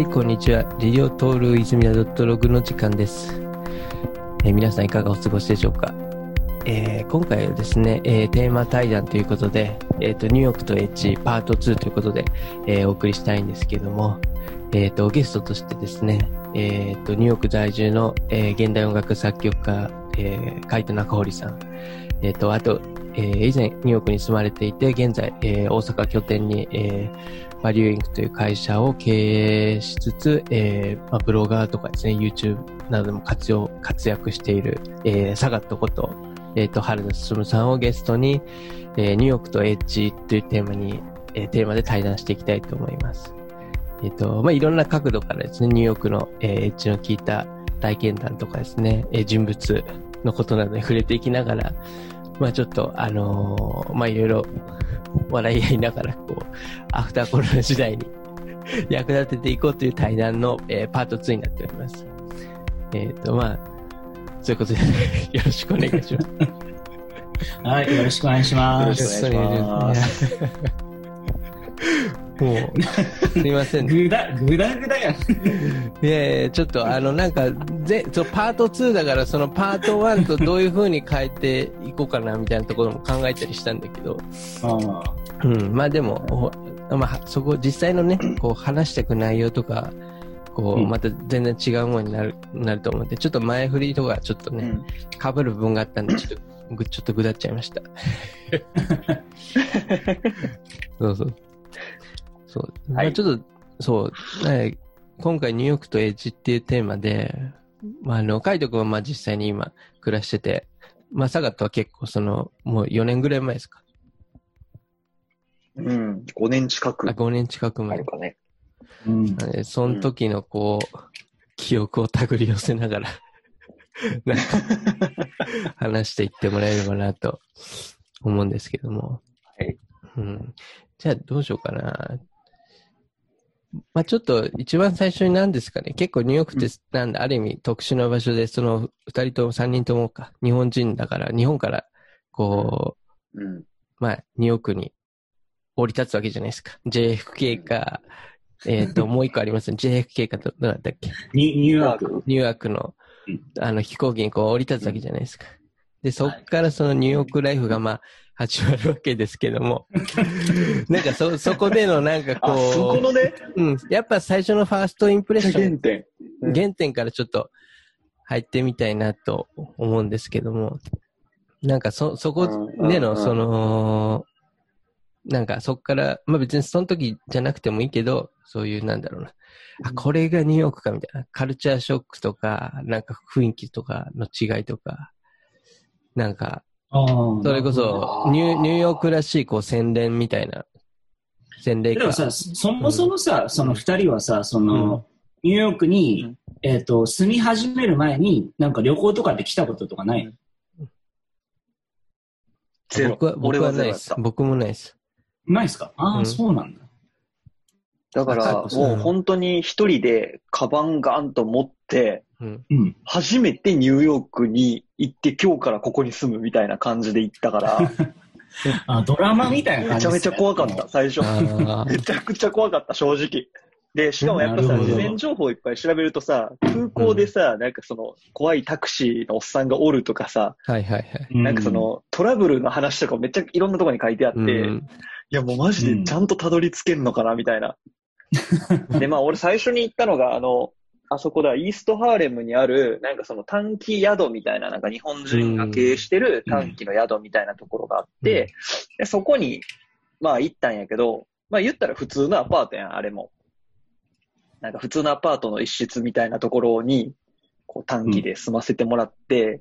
はい、こんにちは。レディオトール泉田ドットログの時間です。えー皆さんいかがお過ごしでしょうか、えー今回はですね、えーテーマ対談ということで、えっ、と、ニューヨークとエッジパート2ということで、えーお送りしたいんですけども、えっ、と、ゲストとしてですね、えっ、と、ニューヨーク在住の、えー現代音楽作曲家、えー、海人中堀さん、えっ、と、あと、えー以前ニューヨークに住まれていて、現在、えー大阪拠点に、えーバリューインクという会社を経営しつつ、えーまあ、ブロガーとかですね、YouTube などでも活用、活躍している、えー、サガットこと、えっ、と、原田進さんをゲストに、えーニューヨークとエッジというテーマに、えーテーマで対談していきたいと思います。えっ、と、まあ、いろんな角度からですね、ニューヨークの、えーエッジの聞いた体験談とかですね、えー人物のことなどに触れていきながら、まあちょっと、あのーまあいろいろ 笑い合いながら、こう、アフターコロナ時代に 役立てていこうという対談の、えーパート2になっております。えっ、と、まあ、そういうことで、よろしくお願いします。はい、よろしくお願いします。よろしくお願いしますもう、すいません。ぐだ、ぐだぐだやん。いやいやちょっとあの、なんか、ぜ、そう、パート2だから、そのパート1とどういう風に変えていこうかな、みたいなところも考えたりしたんだけど、あうん、まあでも、ほまあ、そこ、実際のね、こう、話していく内容とか、こう、うんまた全然違うものになる、なると思うんで、ちょっと前振りとか、ちょっとね、うん被る部分があったんで、ちょっと、ぐちょっとぐだっちゃいました。そうそう。そう。まあちょっと、そう、ね今回ニューヨークとエッジっていうテーマで、まあ、あの、カイト君はまあ実際に今暮らしてて、まあ、サガットは結構その、もう4年ぐらい前ですか？うん、5年近くあ、5年近く前ある。かね。うん。その時のこう、記憶を手繰り寄せながら、なんか、話していってもらえればなと思うんですけども。はい。うん。じゃあどうしようかな。まあちょっと一番最初に何ですかね。結構ニューヨークってなんだ、ある意味特殊な場所で、その二人とも三人ともか、日本人だから、日本からこう、うん。まあ、ニューヨークに降り立つわけじゃないですか。JFK か、えっ、と、もう一個ありますね。JFK かと、どうだったっけ？ニニューヨーク。ニューヨークのうん、あの、飛行機にこう降り立つわけじゃないですか。で、そっからそのニューヨークライフがまあ、始まるわけですけども、なんかそ、そこでのなんかあ、そここのね、う、うん、やっぱ最初のファーストインプレッション原点。うん原点からちょっと入ってみたいなと思うんですけども、なんかそ、そこでの、その、なんかそこから、まあ別にその時じゃなくてもいいけど、そういうなんだろうな。あ、これがニューヨークかみたいな。カルチャーショックとか、なんか雰囲気とかの違いとか、なんか。それこそニュー、ニューヨークらしいこう洗練みたいな、洗礼か。でもさ、そもそもさ、その二人はさ、その、ニューヨークに、うん。えっ、と、住み始める前に、なんか旅行とかで来たこととかない、ゼロ。僕は、。俺僕はないです。僕もないです。ないですか？ああ、うん。そうなんだ。だから、もう本当に一人でカバンガンと持って、うん。うん。初めてニューヨークに行って今日からここに住むみたいな感じで行ったから、あドラマみたいな感じね、めちゃめちゃ怖かった、最初。あめちゃくちゃ怖かった、正直。で、しかもやっぱさ、事前情報いっぱい調べるとさ、空港でさ、なんかその、怖いタクシーのおっさんがおるとかさ、あ。はいはいはい。うんなんかそ、の、トラブルの話とかめっちゃいろんなところに書いてあって、うんいやもうマジでちゃんとたどり着けんのかな、みたいな。で、まあ俺最初に行ったのが、あの、あそこだ、イーストハーレムにある、なんかその短期宿みたいな、なんか日本人が経営してる短期の宿みたいなところがあって、でそこに、まあ行ったんやけど、まあ言ったら普通のアパートやん、あれも。なんか普通のアパートの一室みたいなところに、こう短期で住ませてもらって、うん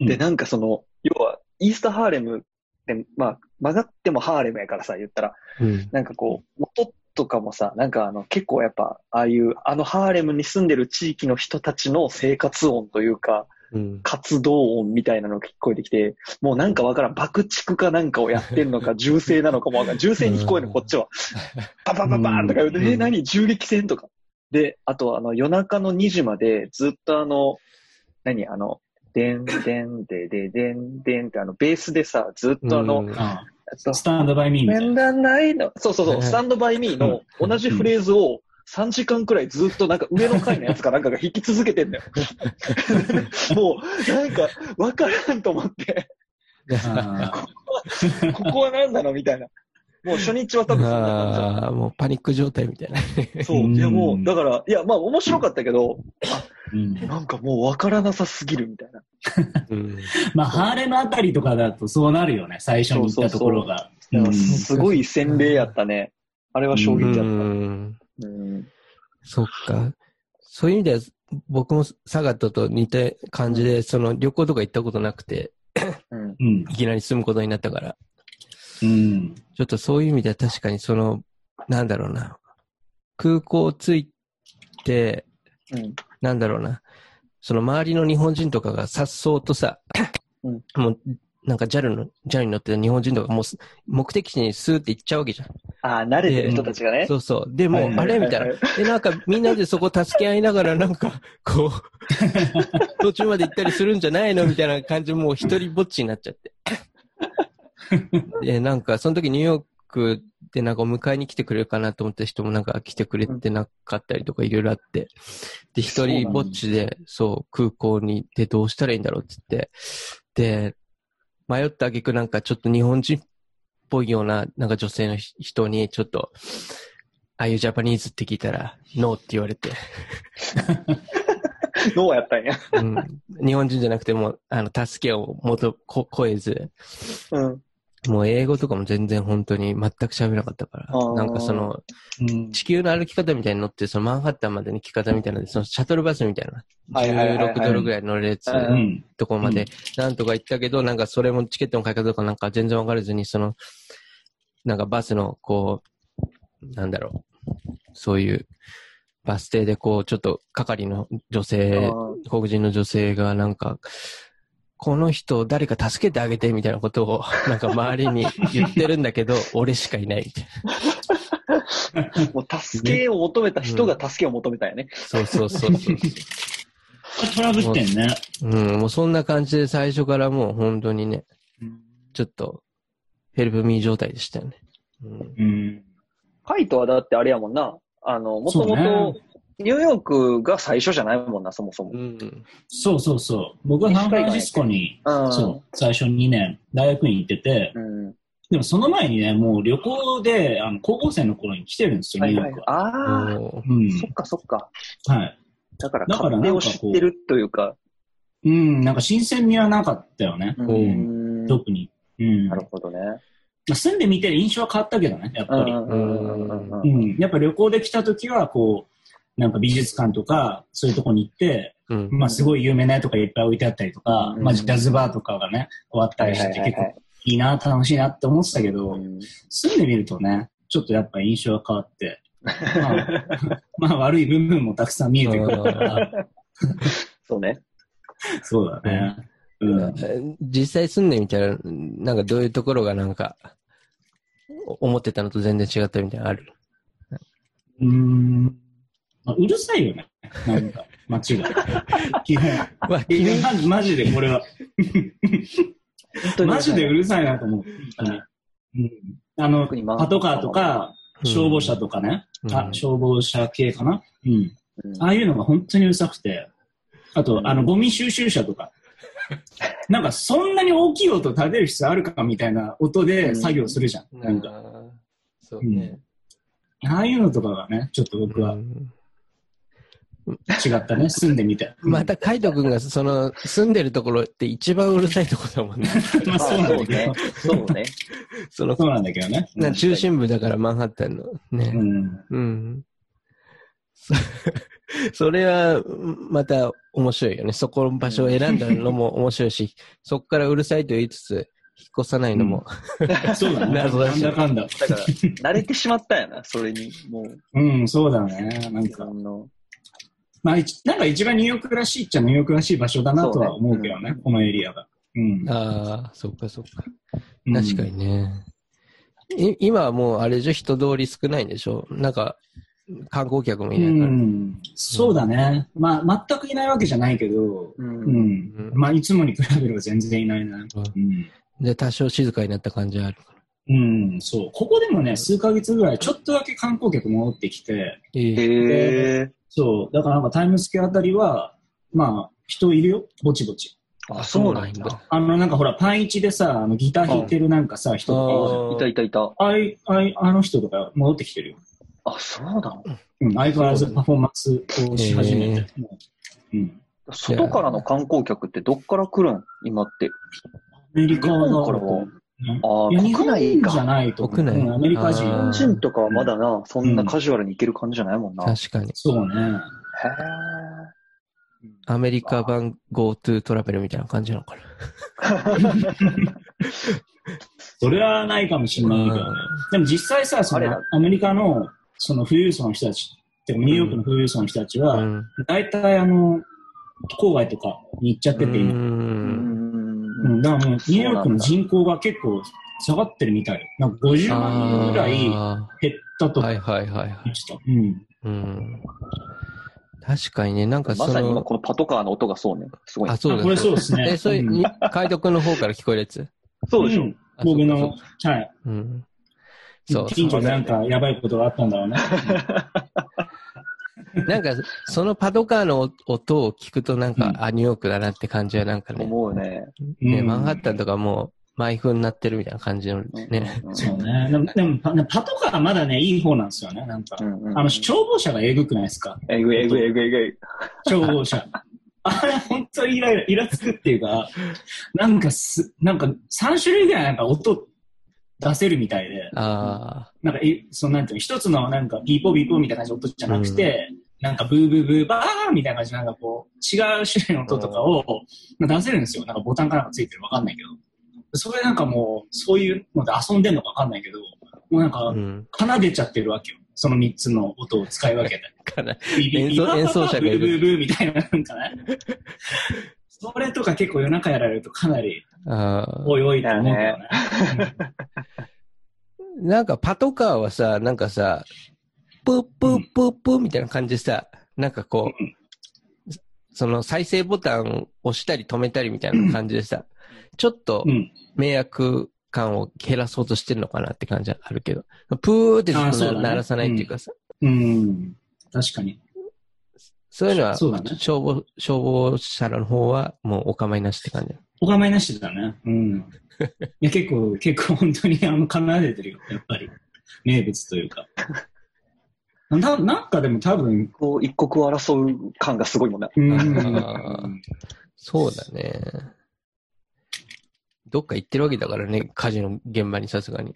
で、なんかその、要は、イーストハーレムって、まあ、曲がってもハーレムやからさ、言ったら、うん。なんかこう、元とかもさ、なんかあの、結構やっぱ、ああいう、あのハーレムに住んでる地域の人たちの生活音というか、うん。活動音みたいなのが聞こえてきて、もうなんかわからん、爆竹かなんかをやってんのか、銃声なのかもわからん。銃声に聞こえるの、こっちは。パパパパーンとか言うて、うんえ、何？銃撃戦とか。で、あとあの、夜中の2時までずっとあの、何？あの、でんでんでででんでんってあの、ベースでさ、ずっとあの、うんスタンドバイミーみたい面な。談ないの。そうそうそう、スタンドバイミーの同じフレーズを3時間くらいずっとなんか上の階のやつかなんかが引き続けてんだよ。もう、なんか、わからんと思って、あここは何なのみたいな。もう初日は多分そんな感じああ、もうパニック状態みたいな。そう。うんいやもう、だから、いや、まあ面白かったけど、うんなんかもうわからなさすぎるみたいな。うん。まあ、ハーレムあたりとかだとそうなるよね、最初に行ったところが。すごい洗礼やったね。あれは衝撃だった。うんうん。そっか。そういう意味では、僕もサガットと似た感じで、その旅行とか行ったことなくて、うん。うん。いきなり住むことになったから、うん。ちょっとそういう意味では確かにその、なんだろうな。空港着いて、うん。なんだろうな。その周りの日本人とかが颯爽とさ、うんもう、なんか JAL の、JAL に乗ってる日本人とかもうす目的地にスーって行っちゃうわけじゃん。ああ、慣れてる人たちがね。そうそう。でも、はいはいあれ？みたいな。え、なんかみんなでそこ助け合いながらなんか、こう、途中まで行ったりするんじゃないの？みたいな感じでもう一人ぼっちになっちゃって。で、なんかその時ニューヨークでなんかお迎えに来てくれるかなと思った人もなんか来てくれてなかったりとかいろいろあって。で、一人ぼっちで、そう、空港に行ってどうしたらいいんだろうって言って。で、迷った挙句なんかちょっと日本人っぽいようななんか女性の人にちょっと、ああいうジャパニーズって聞いたら、ノーって言われて。どうやったんや。うん、日本人じゃなくてもう、あの、助けを求こ超えず、うん。もう英語とかも全然本当に全く喋れなかったからなんかその、うん。地球の歩き方みたいに乗って、そのマンハッタンまでの行き方みたいなので、そのシャトルバスみたいな、はいはいはいはい。16ドルぐらい乗れる。とこまで、なんとか行ったけど、なんかそれもチケットの買い方とかなんか全然わからずに、その、なんかバスの、こう、なんだろう、そういう、バス停でこう、ちょっと係の女性、黒人の女性がなんか、この人誰か助けてあげてみたいなことを、なんか周りに言ってるんだけど、俺しかいないみたいな。もう助けを求めた人が助けを求めたんやね。そうそうそうそう。トラブってんね。うん、もうそんな感じで最初からもう本当にね、ちょっと、ヘルプミー状態でしたよね。うんうん。カイトはだってあれやもんな。あの、もともそうと、ニューヨークが最初じゃないもんな、そもそも。うん。そうそうそう。僕はサンフランシスコに、うん。そう、最初2年、大学院行ってて、うん。でもその前にね、もう旅行で、あの、高校生の頃に来てるんですよ、はいはいニューヨーク。は。ああ、おーうん。そっかそっか。はい。だから、だからを知ってるというか。うん、なんか新鮮味はなかったよね。ううんん。特に。うん。なるほどね。まあ住んでみて印象は変わったけどね、やっぱり。うんうんうんうんうんうん。やっぱ旅行で来た時は、こう、なんか美術館とか、そういうとこに行って、うん。まあすごい有名な絵とかいっぱい置いてあったりとか、うんまあジャズバーとかがね、終わったりして結構いいな、楽しいなって思ってたけど、うん住んでみるとね、ちょっとやっぱ印象が変わって、まあ、まあ悪い部分もたくさん見えてくるから、そうね。そうだね。うん。実際住んでみたら、なんかどういうところがなんか、お思ってたのと全然違ったみたいなのある？うーん。まあ、うるさいよね。なんか、街が。基本。まあ、い君やマジでこれは。マジでうるさいなと思う。あの、パトカーとか、消防車とかね。うんあ、消防車系かな。うん。うんああいうのが本当にうるさくて。あと、あの、ゴミ収集車とか。なんか、そんなに大きい音立てる必要あるかみたいな音で作業するじゃん。なんか、そうね。ああいうのとかがね、ちょっと僕はうん違ったね。住んでみて。また、カイト君がその、住んでるところって一番うるさいところだもんね。まあそうなんだけねど。。そうね。その、そうなんだけどね。な中心部だからマンハッタンのね。うん。うん。そ それは、また面白いよね。そこの場所を選んだのも面白いし、そこからうるさいと言いつつ、引っ越さないのも、そうだね。なん謎だしだかんだ。だから、慣れてしまったんやな、それに。もう、うん、そうだね。なんかの。まあ、一なんか一番ニューヨークらしいっちゃニューヨークらしい場所だなとは思うけどね、そうねこのエリアが。うん。ああ、そっかそっか。うん確かにね。い今はもうあれじゃ人通り少ないんでしょ？なんか、観光客もういないから。ん。そうだね。まあ、全くいないわけじゃないけど、う。うんん。うんまあ、いつもに比べれば全然いないな。うん。で、多少静かになった感じはある。うん、そう。ここでもね、数ヶ月ぐらい、ちょっとだけ観光客戻ってきて、えー。そう。だからなんかタイムスケアあたりは、まあ、人いるよ、ぼちぼち。あ、そうなんだ。だ。あの、なんかほら、パンイチでさ、あのギター弾いてるなんかさ、人といたいたいた。か、あい、あい、あの人とか戻ってきてるよ。あ、そうなの？うん、相変わらずパフォーマンスをし始めて。もううん。外からの観光客ってどっから来るん？今って。アメリカだからああ、国内本じゃか。ないと。国内うんアメリカ人。日本人とかはまだな、そんなカジュアルに行ける感じじゃないもんな。へ確かに。そうね。え。アメリカ版 GoTo トラベルみたいな感じなのかな。それはないかもしれないけどね。でも実際さ、そのアメリカのその富裕層の人たち、てかニューヨークの富裕層の人たちは、うん。大体あの、郊外とかに行っちゃってて。うん、ん。だからもう、ニューヨークの人口が結構下がってるみたい。なんか50万人ぐらい減あったとはいはいはい。うん。うん。確かにね、なんかそまさに今の、このパトカーの音がそうね。すごいね。あ、そうだあこれそうですね。え、それ、うんに海徳の方から聞こえるやつ？そうでしょ。ん僕の、はい。うん。そう。近所でなんかやばいことがあったんだろうね。なんか、そのパトカーの音を聞くとなんか、うんあ、ニューヨークだなって感じはなんかね、思うね。ね、うんマンハッタンとかもう、毎分になってるみたいな感じのね。うん。そうね。でも、でもパパトカーはまだね、いい方なんですよね。なんかう。んうん。あの、消防車がえぐくないですか？えぐいえぐいえぐいえぐい。消防車。あれ、本当にイライラ、イラつくっていうか、なんかす、なんか3種類ぐらいなんか音出せるみたいで、あなんか、え、そのなんていうの、一つのなんかピーポーピーポーみたいな感じの音じゃなくて、なんかブーブーブーバーみたいな感じでなんかこう、違う種類の音とかをまあ出せるんですよ。なんかボタンかなんかついてるわかんないけど。それなんかもう、そういうので遊んでんのかわかんないけど、もうなんあ、かう、ん。奏でちゃってるわけよ。その3つの音を使い分けて。演奏演奏者がいるブーブーブーみたいな、なんかね。それとか結構夜中やられるとかなり。おいおいって思うけどね。なんかパトカーはさ、なんかさ、プープープープーみたいな感じでさ、なんかこう、その再生ボタンを押したり止めたりみたいな感じでさ、ちょっとうん。迷惑感を減らそうとしてるのかなって感じはあるけど、プーってずっと鳴らさないっていうかさ、うん。確かに。そういうのはね消防、消防車の方はもうお構いなしって感じ。お構いなしだね。うん。いや、結構、結構本当にあの、奏でてるよ。やっぱり。名物というか。ななんかでも多分、こう、一刻を争う感がすごいもんね。うん。そうだね。どっか行ってるわけだからね、火事の現場にさすがに。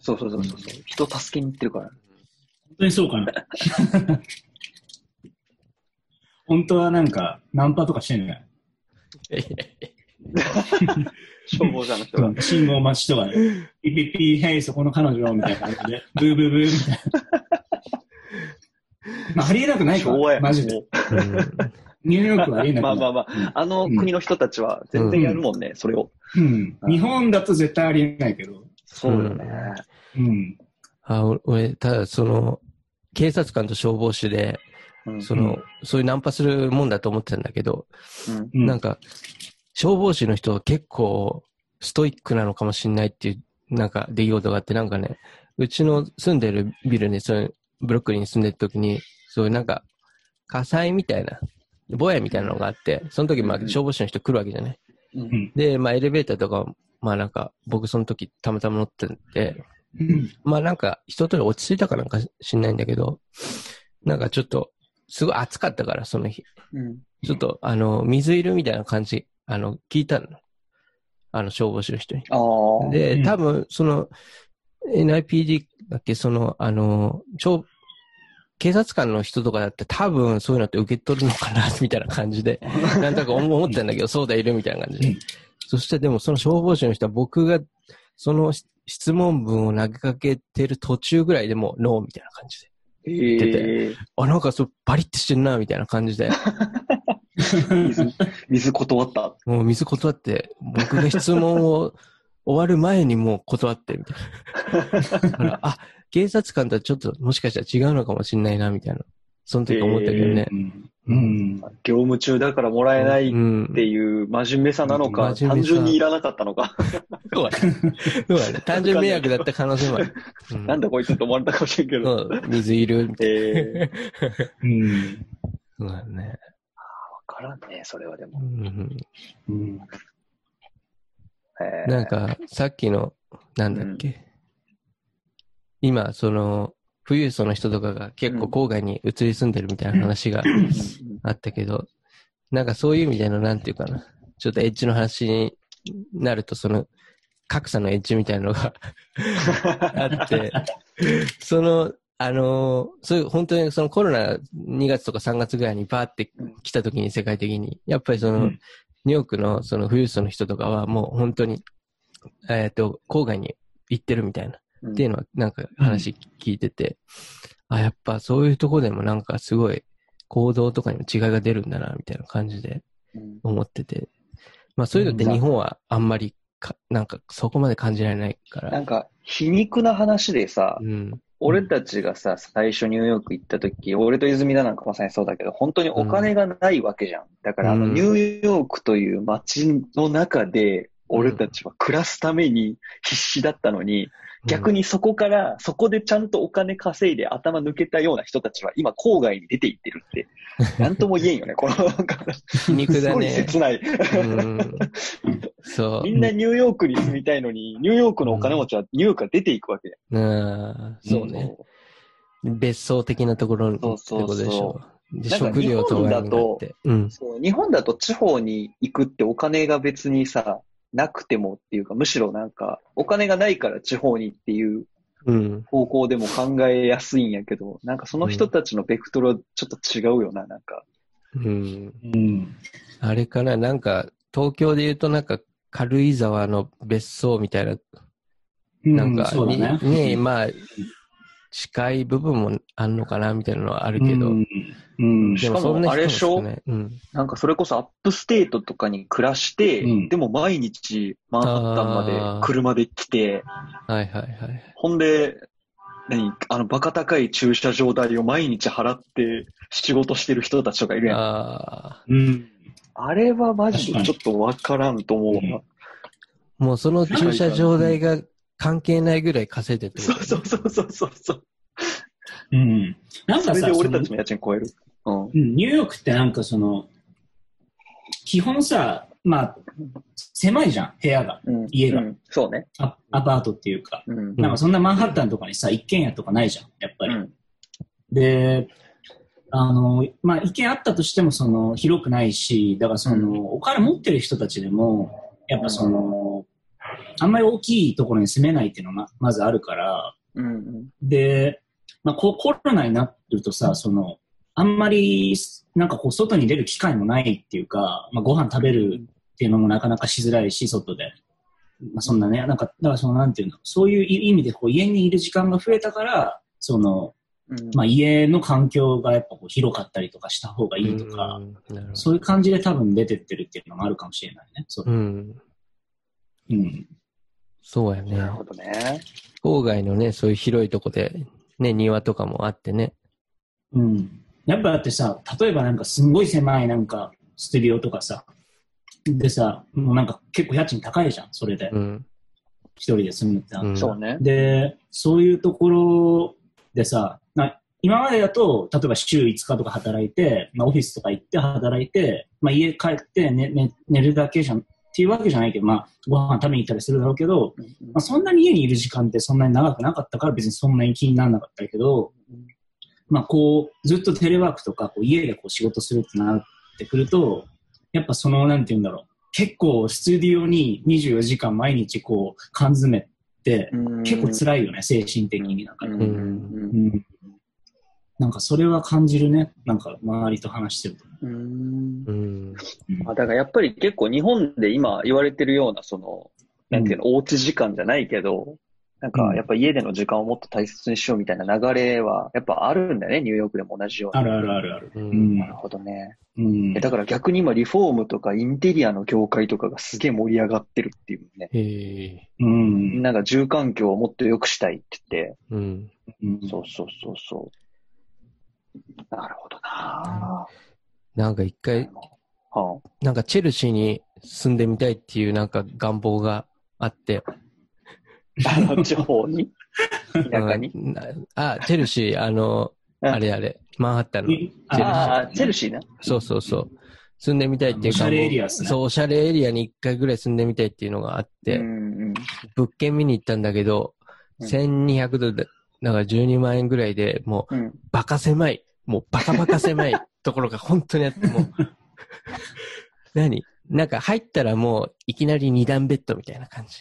そうそうそうそう。人助けに行ってるから。本当にそうかな。本当はなんか、ナンパとかしてんじゃない？消防車の人が。うん信号待ちとかで、ピッピッピー、ヘイ、そこの彼女、みたいな感じで、ブーブーブーみたいな。まあ、ありえなくないか。マジで。ニューヨークはありえなくない。まあまあまあ、あの国の人たちは全然やるもんね、それを。うん。日本だと絶対ありえないけど。そうだよね。うん。あお俺、ただその、警察官と消防士で、うんその、そういうナンパするもんだと思ってたんだけど、なんか、消防士の人は結構ストイックなのかもしれないっていう、なんか出来事があって、なんかね、うちの住んでるビルに、そういうブロックリンに住んでる時に、そういうなんか、火災みたいな、ぼやみたいなのがあって、その時、まあ、うん消防士の人来るわけじゃない。うんで、まあ、エレベーターとか、まあなんか、僕その時たまたま乗ってて、うん。まあなんか、一通り落ち着いたかなんか知んないんだけど、なんかちょっと、すごい暑かったから、その日。うんちょっと、あの、水色みたいな感じ、あの、聞いたの。あの、消防士の人に。で、うん多分、その、NIPD だっけ、その、あの、超、警察官の人とかだって多分そういうのって受け取るのかな、みたいな感じで、なんとか思思ったんだけど、そうだ、いるみたいな感じでうん。そしてでもその消防士の人は僕が、そのし質問文を投げかけてる途中ぐらいでもうノーみたいな感じで。ええあ、なんかそう、バリッてしてんな、みたいな感じで。水、水断った。もう水断って、僕が質問を終わる前にもう断って、みたいな。だから、あ、警察官とはちょっともしかしたら違うのかもしれないな、みたいな。その時思ったけどね。うんうん。業務中だからもらえないっうん。ていう真面目さなのか、真面目さ単純にいらなかったのか、そうだね。そうだね。単純迷惑だった可能性もある。うんなんだこいつって思われたかもしれんけど。水いるみたいえー、うん。な。そうだね。わからんね、それはでうも。んうん。えーなんか、さっきの、なんだっけ？今、その、富裕層の人とかが結構郊外に移り住んでるみたいな話がうんあったけど、なんかそういう意味での、なんていうかな？ちょっとエッジの話になると、その、格差のエッジみたいなのが あって、その、あのーそういう、本当にそのコロナ2月とか3月ぐらいにバーって来た時に世界的に、やっぱりその、うん。ニューヨークのその富裕層の人とかはもう本当に、えっ、と、郊外に行ってるみたいな、うん。っていうのはなんか話聞いてて、あ、やっぱそういうとこでもなんかすごい行動とかにも違いが出るんだな、みたいな感じでうん。思ってて、まあそういうのって日本はあんまりか、なんかそこまで感じられないから。なんか、皮肉な話でさ、うん。俺たちがさ、最初ニューヨーク行った時、俺と泉田なんかまさにそうだけど、本当にお金がないわけじゃん。だから、あの、うんニューヨークという街の中で、俺たちは暮らすために必死だったのに、逆にそこから、そこでちゃんとお金稼いで頭抜けたような人たちは、今郊外に出て行ってるって、なんとも言えんよね、この、なんか、皮肉すごいだね。切ない。うん。そう。みんなニューヨークに住みたいのに、ニューヨークのお金持ちはニューヨークから出ていくわけうん、そうね。別荘的なところにってこそうそうそうとでしょ。でなんか食料とワインがあって。うん。そう日本だと地方に行くってお金が別にさ、なくてもっていうか、むしろなんか、お金がないから地方にっていううん。方向でも考えやすいんやけど、なんかその人たちのベクトルはちょっと違うよな、なんか。うん。うん。あれかな、なんか、東京で言うとなんか、軽井沢の別荘みたいな、なんか、そうだね。にねまあ、近い部分もあんのかな、みたいなのはあるけど。うん。うん。しかもあれでしょ？うん。なんかそれこそ upstate とかに暮らして、うんでも毎日マンハッタンまで車で来て、はいはいはい。ほんで、何？あの、バカ高い駐車場代を毎日払って仕事してる人たちとかいるやん。あうん。あれはマジでちょっとわからんと思うもうその駐車場代が関係ないぐらい稼いでてことそうそうそうそうそう。うん。なんかさ、俺たちの家賃超える。うん。うんニューヨークってなんかその、基本さ、まあ、狭いじゃん、部屋が。うん、家がうんそうね。アアパートっていうか。うん。なんかそんなマンハッタンとかにさ、一軒家とかないじゃん、やっぱり。うんで、あの、まあ、一軒あったとしても、その、広くないし、だからその、お金持ってる人たちでも、やっぱその、あんまり大きいところに住めないっていうのがままずあるから、うんうん。で、まあ、こコロナになるとさ、その、あんまり、なんかこう、外に出る機会もないっていうか、まあ、ご飯食べるっていうのもなかなかしづらいし、外で。まあ、そんなね、なんか、だからその、なんていうの、そういう意味で、こう、家にいる時間が増えたから、その、うんまあ、家の環境がやっぱこう広かったりとかした方がいいとか、そういう感じで多分出てってるっていうのもあるかもしれないね。そうう。ん。うん。そうやねな。るほどね。郊外のね、そういう広いとこで、ね、庭とかもあってね。うん。やっぱだってさ、例えばなんかすんごい狭いなんかスタジオとかさ、でさ、もうなんか結構家賃高いじゃん、それで。うん。一人で住むってうんそうね。で、そういうところでさ、な今までだと、例えば週5日とか働いて、まあ、オフィスとか行って働いて、まあ、家帰って寝寝寝るだけじゃんっていうわけじゃないけど、まあ、ご飯食べに行ったりするだろうけど、まあ、そんなに家にいる時間ってそんなに長くなかったから別にそんなに気にならなかったけど、まあ、こう、ずっとテレワークとか、こう家でこう仕事するってなってくると、やっぱその、なんて言うんだろう。結構、スタジオに24時間毎日こう、缶詰って、結構辛いよね、精神的になんか。うん。うん。うんなんかそれは感じるね。なんか周りと話してると。うんうん。あだからやっぱり結構日本で今言われてるような、その、なんていうの、おうち時間じゃないけど、なんかやっぱ家での時間をもっと大切にしようみたいな流れはやっぱあるんだよね、ニューヨークでも同じように。あるあるあるある。う。うんんなるほどね。うんえだから逆に今リフォームとかインテリアの業界とかがすげえ盛り上がってるっていうね。へえ。うみんんなが住環境をもっと良くしたいって言って、うん。うんそうそうそうそう。なるほどななんか一回、はなんかチェルシーに住んでみたいっていうなんか願望があって。あ、あの地方に？田舎に？うんあ、チェルシー、あの、うんあれあれ、マンハッタンの。にチェルシーああ、チェルシーな。そうそうそう。住んでみたいっていうおしゃれエリアっすねそう、おしゃれエリアに一回ぐらい住んでみたいっていうのがあって、うんうん。物件見に行ったんだけど、うん1200ドルで、だから12万円ぐらいで、もう、うん。バカ狭い、もうバカバカ狭いところが本当にあって、もう、何？なんか入ったらもう、いきなり二段ベッドみたいな感じ。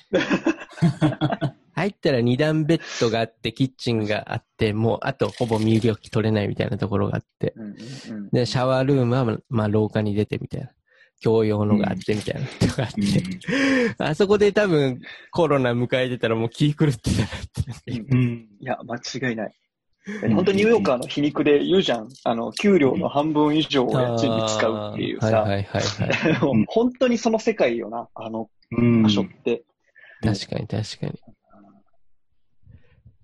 入ったら二段ベッドがあって、キッチンがあって、もう、あとほぼ身動き取れないみたいなところがあって、うんうんで、シャワールームは、ままあ、廊下に出てみたいな。共用のがあってみたいなのがあって、あそこで多分コロナ迎えてたらもう気狂ってたなって。うんうん。いや、間違いない。本当ニューヨーカーの皮肉で言うじゃん。あの、給料の半分以上を家賃に使うっていうさ。あーはいはいはいはい。うん本当にその世界よな、あのうん場所って。確かに確かに。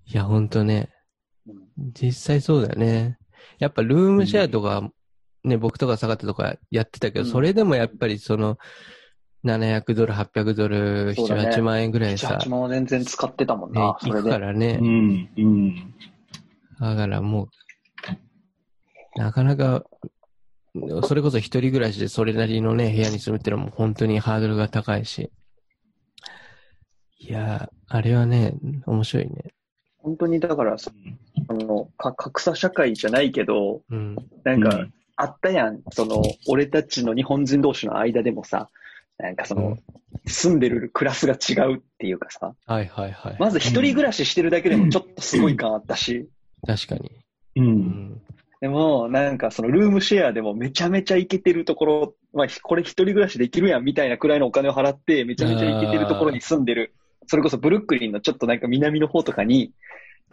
いや、ほんとね。実際そうだよね。やっぱルームシェアとか、ね、僕とか下がったとかやってたけど、うんそれでもやっぱりその、700ドル、800ドル、7、そうだね8万円ぐらい7、さ8、万は全然使ってたもんねな、それか。らねう。ん。うん。だからもう、なかなか、それこそ一人暮らしでそれなりのね、部屋に住むってのはもう本当にハードルが高いし。いやー、あれはね、面白いね。本当にだから、その、か格差社会じゃないけど、うん。なんか、うんあったやん。その、俺たちの日本人同士の間でもさ、なんかその、うん住んでるクラスが違うっていうかさ、はいはいはい。まず一人暮らししてるだけでもちょっとすごい感あったし、確かに。う。うんん。でも、なんかそのルームシェアでもめちゃめちゃイケてるところ、まあ、ひこれ一人暮らしできるやんみたいなくらいのお金を払って、めちゃめちゃイケてるところに住んでる。それこそブルックリンのちょっとなんか南の方とかに、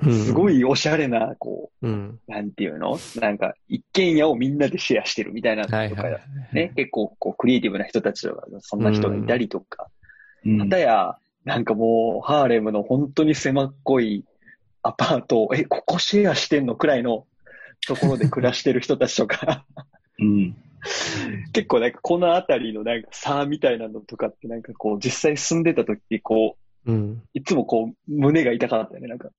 すごい。いおしゃれな、こうん。う、なんていうの？なんか一軒家をみんなでシェアしてるみたいなのとか、はいはいはい。ね、結構こうクリエイティブな人たちとか、そんな人がいたりとか、うんまたや、なんかもう、ハーレムの本当に狭っこいアパートを、え、ここシェアしてんのくらいのところで暮らしてる人たちとか、うん。結構なんかこの辺りのなんか差みたいなのとかってなんかこう実際住んでた時こう、うん。いつもこう胸が痛かったよね。なんか、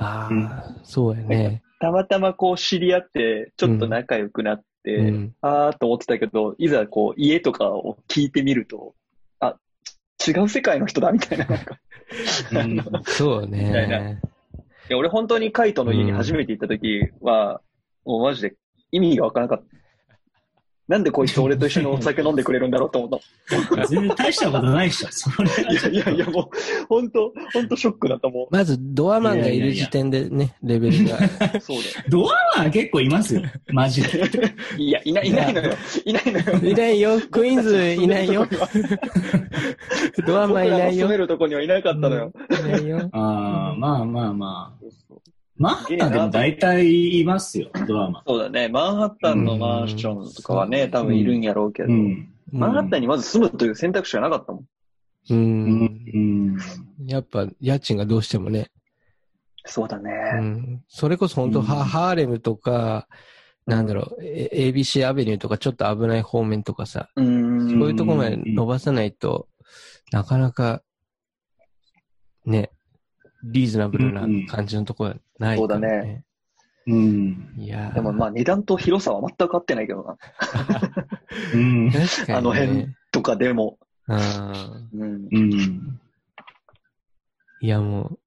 ああ、そうやね。たまたまこう知り合って、ちょっと仲良くなって、うん。あーっと思ってたけど、いざこう家とかを聞いてみると、あ、違う世界の人だみたいな。なんかうんそうみたいなね。いや俺本当にカイトの家に初めて行った時は、もうマジで意味がわからなかった。なんでこいつ俺と一緒にお酒飲んでくれるんだろうと思った。全然大したことないっしょ。それいやいやいや、もう、本当本当ショックだったもまず、ドアマンがいる時点でね、レベルが。ん。そうドアマン結構いますよ。マジで。いや、いない、いないのよ。いないのよ。いないよ。クイーンズいないよ。ドアマンいないよ。めるとこにはいなかったのよ。うんいないよ。ああ、まあまあまあ。そうそうマンハッタンでも大体いますよ、ドアマン。そうだね。マンハッタンのマンションとかはね、多分いるんやろうけど、うん。マンハッタンにまず住むという選択肢がなかったもん。う。うんん。やっぱ、家賃がどうしてもね。そうだね。うん。それこそ本当、うんハハーレムとか、なんだろう、え ABC アベニューとかちょっと危ない方面とかさ、うーん。そういうとこまで伸ばさないと、なかなか、ね、リーズナブルな感じのところはないから、そうだね。うん。いやーでもまあ値段と広さは全く合ってないけどな。うん。確かに、ね。あの辺とかでも。うん。うん。うん。いやもう、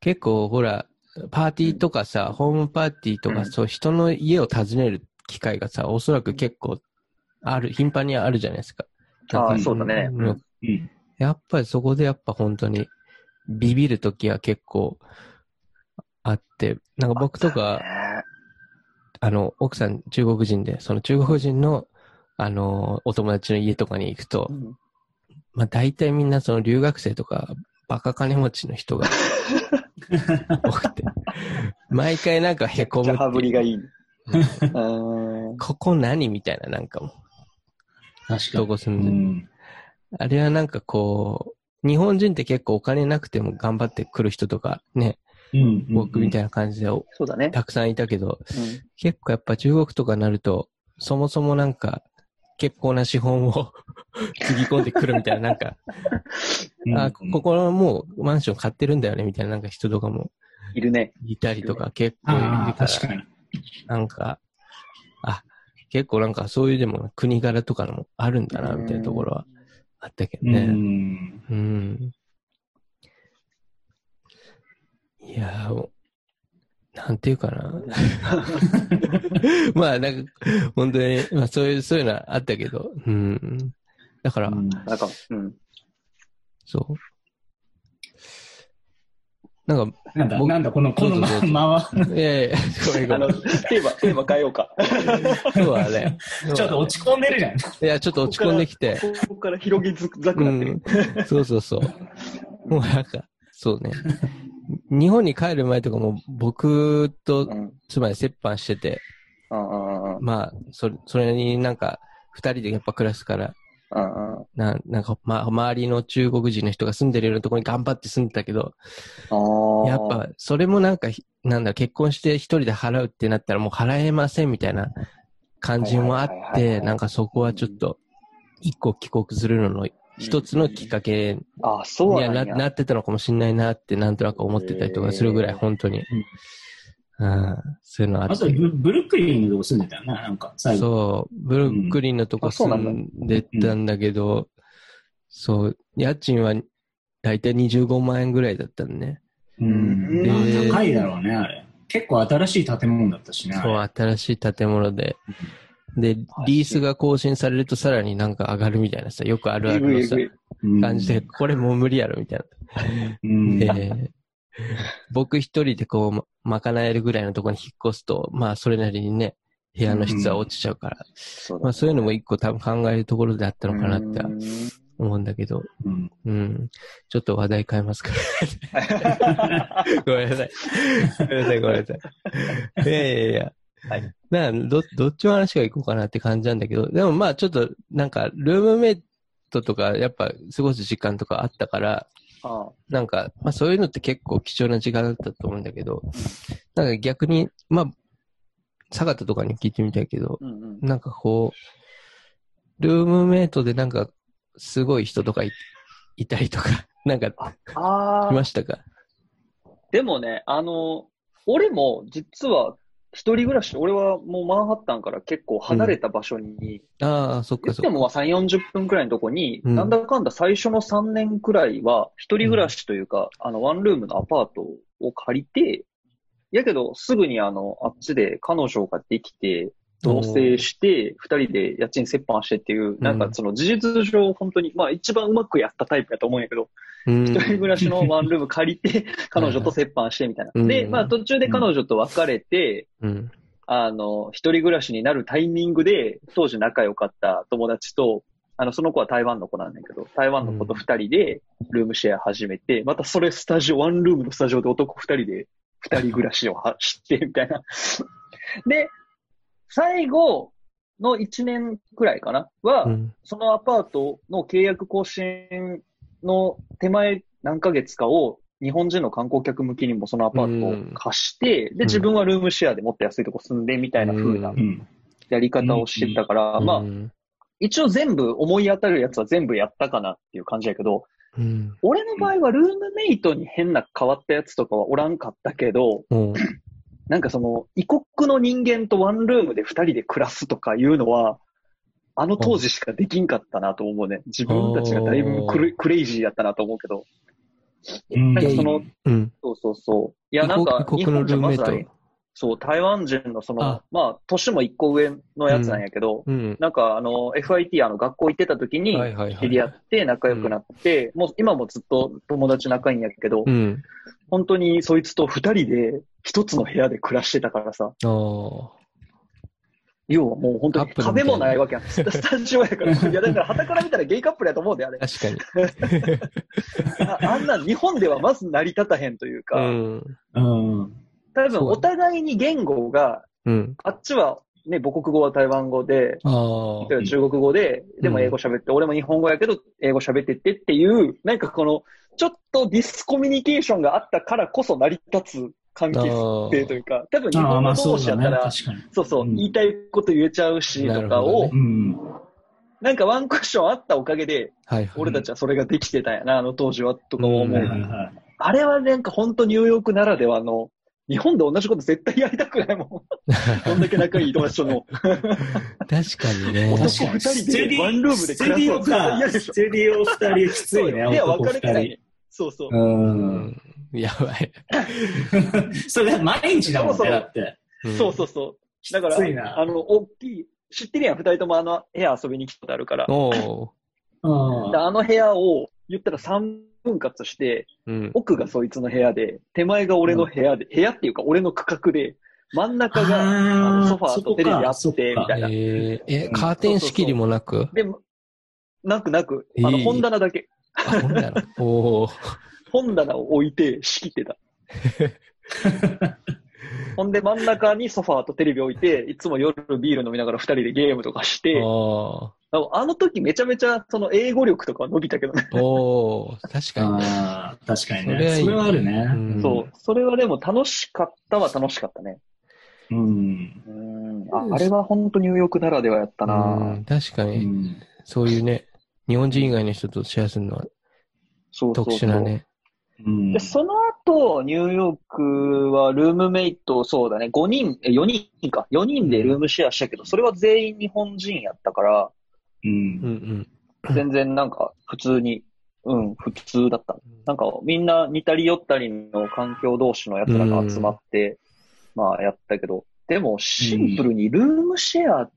結構ほら、パーティーとかさ、ホームパーティーとか、うんそう人の家を訪ねる機会がさ、おそらく結構ある、頻繁にあるじゃないですか。ああ、そうだね。うんうん。やっぱりそこでやっぱ本当にビビるときは結構あって、なんか僕とか、あの、奥さん中国人で、その中国人の、あの、お友達の家とかに行くとう、んまあ大体みんなその留学生とか、バカ金持ちの人が 多くて、毎回なんかめちゃ凹む羽振りがいい。ここ何みたいななんかもう、確かに。どこ住うんでる、ん。あれはなんかこう、日本人って結構お金なくても頑張ってくる人とかね、うん。僕みたいな。な感じでそうだね。たくさんいたけど、うん結構やっぱ中国とかになると、そもそもなんか、結構な資本を つぎ込んでくるみたいな、なんか、あ、ここはもうマンション買ってるんだよね、みたいななんか人とかもいるね。いたりとか結構いるから、確かに。なんか、あ、結構なんかそういうでも国柄とかのもあるんだな、みたいなところはあったけどうね。ん。うん。いやー、もうなんていうかな。まあ、なんか、本当に、まあそういう、そういうのはあったけど、うん。だから、うんなんか、うん。そう。なんか、なんだ、僕なんだ、この、このどうぞどうぞまま、いやいや、ごめんごあの、めん。テーマ、テーマ変えようか。今日はね、ちょっと落ち込んでるじゃん。いや、ちょっと落ち込んできて、ここから広げづざくうなってる。ん。そうそうそう。もうなんか、そうね。日本に帰る前とかも僕とうん。妻で折半してて、うん。まあ、それ、それになんか、二人でやっぱ暮らすから、うんうん。ななんか、まあ、周りの中国人の人が住んでるようなところに頑張って住んでたけど、やっぱ、それもなんかひ、なんだ、結婚して一人で払うってなったらもう払えませんみたいな感じもあって、なんかそこはちょっと、一個帰国するのの一つのきっかけあ、そうにはななんや。なってたのかもしれないなってなんとなく思ってたりとかするぐらい、本当に。うん、そういうのああとって。ブ、ブルックリンのとこ住んでたよな、なんか、最後。そう、ブルックリンのとこ住んでたんだけど、そう、家賃はだいたい25万円ぐらいだったんね。うん。でまあ高いだろうね、あれ。結構新しい建物だったしね。そう、新しい建物で。で、リースが更新されるとさらになんか上がるみたいなさ、よくあるあるのさ感じで、これもう無理やろみたいうん。な。で、僕一人でこう、ま賄えるぐらいのところに引っ越すと、まあそれなりにね、部屋の質は落ちちゃうから、まあそういうのも一個多分考えるところであったのかなってうん思うんだけど、うんうん。ちょっと話題変えますから。ごめんなさい。ごめんなさい、ごめんなさい。いやいやいや。はい。など、どっちの話がいこうかなって感じなんだけど、でもまあちょっと、なんか、ルームメイトとか、やっぱ過ごす時間とかあったから、あなんか、まあそういうのって結構貴重な時間だったと思うんだけど、なんか逆に、まあ、坂田とかに聞いてみたいけど、うんうん。なんかこう、ルームメイトでなんか、すごい人とかいいたりとか、なんか、ああ、いましたか？でもね、あの、俺も実は一人暮らし、俺はもうマンハッタンから結構離れた場所に、ああ、そっかそっか。言ってもまあ3、40分くらいのとこに、うん。なんだかんだ最初の3年くらいは、一人暮らしというか、あの、ワンルームのアパートを借りて、やけど、すぐにあの、あっちで彼女ができて、同棲して、二人で家賃折半してっていう、なんかその事実上本当に、まあ一番うまくやったタイプやと思うんやけど、うん一人暮らしの ワンルーム借りて、彼女と折半してみたいな。うんで、まあ途中で彼女と別れて、うん。あの、一人暮らしになるタイミングで、当時仲良かった友達と、あの、その子は台湾の子なんだけど、台湾の子と二人でルームシェア始めて、またそれスタジオ、ワンルームのスタジオで男二人で二人暮らしをはして、みたいな。で、最後の一年くらいかなは、うん。そのアパートの契約更新の手前何ヶ月かを日本人の観光客向きにもそのアパートを貸して、で、自分はルームシェアでもっと安いとこ住んでみたいな風なううん。やり方をしてたから、まあう、ん一応全部思い当たるやつは全部やったかなっていう感じやけど、うん。俺の場合はルームメイトに変な変わったやつとかはおらんかったけど、うん。なんかその異国の人間とワンルームで二人で暮らすとかいうのは、あの当時しかできんかったなと思うね。自分たちがだいぶクレクレイジーやったなと思うけど。うんなんかその、うん。そうそうそう。いや、なんか、異国のルームメイト日本じゃまずはそう、台湾人のそのあ、まあ、年も一個上のやつなんやけど、うん。なんかあの、FIT、あの、学校行ってた時に知り合って仲良くなって、もう今もずっと友達仲いいんやけど、うん。本当にそいつと二人で一つの部屋で暮らしてたからさ、ああ。要はもう本当に壁もないわけやん。スタジオやから。いや、だから、旗から見たらゲイカップルやと思うんだよ、あれ。確かに。ああんなん日本ではまず成り立たへんといううか、ん。うん。多分お互いに言語が、うん。あっちはね、母国語は台湾語で、ああ。例えば中国語で、でも英語喋って、俺も日本語やけど英語喋ってってっていう、なんかこの、ちょっとディスコミュニケーションがあったからこそ成り立つ関係性というか、多分日本語。同士やったら、確かに。そうそう、うん言いたいこと言えちゃうし、とかを、なん。かワンクッションあったおかげで、はいはい。俺たちはそれができてたんやな、あの当時は、とか思う。あれはなんか本当ニューヨークならではの、日本で同じこと絶対やりたくないもん。こんだけ仲いい友達との。確かにね。男二人でワンルームで暮らすの絶対嫌でしょステディオ二人きついね、部屋分男かれてない。そうそう。人。う。うんん。やばい。それ毎日だもんね、だって。そうそうそう。だから、あの、大きい、知ってるやん、二人ともあの部屋遊びに来たことあるから。あの部屋を、言ったら3分割して、ーうん。奥がそいつの部屋で、手前が俺の部屋で、部屋っていうか俺の区画で、真ん中が、あのソファーとテレビあって、みたいな。えー、え、カーテン仕切りもなく？で、なくなく、あの、本棚だけ。あ、ほんなら。おー。本棚を置いて仕切ってた。ほんで真ん中にソファーとテレビ置いて、いつも夜ビール飲みながら二人でゲームとかして、おあの時めちゃめちゃその英語力とかは伸びたけどね。ー。おー。確かにね。ああ、確かにそれはいいね。それはあるね。うんそう。それはでも楽しかったは楽しかったね。うん。うん。あ、あれは本当ニューヨークならではやったう。な確かに、ん。そういうね、日本人以外の人とシェアするのは特そうそうそう殊なね。うんで、その後、ニューヨークはルームメイト、そうだね、5人、え、4人か。4人でルームシェアしたけど、それは全員日本人やったから、う。うんん全然なんか普通に、うん、普通だった。なんかみんな似たり寄ったりの環境同士のやつらが集まって、まあやったけど、でもシンプルにルームシェアっ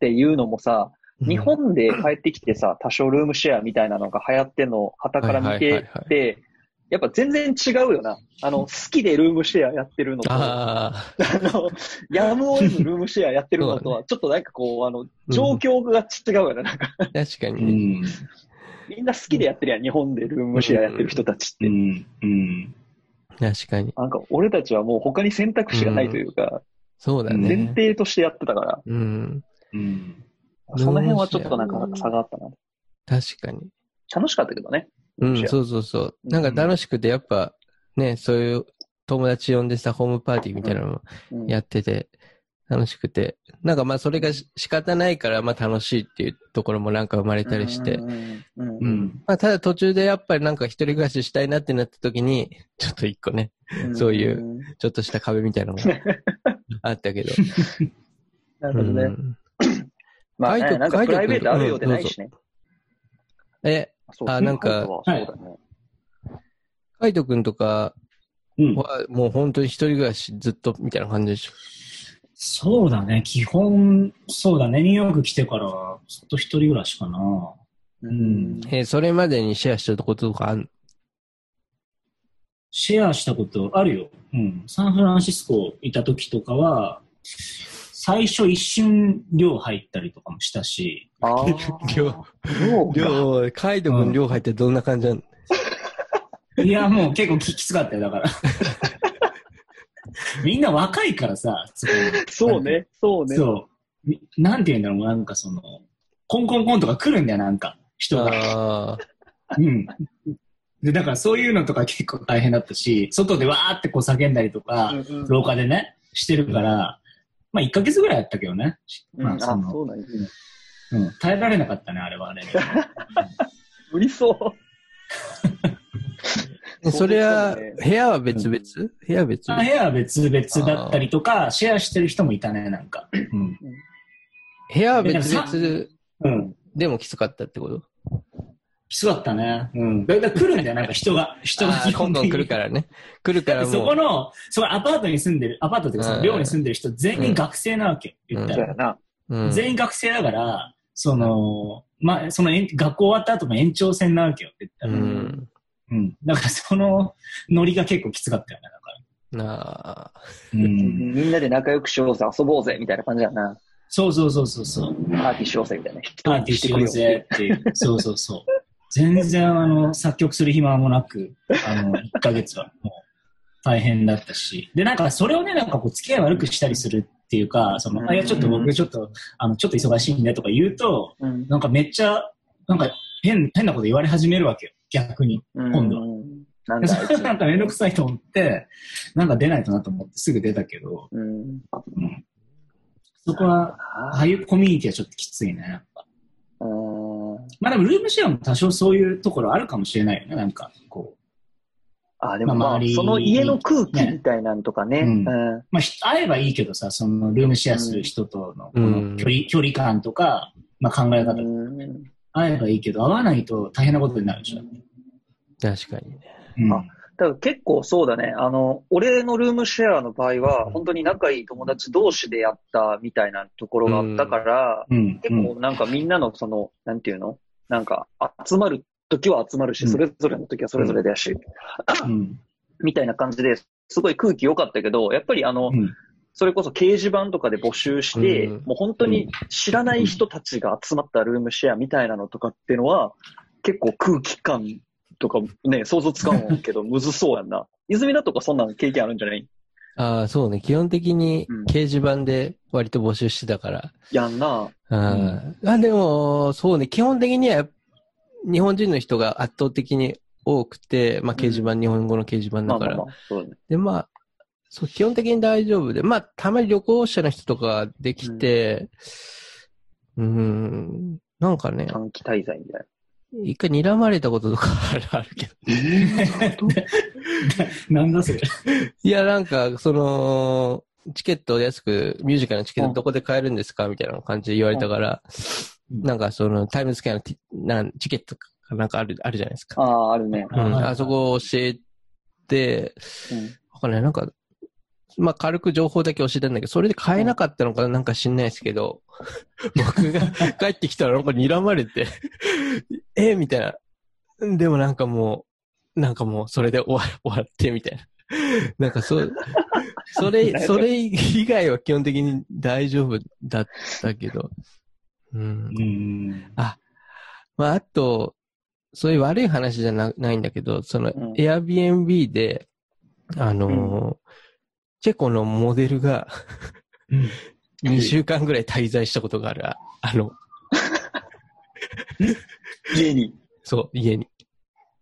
ていうのもさ、うん。日本で帰ってきてさ、多少ルームシェアみたいなのが流行ってんのを旗から見はいてて、やっぱ全然違うよな。あの、好きでルームシェアやってるのと、ああの、やむを得ずルームシェアやってるのとは、ちょっとなんかこう、あの、状況が違うよね。なんか、あ、確かうにね。ん。みんな好きでやってるやん、日本でルームシェアやってる人たちって。うん。うん。確かに。なんか、俺たちはもう他に選択肢がないというか、そうだ前ね。提としてやってたから、うん。うん。その辺はちょっとなんか差があったな。確かに。楽しかったけどね。うん、そうそうそう。なんか楽しくて、やっぱ、ね、そういう友達呼んでさ、ホームパーティーみたいなのもうんやってて、楽しくて。なんかまあそれがし仕方ないから、まあ楽しいっていうところもなんか生まれたりして。うん。まあただ途中でやっぱりなんか一人暮らししたいなってなった時に、ちょっと一個ね、うんそういう。ちょっとした壁みたいなのが あったけど。なるほどね。うんまあなんかプライベートあるようでないしね。え、そうあなんかそうだね。カイトくんとかうん。はもう本当に一人暮らしずっとみたいな感じでしょ？そうだね。基本、そうだね。ニューヨーク来てから、ずっと一人暮らしかな。うんえーそれまでにシェアしたこととかあんの？シェアしたことあるよ。うん。サンフランシスコいた時とかは、最初一瞬寮入ったりとかもしたし、ああ。量量カイトくん量入ってどんな感じなの？いや、もう結構ききつかったよ、だから。みんな若いからさ、そうね、そうね。そう。みなんて言うんだろう、なんかその、コンコンコンとか来るんだよ、なんか、人が。ああ。うん。で、だからそういうのとか結構大変だったし、外でわーってこう叫んだりとか、うんうん廊下でね、してるから、まあ1ヶ月ぐらいやったけどね。まあその、そうなんですね。うん、耐えられなかったね、あれはあれ。無理そう。それは部屋は別々？部屋は別々？あ部屋は別々だったりとか、シェアしてる人もいたね、なんか。うん。部屋は別々？うん。でもきつかったってこと？きつかったね。うん。だから来るんだよ、なんか人が。人がどんどん来るからね。来るからもう。この、そこアパートに住んでる、アパートっていうかそのうん寮に住んでる人全員学生なわけ。言ったら。そうん全員学生だから、その、まあ、その延学校終わった後も延長戦なわけよ、言ったうら。ん。うん。だからそのノリが結構きつかったよね、だから。なあ。うん。みんなで仲良くしようぜ、遊ぼうぜ、みたいな感じやな。そうそうそうそうそう。パーティーしようぜ、みたいな。パーティーしようぜっていう。そうそうそう。全然、あの、作曲する暇もなく、あの、1ヶ月はもう大変だったし。で、なんかそれをね、なんかこう、付き合い悪くしたりするっていうか、その、あ、いや、ちょっと僕ちょっと、あの、ちょっと忙しいんでとか言うと、なんかめっちゃ、なんか変、変なこと言われ始めるわけよ。逆に。今度はは。なん。なんかめんどくさいと思って、なんか出ないとなと思ってすぐ出たけど、うん。うん、そこは、ああいうコミュニティはちょっときついね。まあでもルームシェアも多少そういうところあるかもしれないよね、なんか、こあ、でもまあ、その家の空気みたいなんとかね。ねうんうん。う。まあひ会えばいいけどさ、そのルームシェアする人とのこうんの距離、距離感とか、まあ考え方、うん会えばいいけど、会わないと大変なことになるでしょ。確かにね。うん。あだから結構そうだね。あの、俺のルームシェアの場合は、うん本当に仲いい友達同士でやったみたいなところがあったから、うん。結構なんかみんなのその、なんていうの？なんか集まる時は集まるし、うんそれぞれの時はそれぞれだし、うん。みたいな感じですごい空気良かったけど、やっぱりあの、うん。それこそ掲示板とかで募集して、うんもう本当に知らない人たちが集まったルームシェアみたいなのとかっていうのは、結構空気感とかね、想像つかんけど、むずそうやんな。泉田とかそんなの経験あるんじゃない？ああ、そうね。基本的にうん掲示板で割と募集してたから。やんな。うん。あ、でも、そうね。基本的には日本人の人が圧倒的に多くて、まあ掲示板、日本語の掲示板だから。まあまあまあ、そうだね。で、まあ、そう、基本的に大丈夫で、まあ、たまに旅行者の人とかできて、うーん、なんかね、短期滞在みたい一回睨まれたこととかあ るあるけど。なんだそれ。いや、なんか、その、チケットを安く、ミュージカルのチケットどこで買えるんですかみたいな感じで言われたから、うんなんかそのタイムズスケアのなんチケットかなんかある、あるじゃないですな。か。ああ、あるね。うん、はいあそこを教えて、うんわかんない、なんか、まあ軽く情報だけ教えたんだけど、それで買えなかったのかなんか知んないですけど、僕が帰ってきたらなんか睨まれて、えみたいな。でもなんかもう、なんかもうそれで終わ 終わってみたいな。なんかそう、それ、それ以外は基本的に大丈夫だったけど、うん。うん。まあ、あと、そういう悪い話じゃなないんだけど、その、うん Airbnb で、あのーチェコのモデルがうん2週間ぐらい滞在したことがある。ああの、家にそう、家に。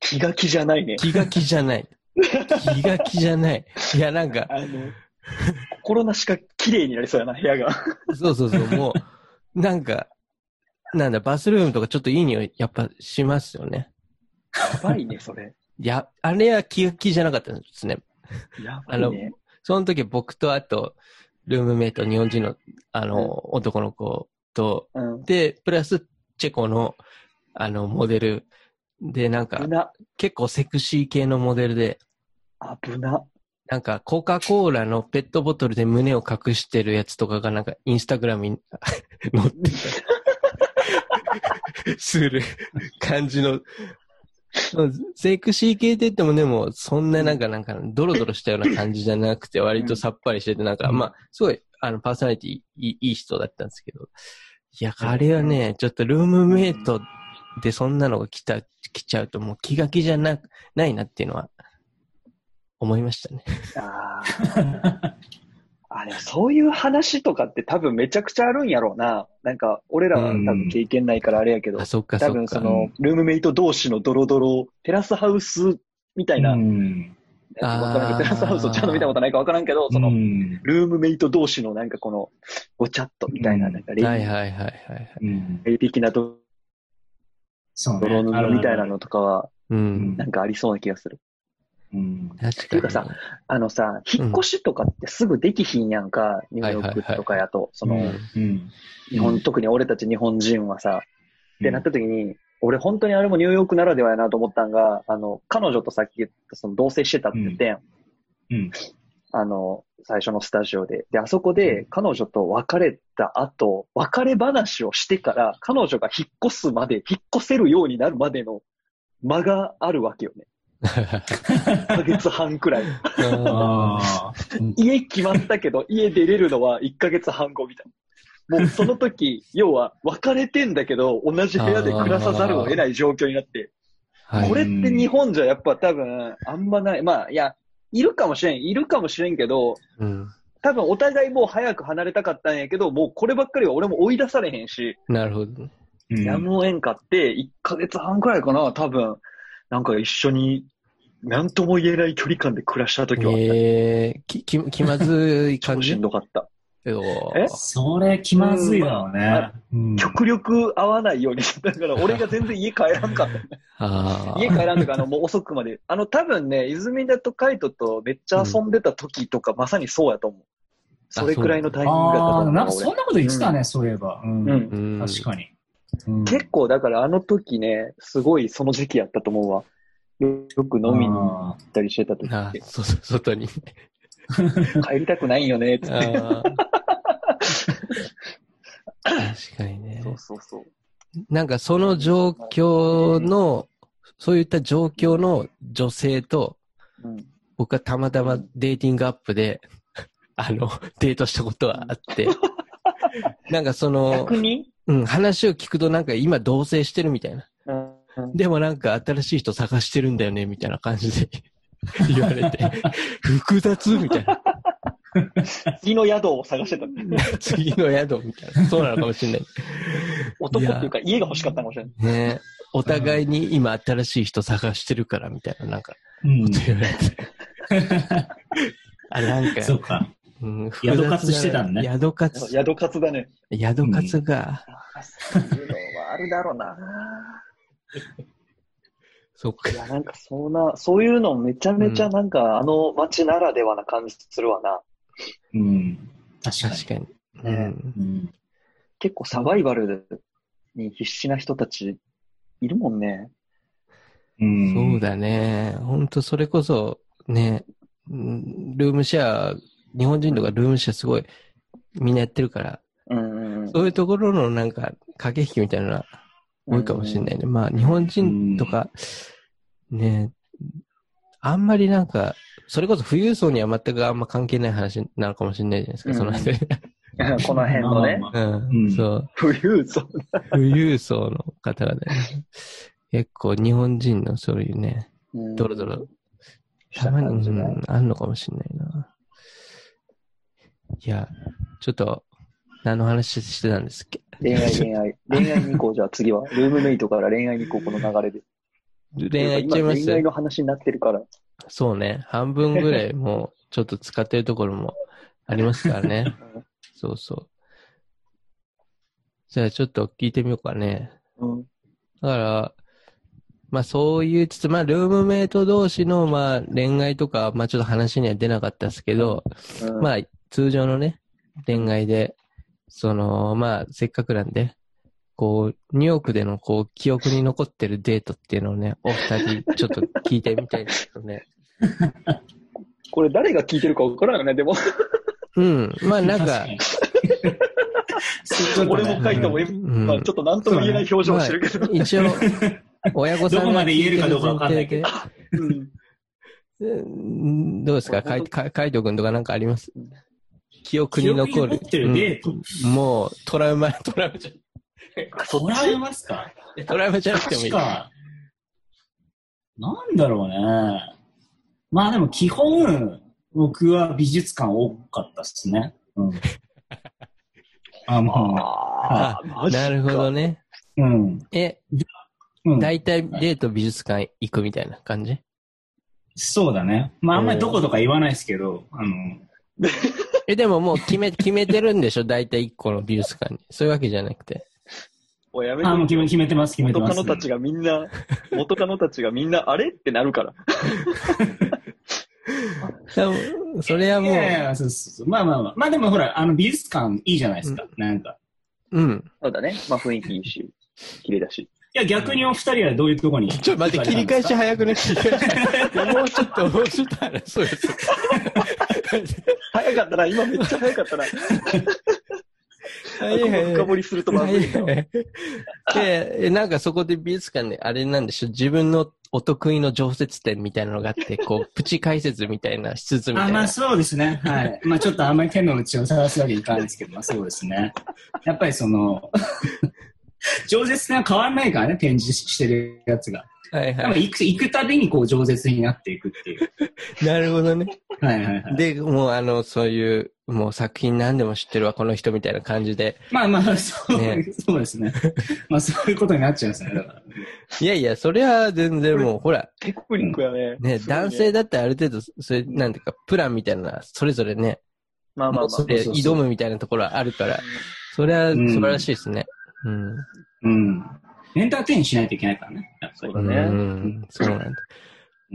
気が気じゃないね。気が気じゃない。気が気じゃない。いや、なんか、あの、心なしか綺麗になりそうやな、部屋が。そうそうそう、もう、なんか、なんだ、バスルームとかちょっといい匂い、やっぱしますよね。やばいね、それ。いや、あれは気が気じゃなかったんですね。やばいね。その時僕とあと、ルームメイト、日本人の、あの、男の子と、うん。で、プラス、チェコの、あの、モデル。で、なんか。結構セクシー系のモデルで、危な。なんか、コカ・コーラのペットボトルで胸を隠してるやつとかが、なんか、インスタグラムに 載ってた する感じの、セクシー系って言ってもでも、そんななんか、なんか、ドロドロしたような感じじゃなくて、割とさっぱりしてて、なんか、うん。まあ、すごい、あの、パーソナリティいいいい人だったんですけど、いや、あれはね、ちょっとルームメイトでそんなのが来た、来ちゃうともう気が気じゃな、ないなっていうのは、思いましたね。あー あ、でもそういう話とかって多分めちゃくちゃあるんやろうな。なんか、俺らは多分経験ないからあれやけど、あ、そっかそ。多分その、ルームメイト同士のドロドロ、テラスハウスみたいな、うん。わからんけどテラスハウスをちゃんと見たことないかわからんけど、その、うんルームメイト同士のなんかこの、ごちゃっとみたいな、うんなんかレイ,、はいはいはいはいはい。うん。的なドそうね。ロ布みたいなのとかは、うん。なんかありそうな気がする。うん。確かに。ていうかさあのさ、引っ越しとかってすぐできひんやんか、ニューヨークとかやと。その、うんうん。日本、特に俺たち日本人はさ、ってなった時に、俺本当にあれもニューヨークならではやなと思ったんが、あの、彼女とさっき言ったその同棲してたって言ってん、うん。あの、最初のスタジオで。で、あそこで彼女と別れた後、別れ話をしてから、彼女が引っ越すまで、引っ越せるようになるまでの間があるわけよね。1 ヶ月半くらい。家決まったけど、家出れるのは1ヶ月半後みたいな。もうその時、要は別れてんだけど、同じ部屋で暮らさざるを得ない状況になって、はいこれって日本じゃやっぱ多分、あんまない。まあ、いや、いるかもしれん、いるかもしれんけど、うん。多分お互いもう早く離れたかったんやけど、もうこればっかりは俺も追い出されへんし、なるほど。うんやむをえんかって、1ヶ月半くらいかな、多分、なんか一緒になんとも言えない距離感で暮らした時はあった、えー、き、き、気まずい感超しじんどかった。ええ？それ気まずいだろうね。うん極力会わないようにしてたから、俺が全然家帰らんかった。家帰らんとか、あの、もう遅くまで。あの、多分ね、泉田とカイトとめっちゃ遊んでた時とか、まさにそうやと思う。それくらいのタイミングだったとああ、思う。なんかそん俺なこと言ってたね、そういえば。うんうんうん確かに。うん結構、だからあの時ね、すごいその時期やったと思うわ。よよく飲みに行ったりしてた時って、あそうそう、外に。帰りたくないよね、つって。確かにねそ。うそうそう。なんかその状況の、そういった状況の女性と、うん。僕はたまたまデーティングアップで、あの、デートしたことがあって、なんかそのうん、話を聞くとなんか今同棲してるみたいな。でもなんか新しい人探してるんだよね、みたいな感じで 言われて、複雑みたいな。次の宿を探してた。次の宿みたいな。そうなのかもしれない。男っていうか、家が欲しかったかもしれない。ねお互いに今新しい人探してるからみたいな、なんか、うんこと言われて。あ、なんか、そうか。うん、宿活してたんね宿活。宿活だね。宿活が、そういうのはあるだろうな。そっかい。や、なんかそんな、そういうのめちゃめちゃなんか、あの街ならではな感じするわな。うん。確かに。確かに。ねうん。うん。結構サバイバルに必死な人たちいるもんね。うん。そうだね。本当それこそ、ね、うんルームシェア、日本人とかルームシェアすごいみんなやってるから、うんうんうん。そういうところのなんか駆け引きみたいなのは多いかもしれないね。まあ日本人とか、ね、あんまりなんか、それこそ富裕層には全くあんま関係ない話なのかもしれないじゃないですか、うんその辺。うん。この辺のね。そう。富裕層。富裕層の方がね、結構日本人のそういうね、ドロドロ、たまに、うん、あんのかもしれないな。いや、ちょっと、何の話してたんですっけ？恋愛恋愛。恋愛に行こう、じゃあ次は。ルームメイトから恋愛に行こう、この流れで。恋愛いっちゃいます？今恋愛の話になってるから。そうね。半分ぐらいもう、ちょっと使ってるところもありますからね。そうそう。じゃあちょっと聞いてみようかね。うん。だから、まあそういうつつ、まあルームメイト同士のまあ恋愛とか、まあちょっと話には出なかったですけど、うん。まあ通常のね、恋愛で、その、まあせっかくなんで、こう、ニューヨークでのこう、記憶に残ってるデートっていうのをね、お二人ちょっと聞いてみたいんですけどね。これ誰が聞いてるか分からんよね、でも。うん。まあなんか俺も書いても、ん。まあちょっと何とも言えない表情をしてるけど。一応、親御さんどこまで言えるかどうかわかんないけどうん。うん。どうですか？カイカイカイト君とかなんかあります？記憶記憶にに残る。残ってるデート。うんもう、トラウマ、トラウマじゃ、トラウマすか？トラウマじゃなくてもいい。なんだろうね。まあでも基本、僕は美術館多かったっすね。うん。あ、もあなるほど。ね。う、うん。え、うん、大体デート美術館行くみたいな感じ？そうだね。まああんまりどことか言わないですけど、あの、え、でももう決め、決めてるんでしょ？大体一個の美術館に。そういうわけじゃなくて。おいやめてあ、もう決め決めてます、決めてます。元カノたちがみんな、元カノたちがみんな、あれってなるから。でもそれはいもう、やいや、そうそうそう。まあまあまあ。まあでもほら、あの美術館いいじゃないですか。なんか。うん。そうだね。まあ雰囲気いいし、綺麗だし。いや、逆にお二人はどういうところにちょっと待って、切り返し早くね。もうちょっと、もうちょっと話そうです。早かったな、今めっちゃ早かったな。はいはい深掘りするとまずいんだわで、えなんかそこで美術館であれなんでしょ？自分のお得意の常設展みたいなのがあって、こう、プチ解説みたいな、施設みたあ、いなまあ。そうですね。はい。まあちょっとあんまり手の内を探すわけにいかないですけど、まあそうですね。やっぱりその、饒舌な変わんないからね、展示してるやつが。はいはい。やっぱ行く行くたびにこう饒舌になっていくっていう。なるほどね。はいはいはい。で、もうあの、そういう、もう作品何でも知ってるわ、この人みたいな感じで。まあまあ、そう、ねそうですね。まあそういうことになっちゃうんですよね、だから。いやいや、それは全然もう、ほら、テクニックやね。ね、すごい男性だってある程度、それ、なんていうか、プランみたいな、それぞれね、まあまあまあそ。れ挑むみたいなところはあるから、それは素晴らしいですね。うん。うん。エンターテインしないといけないからね。やっぱりそうだねうん、そうなんだ。うん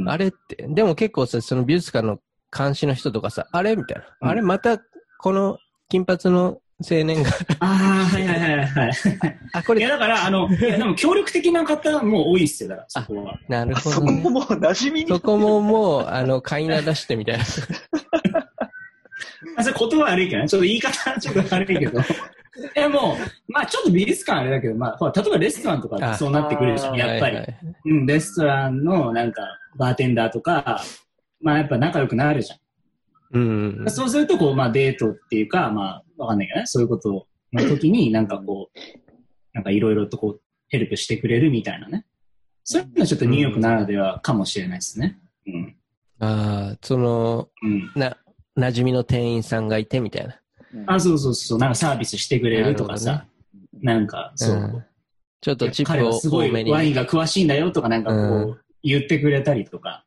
あれって、でも結構さ、その美術館の監視の人とかさ、あれみたいな。うんあれまた、この金髪の青年が、ああ、はいはいはいはい。あ、こいや、れ、だから、あの、いや、でも協力的な方も多いっすよ、だから、そこは。なるあほどね。そこももう馴染みに。そこももう、あの、飼いな出してみたいな。あ、それ言葉悪いけどね。ちょっと言い方はちょっと悪いけど。いや、もう、まあちょっと美術館あれだけど、まあ、ほら、例えばレストランとかそうなってくるでしょ、やっぱり。はいはいうん、レストランのなんか、バーテンダーとか、まあやっぱ仲良くなるじゃん。うん。そうすると、こう、まあデートっていうか、まあ、わかんないけどね、そういうことの時に、なんかこう、なんかいろいろとこう、ヘルプしてくれるみたいなね。そういうのはちょっとニューヨークならではかもしれないですね。うん。ああ、その、うん。な、馴染みの店員さんがいてみたいな。あ、そうそうそう、なんかサービスしてくれるとかさ、なんか、そう。うんちょっとチッ彼プをはすごい。ワインが詳しいんだよとか、なんかこう、うん。言ってくれたりとか、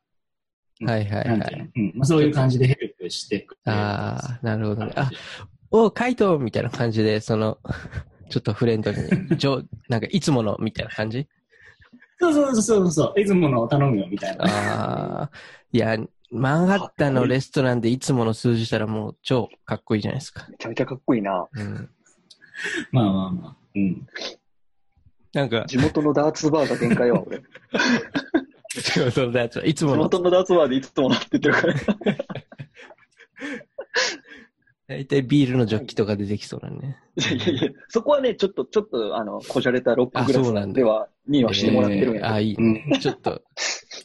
はいはいはい。うん。まあ、そういう感じでヘルプしてくれる。ああ、なるほどね。あ、おう、カイトみたいな感じで、その、ちょっとフレンドに、じょなんかいつものみたいな感じ？そうそうそうそうそう、いつものを頼むよみたいな。ああ、いや、マンハッタンのレストランでいつもの数字したらもう超かっこいいじゃないですか。めちゃめちゃかっこいいな。うん。まあまあまあ。うん。なんか、地元のダーツバーが限界は、俺。そのやついつ地もの、元のダーツバーでいつもなって言ってるから。大体ビールのジョッキとか出てきそうだね。いやいやいや、そこはね、ちょっと、ちょっと、あの、こじゃれたロックグあラスでは、にはしてもらってるんやけどえーあ、いいね。ちょっと、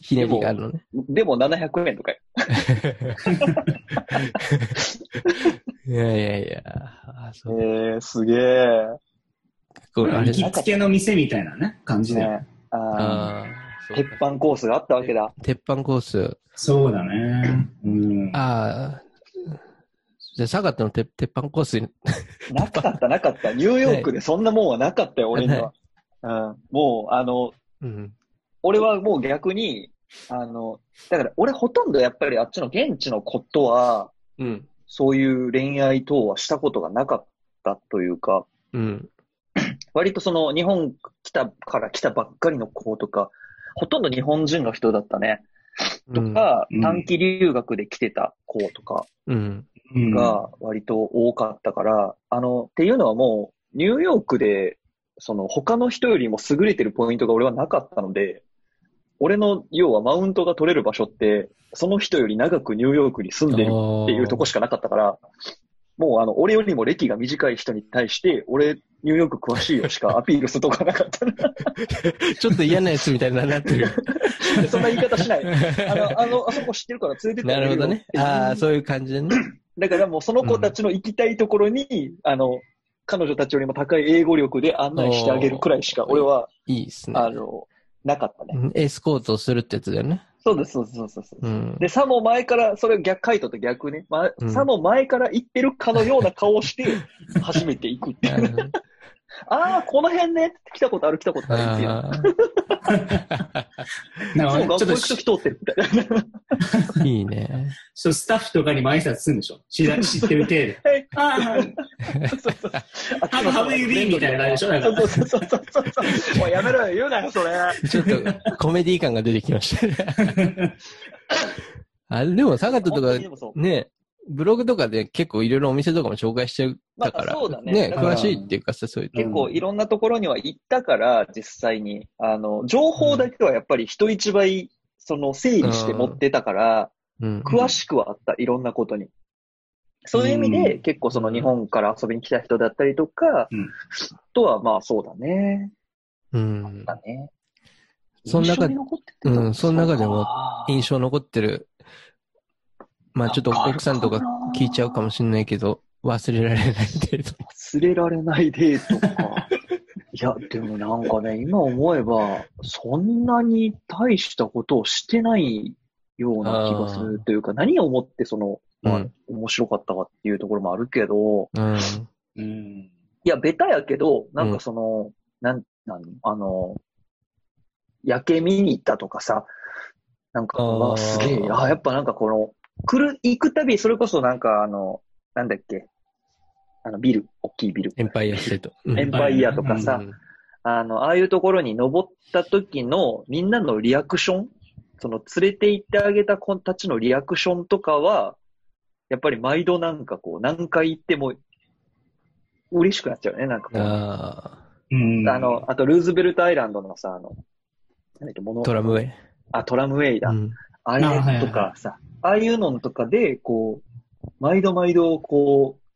ひねりがあるのね。でも700円とかよいやいやいや、あそう。えー、すげえ。これあれ行きつけの店みたいなね、感じで。ね、ああ鉄板コースがあったわけだ。鉄板コース。そうだね。うん。ああ、じゃあ、サガットの鉄鉄板コースに、なかった、なかった。ニューヨークでそんなもんはなかったよ、俺には。うん、もう、あの、うん。俺はもう逆に、あの、だから俺ほとんどやっぱりあっちの現地のことは、うん。そういう恋愛等はしたことがなかったというか、うん。割とその日本来たから来たばっかりの子とか、ほとんど日本人の人だったね。とか、うん短期留学で来てた子とかうん。うん、が割と多かったから、あの、っていうのはもう、ニューヨークで、その他の人よりも優れてるポイントが俺はなかったので、俺の要はマウントが取れる場所って、その人より長くニューヨークに住んでるっていうとこしかなかったから、もうあの、俺よりも歴が短い人に対して、俺、ニューヨーク詳しいよしかアピールするとこがなかったな。ちょっと嫌なやつみたいになってる。そんな言い方しない。あの、あの、あそこ知ってるから連れてってなるほどね。ああ、そういう感じでね。だからもうその子たちの行きたいところに、あの、彼女たちよりも高い英語力で案内してあげるくらいしか、俺は、いいですね。あの、なかったね。うんエスコートをするってやつだよね。そうです、そうです、そうです。そうですうん。で、さも前から、それ逆回答と逆ね。まあ、うんさも前から行ってるかのような顔をして、初めて行くっていう。ああ、この辺ね。来たことある、来たことあるっていう。なんかちょっと学校行くとき通ってるみたいな。ーいいね。そうスタッフとかにも挨拶するんでしょ？知ら知ってる程度。はいああ、はい。そうそう。ハブハブユビーみたいな感じでしょ？そうそうそうそうそうそう。やめろよ、言うなよ、それ。ちょっとコメディ感が出てきましたね。あでも、サガットとかね、ブログとかで結構いろいろお店とかも紹介しちゃったから、まあそうだねね、だ詳しいっていうかさ、そういう。結構いろんなところには行ったから、実際に。あの、情報だけはやっぱり人一倍、その、整理して持ってたから、うん。詳しくはあった、いろんなことに。そういう意味で、う結構その日本から遊びに来た人だったりとか、うんとはまあそうだね。うん。だね。その中印象に残っててうんその中でも印象残ってる。まあちょっと奥さんとか聞いちゃうかもしれないけど、忘れられない程度。忘れられないデートか。いや、でもなんかね、今思えば、そんなに大したことをしてないような気がするというか、何をもってその、まあうん面白かったかっていうところもあるけど、うん。うん。いや、ベタやけど、なんかその、なん、なん、あの、夜景見に行ったとかさ、なんか、あすげえ、あーやっぱなんかこの、来る、行くたび、それこそなんかあの、なんだっけ、あの、ビル、大きいビル。エンパイアステート。うんエンパイアとかさ、うんあの、ああいうところに登った時のみんなのリアクションその連れて行ってあげた子たちのリアクションとかは、やっぱり毎度なんかこう、何回行っても嬉しくなっちゃうよね、なんかこう。あうん。あの、あとルーズベルトアイランドのさ、あの、トラムウェイ。あ、トラムウェイだ。うんあれとかさ、ああいうのとかで、こう、毎度毎度、こう、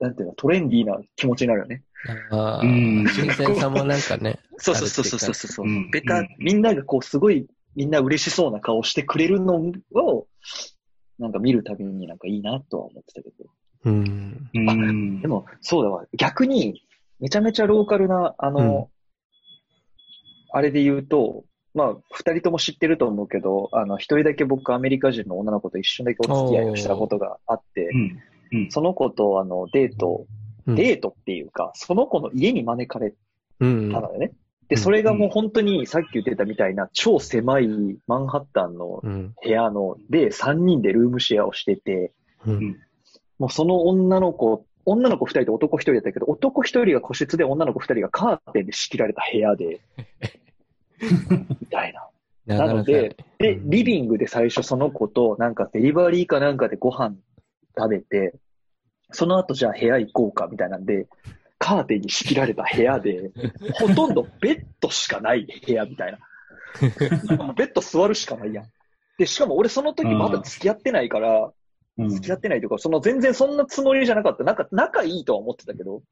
なんていうの、トレンディーな気持ちになるよね。ああ、うん新鮮さもなんかね。そうそうそうそうそうそう。うんベタうん、みんながこう、すごい、みんな嬉しそうな顔してくれるのを、なんか見るたびになんかいいなとは思ってたけど。うん。うん。でも、そうだわ。逆に、めちゃめちゃローカルな、あの、あれで言うと、まあ、二人とも知ってると思うけど、あの、一人だけ僕アメリカ人の女の子と一緒だけお付き合いをしたことがあってう、ん。うん。その子とあの、デート、うんデートっていうか、その子の家に招かれうん。たのよね。で、うんそれがもう本当にさっき言ってたみたいな超狭いマンハッタンのうん。部屋の、で、3人でルームシェアをしてて、うん。もうその女の子、女の子2人と男1人だったけど、男1人が個室で女の子2人がカーテンで仕切られた部屋で、みたいな。なので、で、うんリビングで最初その子となんかデリバリーかなんかでご飯食べて、その後じゃあ部屋行こうかみたいなんで、カーテンに仕切られた部屋で、ほとんどベッドしかない部屋みたいな。ベッド座るしかないやん。で、しかも俺その時まだ付き合ってないから、うん付き合ってないというか、その全然そんなつもりじゃなかった。なんか仲いいとは思ってたけど、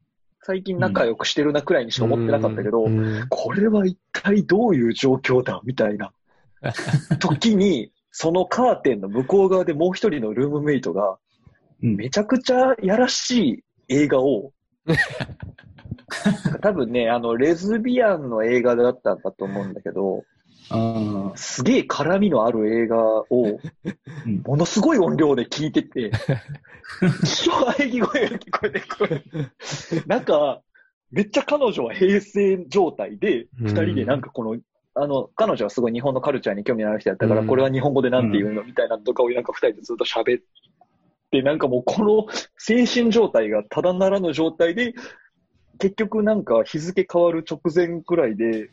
最近仲良くしてるなくらいにしか思ってなかったけど、うんこれは一体どういう状況だみたいな 時に、そのカーテンの向こう側でもう一人のルームメイトが、うんめちゃくちゃやらしい映画を、多分ね、あの、レズビアンの映画だったんだと思うんだけど、あすげえ絡みのある映画を、うん。ものすごい音量で聞いてて、喘ぎ声が聞こえてくる。なんか、めっちゃ彼女は平静状態で、うん二人でなんかこの、あの、彼女はすごい日本のカルチャーに興味のある人だったから、うん。これは日本語でなんて言うのみたいなのとかをなんか二人でずっと喋って、なんかもうこの精神状態がただならぬ状態で、結局なんか日付変わる直前くらいで、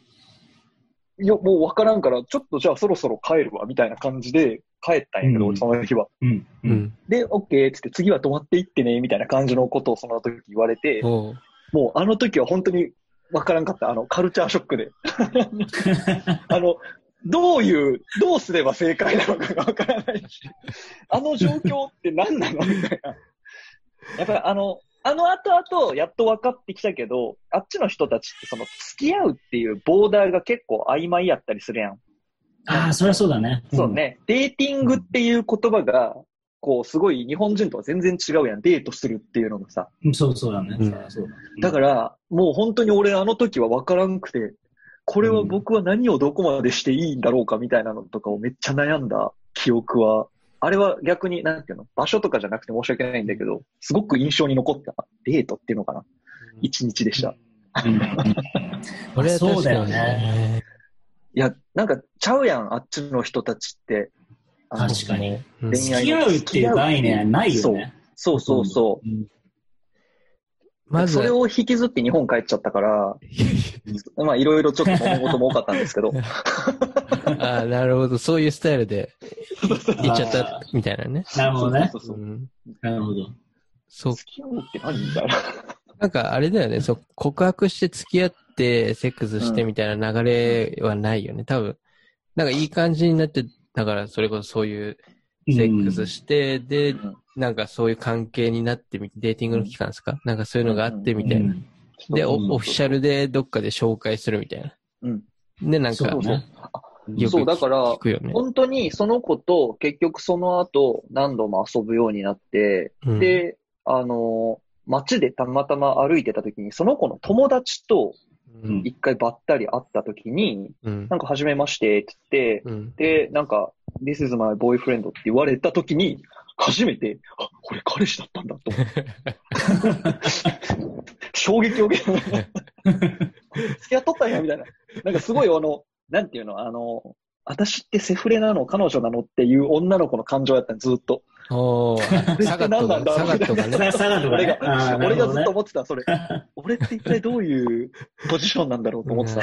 よ、もうわからんから、ちょっとじゃあそろそろ帰るわ、みたいな感じで帰ったんやけど、うんその日は。うん。ううん。ん。で、オッケーっつって次は泊まっていってね、みたいな感じのことをその時言われて、もうあの時は本当にわからんかった。あの、カルチャーショックで。あの、どういう、どうすれば正解なのかがわからないし、あの状況って何なの？みたいな。やっぱりあの、あの後々やっと分かってきたけど、あっちの人たちってその付き合うっていうボーダーが結構曖昧やったりするやん。ああ、そりゃそうだね。そうね。デーティングっていう言葉が、こう、すごい日本人とは全然違うやん。デートするっていうのがさ。うん。そうそうだね。うんだ。だから、もう本当に俺あの時は分からんくて、これは僕は何をどこまでしていいんだろうかみたいなのとかをめっちゃ悩んだ記憶は、あれは逆に、なんていうの、場所とかじゃなくて申し訳ないんだけど、すごく印象に残ったデートっていうのかな。一日でした。うん。これはそうだよね。いや、なんかちゃうやん、あっちの人たちって。確かに。うん恋愛付き合うっていう概念ないよね。そうそうそう。うん。まずそれを引きずって日本帰っちゃったから、まあいろいろちょっと揉め事も多かったんですけど、ああ、なるほど。そういうスタイルで 行っちゃったみたいなね。なるほどね。そうそうそううんなるほど。そう。付き合うって何みたいな。なんかあれだよね。そう、告白して付き合って、セックスしてみたいな流れはないよね。多分。なんかいい感じになって、だからそれこそそういうセックスして、でう、んなんかそういう関係になってみて、デーティングの期間ですか？なんかそういうのがあってみたいな。うんで、オそうそうそうオフィシャルでどっかで紹介するみたいな。うん。で、なんかそうだね、よくそう、だからね。本当にその子と結局その後何度も遊ぶようになって、うんで、あの、街でたまたま歩いてた時に、その子の友達とうん。一回ばったり会った時に、うんなんか、はじめましてって言って、うん。で、なんか、This is my boyfriend って言われた時に、初めて、あ、これ彼氏だったんだと思って。衝撃を受けた。付き合っとったんや、みたいな。なんかすごいあの、なんていうの、あの、私ってセフレなの、彼女なのっていう女の子の感情やったの、ずっと。おー、サガットが、サガットがね。サガとかね俺が。あーな俺がずっと思ってた、それ。俺って一体どういうポジションなんだろうと思ってた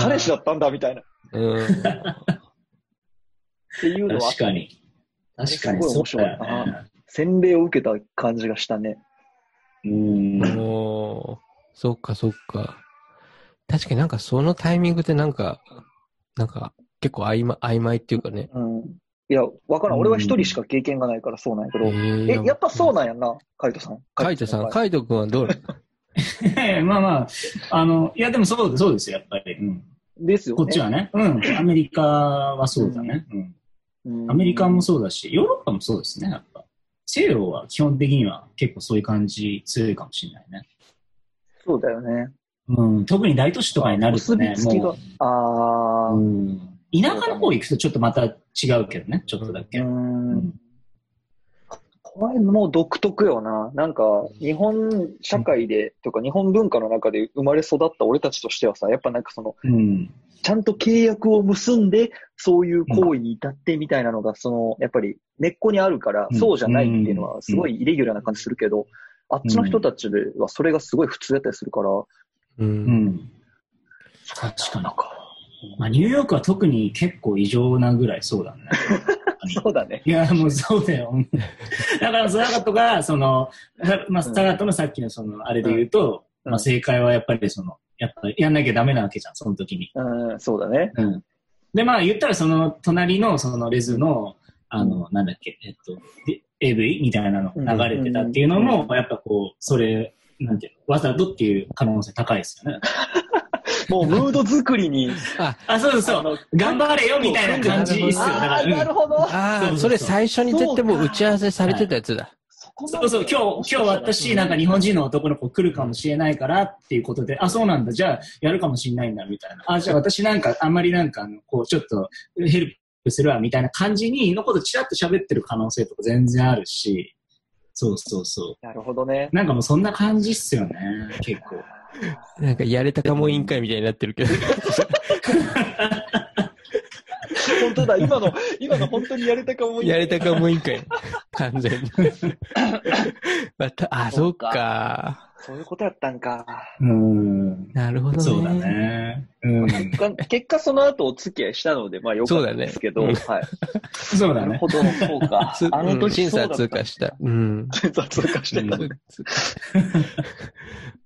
彼氏だったんだ、みたいな。っうん。ていうのは、確かに。確かに、そうだよね。洗礼を受けた感じがしたね。うん。おー、そっかそっか。確かになんかそのタイミングでなんか、なんか結構曖昧曖昧っていうかね。うん。いや、わからん。俺は一人しか経験がないからそうなんやけど。え、やっぱそうなんやんな、カイトさん。カイトさん、カイト君はどう まあまあ、あの、いやでもそうそうですよ、やっぱり。うん。ですよね。こっちはね。うん。アメリカはそうだね。うん。うんアメリカもそうだし、ヨーロッパもそうですね、やっぱ。西洋は基本的には結構そういう感じ強いかもしれないね。そうだよね。うん。特に大都市とかになるとね、もう、あー。うん。田舎の方行くとちょっとまた違うけどね、ちょっとだけ。ううんれも独特よな。なんか、日本社会で、とか日本文化の中で生まれ育った俺たちとしてはさ、やっぱなんかその、うん。ちゃんと契約を結んで、そういう行為に至ってみたいなのが、その、やっぱり根っこにあるから、うんそうじゃないっていうのは、すごいイレギュラーな感じするけど、あっちの人たちではそれがすごい普通だったりするから、う。うんん。確かになん。か、まあ、ニューヨークは特に結構異常なぐらいそうだね。そうだね。いや、もうそうだよ。だから、サガットが、その、まあ、サガットのさっきのその、あれで言うと、うんまあ、正解はやっぱりその、やっぱりやんなきゃダメなわけじゃん、その時に。うん、そうだね。うん。で、まあ、言ったらその、隣のそのレズの、あの、なんだっけ、えっと、で AV みたいなの流れてたっていうのも、やっぱこう、それ、なんていうの、わざとっていう可能性高いですよね。もうムード作りに、あ、あ、そうそうそう。頑張れよみたいな感じですよ。あー、なるほど。ああ、それ最初に絶対もう打ち合わせされてたやつだ。そうそう、今日、今日私、なんか日本人の男の子来るかもしれないからっていうことで、あ、そうなんだ、じゃあやるかもしれないんだ、みたいな。あ、じゃあ私なんか、あんまりなんか、あのこう、ちょっとヘルプするわ、みたいな感じに、のことちらっと喋ってる可能性とか全然あるし、そうそうそなるほどね。う。なんかもうそんな感じっすよね、結構。なんかやれたかも委員会みたいになってるけど。本当だ、今の、今の本当にやれたかもやれたかも委員会。完全に。またあ、そっそっかか。そういうことやったんか。うん。なるほどね。そうだ。ね。うん。結果、その後お付き合いしたので、まあよかったですけど、そうはい。そうだね。なるほど、そうかつ。あのうん審査通過した。うん。審査通過してた。うん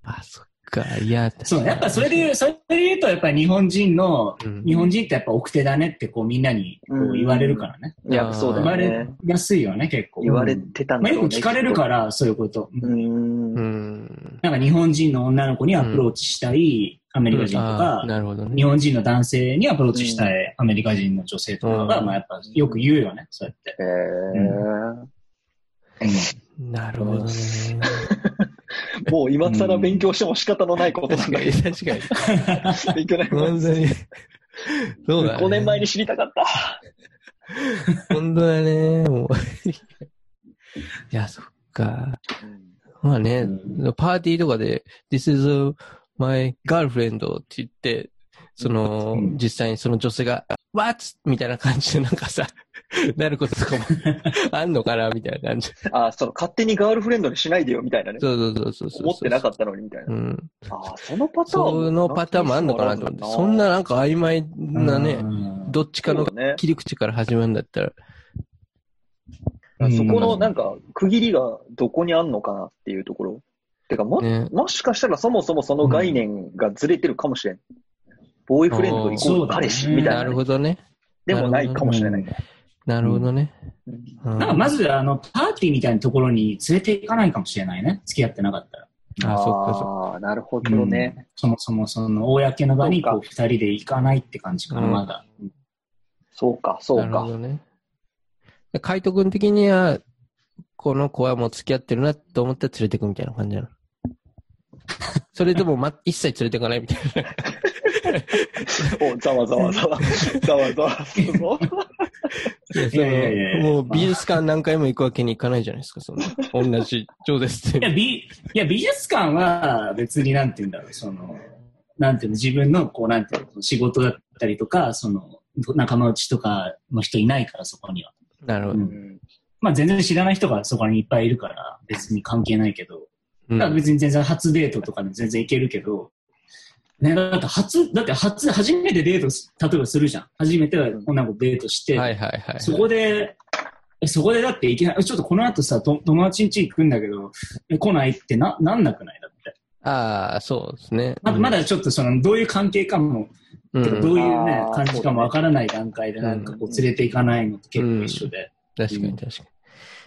あ、そっか。いや、そう、やっぱそれで言う、それで言うと、やっぱり日本人の、うん日本人ってやっぱ奥手だねってこうみんなにこう言われるからね。いや、そうだ言われ。やすいよね、結構。言われうんてたんまあ、だろうね。よく聞かれるから、そういうこと。うーん。うん。なんか日本人の女の子にアプローチしたいアメリカ人とあかー、なるほどね。日本人の男性にアプローチしたいアメリカ人の女性とかが、うんまあやっぱよく言うよね、そうやって。へー。なるほどね。もう今更勉強しても仕方のないことなんだけど、確かに。勉強になり本ます。当に。そうだね。5年前に知りたかった。本当だね。もう。いや、そっか。まあね、うパーティーとかで、This is my girlfriend って言って、その、うん実際にその女性が、What? みたいな感じでなんかさ、なることとかもあんのかなみたいな感じ。あ、その勝手にガールフレンドにしないでよみたいなね。そうそうそうそうそう。思ってなかっったのにみたいな。うん。あ、そのパターンもそのパターンもあんのかなと思って。そんななんか曖昧なね、うんどっちかの切り口から始まるんだったら、そこのなんか区切りがどこにあんのかなっていうところ。てかも、ねもしかしたらそもそもその概念がずれてるかもしれん。ボーイフレンドイコール彼氏みたいななね、るほどね。でもないかもしれない。なるほどね。うんうんなんかまず、あの、パーティーみたいなところに連れて行かないかもしれないね。付き合ってなかったら。あ、そっかそっか。ああ、なるほどね。うんそもそもその、公の場にこう、二人で行かないって感じかな、うんまだ。そうか、そうか。なるほどね。海斗君的には、この子はもう付き合ってるなと思って連れてくみたいな感じなの？それでも、ま、一切連れてかないみたいな。お、ざわざわざわ、ざわざわいやいやいやいやの、もう美術館何回も行くわけにいかないじゃないですか、その、同じ超ですって。いや、美、いや、美術館は別になんて言うんだろう、その、なんていうの、自分の、こう、なんていうの、仕事だったりとか、その、仲間内とかの人いないから、そこには。なるほど。うんまあ全然知らない人がそこにいっぱいいるから、別に関係ないけど、うんだから別に全然初デートとかでも全然いけるけど、ね、だって初、だって初、初めてデートす、例えばするじゃん。初めて女の子デートして、はいはいはい。そこで、えそこでだっていきなり、ちょっとこの後さ、と友達ん家行くんだけど、え来ないってな、なんなくないだって。ああ、そうですね。まだまだちょっとその、どういう関係かも、うん、どういうね感じかもわからない段階でなんかこう連れて行かないのと結構一緒で。確かに確か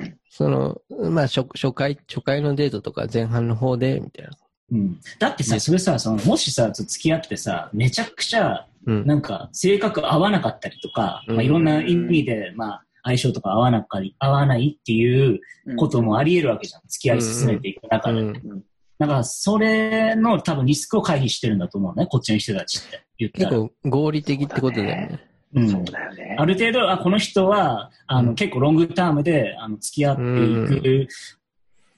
に。その、まあ初、初回、初回のデートとか前半の方で、みたいな。うん。だってさ、それさ、その、もしさ、付き合ってさ、めちゃくちゃ、うん。なんか、性格合わなかったりとか、うんまあ、いろんな意味で、まあ、相性とか合わなかり、合わないっていうこともあり得るわけじゃん。付き合い進めていく中で。うん。だから、それの多分リスクを回避してるんだと思うね、こっちの人たちって言ったら。結構合理的ってことだよね。うんそうだよね。ある程度、あ、この人は、あの、うん結構ロングタームで、あの、付き合っていく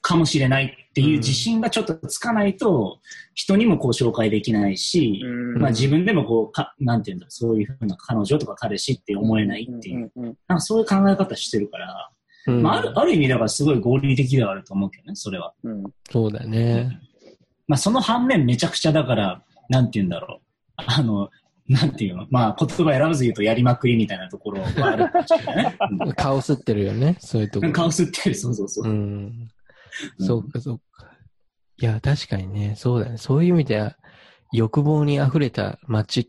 かもしれないっていう自信がちょっとつかないと、人にもこう紹介できないし、うんまあ自分でもこう、か、なんていうんだろう、そういうふうな彼女とか彼氏って思えないっていう、うんうんなんかそういう考え方してるから、うん。まあある、ある意味だからすごい合理的ではあると思うけどね、それは。うんそうだね。まあその反面めちゃくちゃだから、なんていうんだろう。あの、なんていうの？まあ言葉選ばず言うとやりまくりみたいなところはあるかもしれないね。う ん顔すってるよね、そういうところ。顔吸ってる、そうそうそう。うん。そうか、そうか。いや、確かにね、そうだね。そういう意味では、欲望に溢れた街っ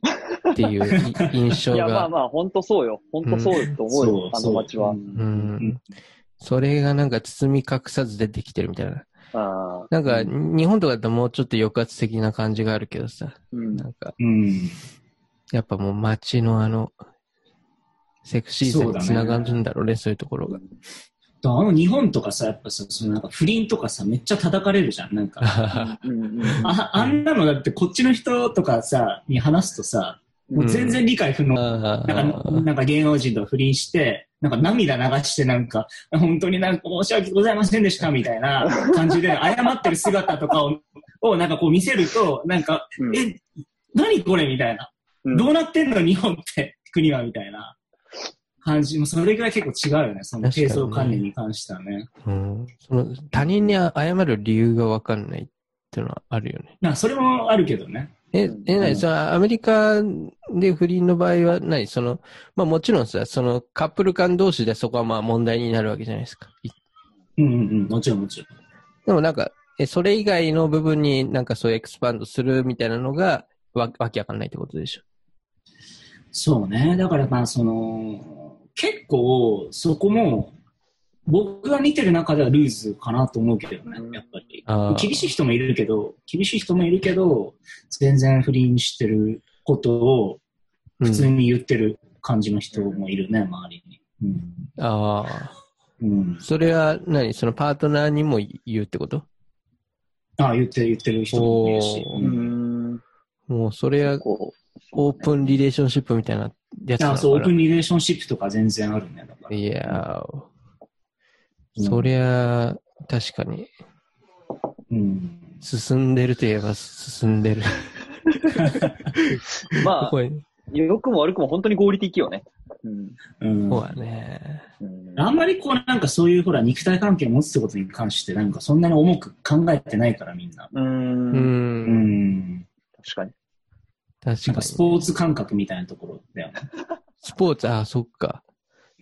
ていうい 印象いや、まあが、まあ、本当そうよ。本当そうと思うよ、あの街はう。んうん。それがなんか包み隠さず出てきてるみたいな。あーなんか、日本とかだともうちょっと抑圧的な感じがあるけどさ、うんなんか、うん。やっぱもう街のあの、セクシーさにつながるんだろうね、そういうところが。あの日本とかさ、やっぱさ、そのなんか不倫とかさ、めっちゃ叩かれるじゃん。なんか、ああんなのだってこっちの人とかさ、に話すとさ、もう全然理解不能。あなんか、ーなんか芸能人と不倫して、なんか涙流してなんか、本当になんか申し訳ございませんでしたみたいな感じで謝ってる姿とかを、をなんかこう見せると、なんか、うんえ、何これみたいな。うんどうなってんの日本って、国はみたいな感じ。もうそれぐらい結構違うよね。その低層観念に関してはね。うん、その他人に謝る理由がわかんないっていうのはあるよね。まあ、それもあるけどね。えうん、え、なに、うんそのアメリカで不倫の場合は何？その、まあもちろんさ、そのカップル間同士でそこはまあ問題になるわけじゃないですか。いうんうんうん。もちろんもちろん。でもなんか、え、それ以外の部分になんかそういうエクスパンドするみたいなのがわわけわかんないってことでしょ。そうね。だからまあ、その、結構、そこも、僕が見てる中ではルーズかなと思うけどね、やっぱり厳しい人もいるけど、厳しい人もいるけど、全然不倫してることをうん普通に言ってる感じの人もいるね、周りに。うん。ああ。うん。それは何？そのパートナーにも言うってこと？ああ、言ってる、言ってる人もいるし。ううんん。もうそれはこうオープンリレーションシップみたいなやつなのかなああそう、オープンリレーションシップとか全然あるね。だからいやー、うんそりゃ、確かに、うん。進んでるといえば進んでる。まあ、良くも悪くも本当に合理的よね。うん。うんそうだね。うんあんまりこうなんかそういうほら肉体関係を持つってことに関してなんかそんなに重く考えてないからみんな。う。うん。うんん。確かに。確かに。スポーツ感覚みたいなところだよね。スポーツ、あ、そっか。うん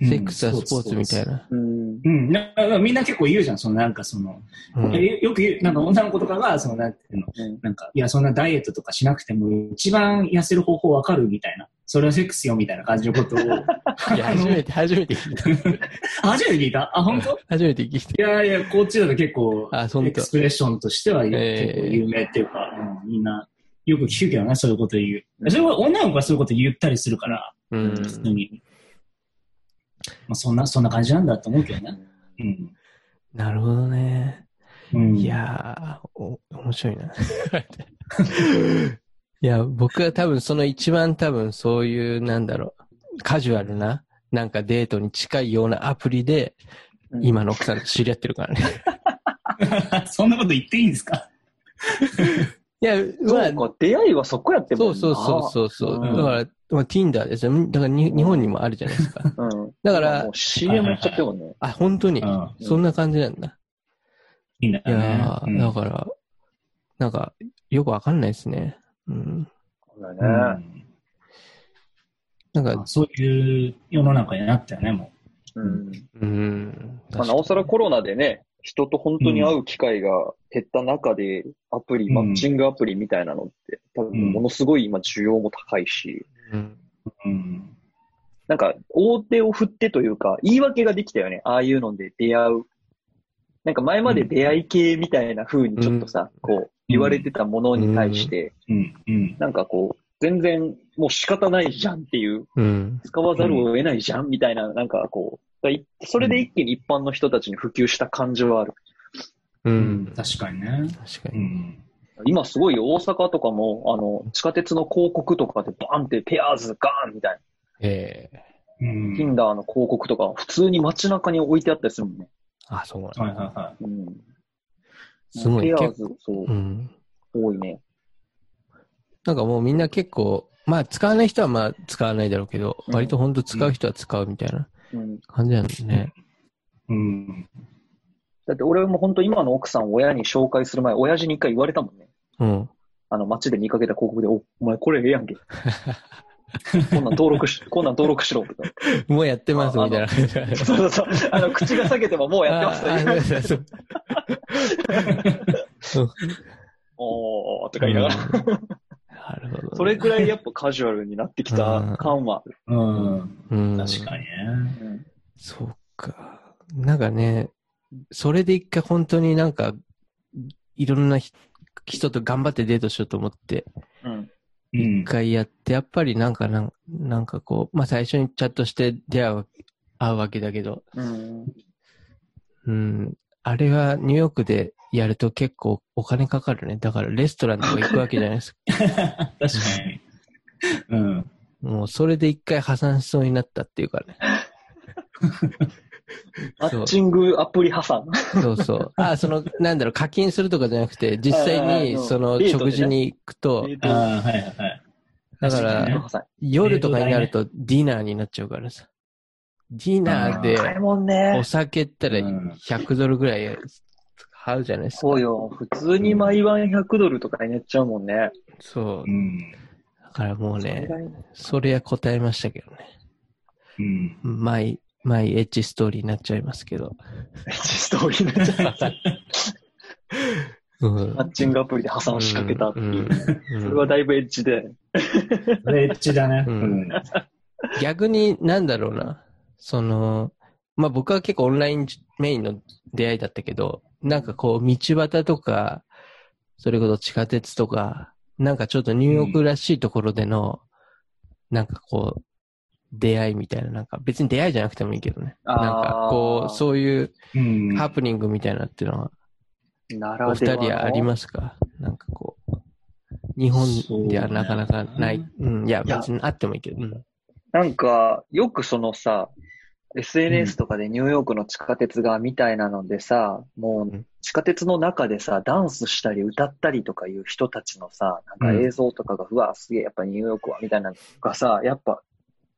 セックスはスポーツみたい。な。うん。うん。なみんな結構言うじゃん。そのなんかその、うんえよく言う、なんか女の子とかが、そのなんていうの、うんなんか、いや、そんなダイエットとかしなくても一番痩せる方法わかるみたいな。それはセックスよみたいな感じのことを。いや、初めて、初めて聞いた。あ初めて聞いた？あ、本当？初めて聞いた。いやいや、こっちだと結構、エクスプレッションとしては結えー構有名っていうか、うんみんな、よく聞くけどね、そういうこと言う。それは女の子がそういうこと言ったりするから、うん。普通に。まあ、そんな、そんな感じなんだと思うけどね。うん。なるほどね。うん、いやー、お、面白いな。いや、僕は多分その一番多分そういう、なんだろう、カジュアルななんかデートに近いようなアプリで、うん今の奥さんと知り合ってるからね。そんなこと言っていいんですか？いや、まあそう、か、出会いはそこやってもそうそうそうそうそう。うんだから、まあ、Tinder ですよ。だからに日本にもあるじゃないですか。う。うん。だから CM やっちゃってるもんね。あ、本当にう。ん。そんな感じなんだ。いいんだいやよね。ー、うんだから、なんか、よくわかんないですね。うん。そうだうね。んなんか、そういう世の中になったよね、もうん。うん。まあ、なおさらコロナでね、人と本当に会う機会が減った中で、アプリ、うんマッチングアプリみたいなのって、多分ものすごい今需要も高いし、うん。う。うん。なんか、大手を振ってというか、言い訳ができたよね。ああいうので出会う。なんか前まで出会い系みたいな風にちょっとさ、こう、言われてたものに対して。なんかこう、全然もう仕方ないじゃんっていう、うん。使わざるを得ないじゃんみたいな、なんかこう、いそれで一気に一般の人たちに普及した感じはある。ううんん。確かにね。確かに。うん。今すごい大阪とかも、あの、地下鉄の広告とかでバンってペアーズガーンみたいええうん。な、Tinder の広告とか普通に街中に置いてあったりするもんね。あ、そうなんだ。はいはいはうん。すごい。ペアー結ズ、そうう、ん。多いね。なんかもうみんな結構、まあ使わない人はまあ使わないだろうけど、うん割と本当使う人は使うみたいなうん。感じなんですね。い。うん。だって俺も本当今の奥さんを親に紹介する前、親父に一回言われたもんね。うん。あの街で見かけた広告で、お、お前これええやんけ。こんなん登録し、こんなん登録しろとか。もうやってますみたいな。そうそうそう。あの、口が裂けてももうやってますああね。おーとか言いながら。うんなるほどね。それくらいやっぱカジュアルになってきた感はある。うん。うん。確かにね。うんそうか。なんかね、それで一回本当になんか、いろんなひ人と頑張ってデートしようと思って、うん。うん一。回やって、やっぱりなんかなん、なんかこう、まあ最初にチャットして出会う、会うわけだけど、うん。うん、あれはニューヨークでやると結構お金かかるね。だからレストランとか行くわけじゃないですか。確かに。うん。もうそれで一回破産しそうになったっていうかね。マッチングアプリ破産。そうそう。あ、その、なんだろう、課金するとかじゃなくて、実際ああに、のその、食事に行くと、ああ、はいはいはい。だか確ら。夜とかになるとディナーになっちゃうからさ。ディナーでお。酒ったらうん100ドルぐらい払うじゃないですか。そうよ。普通に毎晩100ドルとかになっちゃうもんね。そうう。ん。だからもうねそれ、は答えましたけどね。うん。マイ、マイエッジストーリーになっちゃいますけど。ストーリーになっちゃう。うんマッチングアプリで破産しかけたっていう。うんそれはだいぶエッジで。それエッチだね。ううんん。逆になんだろうな。その、まあ僕は結構オンラインメインの出会いだったけど、なんかこう道端とか、それこそ地下鉄とか、なんかちょっとニューヨークらしいところでの、なんかこう、出会いみたいな、なんか別に出会いじゃなくてもいいけどね。なんかこう、そういううん。ハプニングみたいなっていうのは、なお二人はありますか？なんかこう、日本ではなかなかない。そううん、いや、別にあってもいいけど。うんなんか、よくそのさ、SNS とかでニューヨークの地下鉄がみたいなのでさ、もう地下鉄の中でさ、ダンスしたり歌ったりとかいう人たちのさ、なんか映像とかが、うわ、すげえ、やっぱニューヨークは、みたいなのがさ、やっぱ、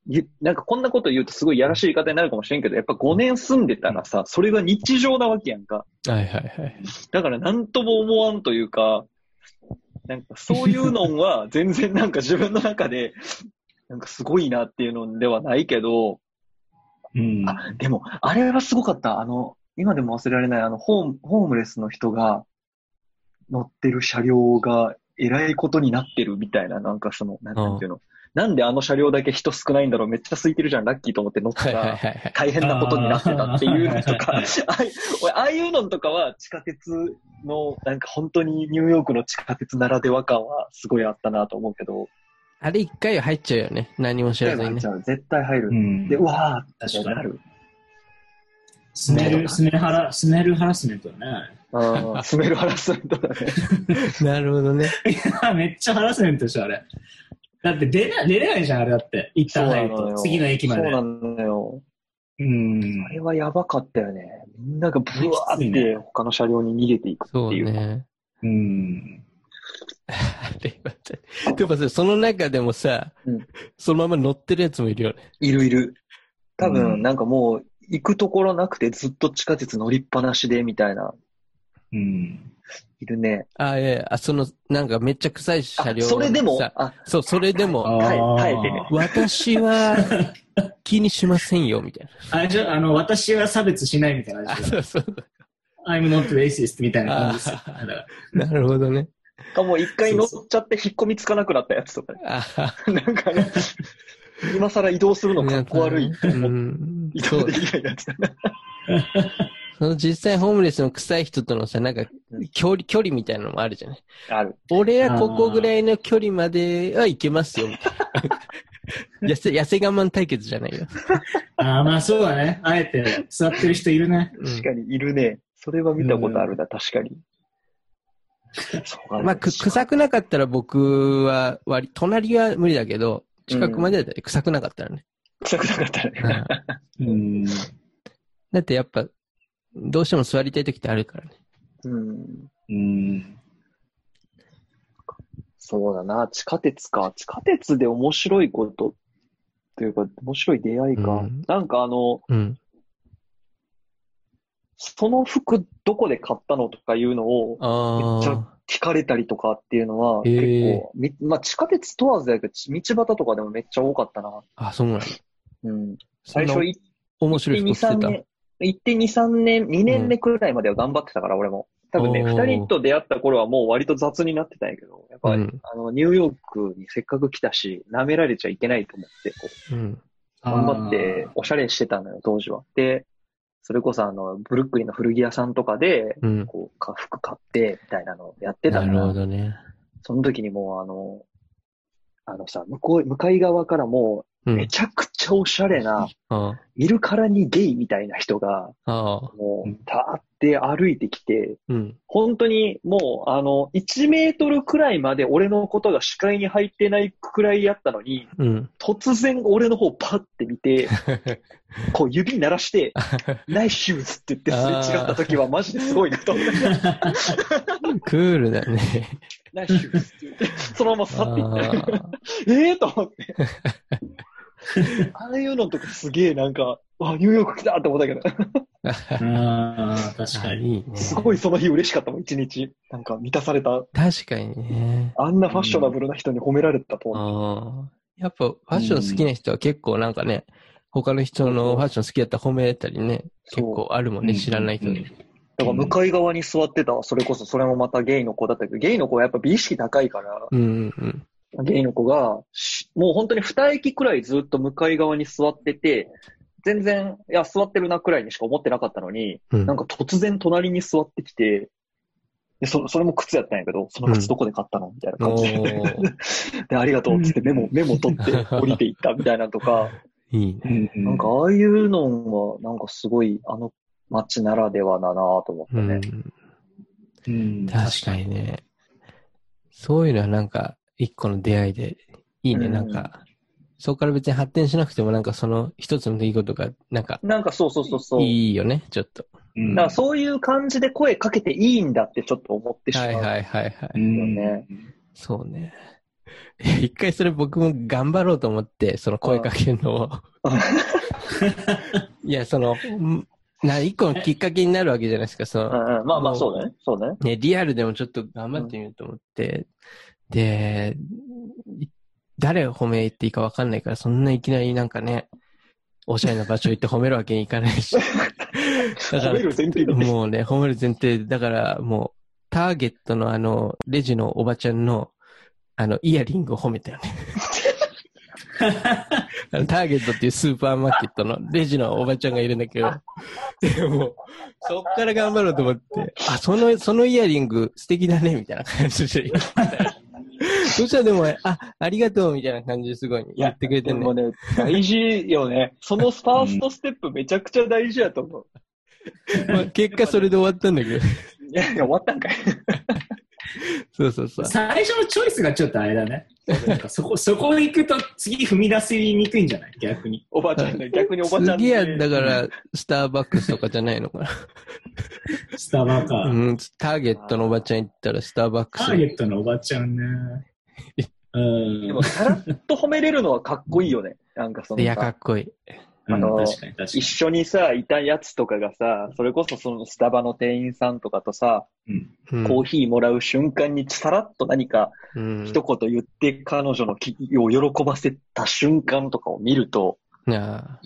ゆなんかこんなこと言うとすごいやらしい言い方になるかもしれんけど、やっぱ5年住んでたらさ、それが日常なわけやんか。はいはいはい。だからなんとも思わんというか、なんかそういうのは全然なんか自分の中で、なんかすごいなっていうのではないけど、うん。あ、でも、あれはすごかった。あの、今でも忘れられない、あの、ホーム、ホームレスの人が乗ってる車両がえらいことになってるみたいな、なんかその、なんていうの。なんであの車両だけ人少ないんだろうめっちゃ空いてるじゃん、ラッキーと思って乗ったら。大変なことになってたっていうのとか、ああいうのとかは地下鉄の、なんか本当にニューヨークの地下鉄ならでは感はすごいあったなと思うけど、あれ一回入っちゃうよね。何も知らずにねじ。ゃあ絶対入る。うんで、うわーって確かになる。スメル、スメルハラ、スメルハラスメントだね。うん、スメルハラスメントだね。なるほどね。いや、めっちゃハラスメントでしょ、あれ。だって出な出れないじゃん、あれだって。一旦入ると。次の駅まで。そうなのよ。うんあ。れはやばかったよね。みんながブワーって他の車両に逃げていくってそういう。ね。うん。あれはさでもさ、その中でもさ、うんそのまま乗ってるやつもいるよね。いるいる。多う分、んなんかもう、行くところなくてずっと地下鉄乗りっぱなしでみたいな、うん。いるね。あ、いやいやあ、その、なんかめっちゃ臭い車あ両それでも？さ、あ、そう、それでも、耐えてね私は気にしませんよ、みたいあれじゃ、あの、私は差別しないみたいな。そうそう。I'm not racist みたいな感じですなるほどね。かもう一回乗っちゃって引っ込みつかなくなったやつとかね。あなんかね、今更移動するのかっこ悪いってうん。移動できないやつ。その実際ホームレスの臭い人とのさ、なんか距離、距離みたいなのもあるじゃない。ある。俺はここぐらいの距離までは行けますよ、みたいな。痩せ、痩せ我慢対決じゃないよ。ああ、まあそうだね。あえて座ってる人いるね。うん確かにいるね。それは見たことあるな、確かに。まあ、く、臭くなかったら僕は割り、隣は無理だけど、近くまでだったら臭くなかったらね。臭くなかったね。うん うん。だってやっぱ、どうしても座りたい時ってあるからね。うん。うん。そうだな、地下鉄か。地下鉄で面白いことっていうか、面白い出会いか。うんなんかあの、うん。その服どこで買ったのとかいうのをめっちゃあ聞かれたりとかっていうのはへ結ー構、みまあ地下鉄問わずだけど、道端とかでもめっちゃ多かったな。あ。あ、そうなんだ。うん。最初行面って2、白い服着て3た？年、行って2、3年、2年目くらいまでは頑張ってたから、俺も。多分ね、おー2人と出会った頃はもう割と雑になってたんやけど、やっぱ、うんあの、ニューヨークにせっかく来たし、舐められちゃいけないと思って、こう、うん。頑張って、おしゃれしてたのよ、当時は。で、それこそあの、ブルックリンの古着屋さんとかで、うん。こう、か服買って、みたいなのをやってたなるから、ほどね。その時にもうあの、あのさ、向こう、向かい側からもめ。ちゃくちゃおしゃれな、あ見るからにゲイみたいな人が。もううん、たーって歩いてきて、うん。本当にもう、あの、1メートルくらいまで俺のことが視界に入ってないくらいやったのに、うん。突然俺の方パッて見て、こう指鳴らして、ナイスシューズって言ってすれ違った時はマジですごいなと思って、クールだね。ナイスシューズって言って、そのまま去っていって、あええと思って。ああいうのとかすげえなんか、わ、ニューヨーク来たって思ったけど、あ。ああ、確かあに。すごいその日嬉しかったもん、一日。なんか満たされた。確かにね。あんなファッショナブルな人に褒められたと思。ああ。やっぱファッション好きな人は結構なんかね、他の人のファッション好きだったら褒めたりね、結構あるもんね、うん知らない人に。だから向かい側に座ってた、それこそそれもまたゲイの子だったけど、ゲイの子はやっぱ美意識高いから、うんうんうん。ゲイの子が、しもう本当に二駅くらいずっと向かい側に座ってて、全然、いや、座ってるなくらいにしか思ってなかったのに、うんなんか突然隣に座ってきて、でそそれも靴やったんやけど、その靴どこで買ったの？みたいな感じで。で、ありがとうっつってメモ、メモ取って 降りていったみたいなとか、いいね。うんなんかああいうのは、なんかすごい、あの街ならではだなと思ってね。うん。うん確かにね。そういうのはなんか、一個の出会いで、いいね、うんなんか。そこから別に発展しなくても、なんかその一つの出来事が、なんか、なんかそうそうそうそう。いいよね、ちょっと。うんだからそういう感じで声かけていいんだってちょっと思ってしまう。はいはいはいはい。そうね。一回それ僕も頑張ろうと思って、その声かけるのを。いや、その、んな、一個のきっかけになるわけじゃないですか、その、うんうん、まあまあそうだね。そうだね。ね、リアルでもちょっと頑張ってみようと思って、で、い誰を褒めていいかわかんないから、そんないきなりなんかね、おしゃれな場所行って褒めるわけにいかないし。だ褒める前提で。もうね、褒める前提、だからもう、ターゲットのあの、レジのおばちゃんの、あの、イヤリングを褒めたよね。ターゲットっていうスーパーマーケットのレジのおばちゃんがいるんだけど、でも、そっから頑張ろうと思って、あ、その、そのイヤリング素敵だね、みたいな感じで言って。そしたらでも、あ、ありがとう、みたいな感じですごい言ってくれてんねでも。ね、大事よね。そのファーストステップめちゃくちゃ大事やと思う。まあ結果それで終わったんだけど。いや、いや終わったんかい。そうそうそう。最初のチョイスがちょっとあれだね。そこ、そこ行くと次踏み出しにくいんじゃない？逆に。おばあちゃんね、逆におばちゃん次は、だら、から、スターバックスとかじゃないのかな。スタバか。うん、ターゲットのおばちゃん行ったらスターバックス。ターゲットのおばちゃんね。うん。でも、さらっと褒めれるのはかっこいいよね。なんかそのさ、いや、かっこいい。うんあの一緒にさ、いたやつとかがさ、それこそそのスタバの店員さんとかとさ、コーヒーもらう瞬間にさらっと何かうん。一言言って彼女の気を喜ばせた瞬間とかを見ると、いや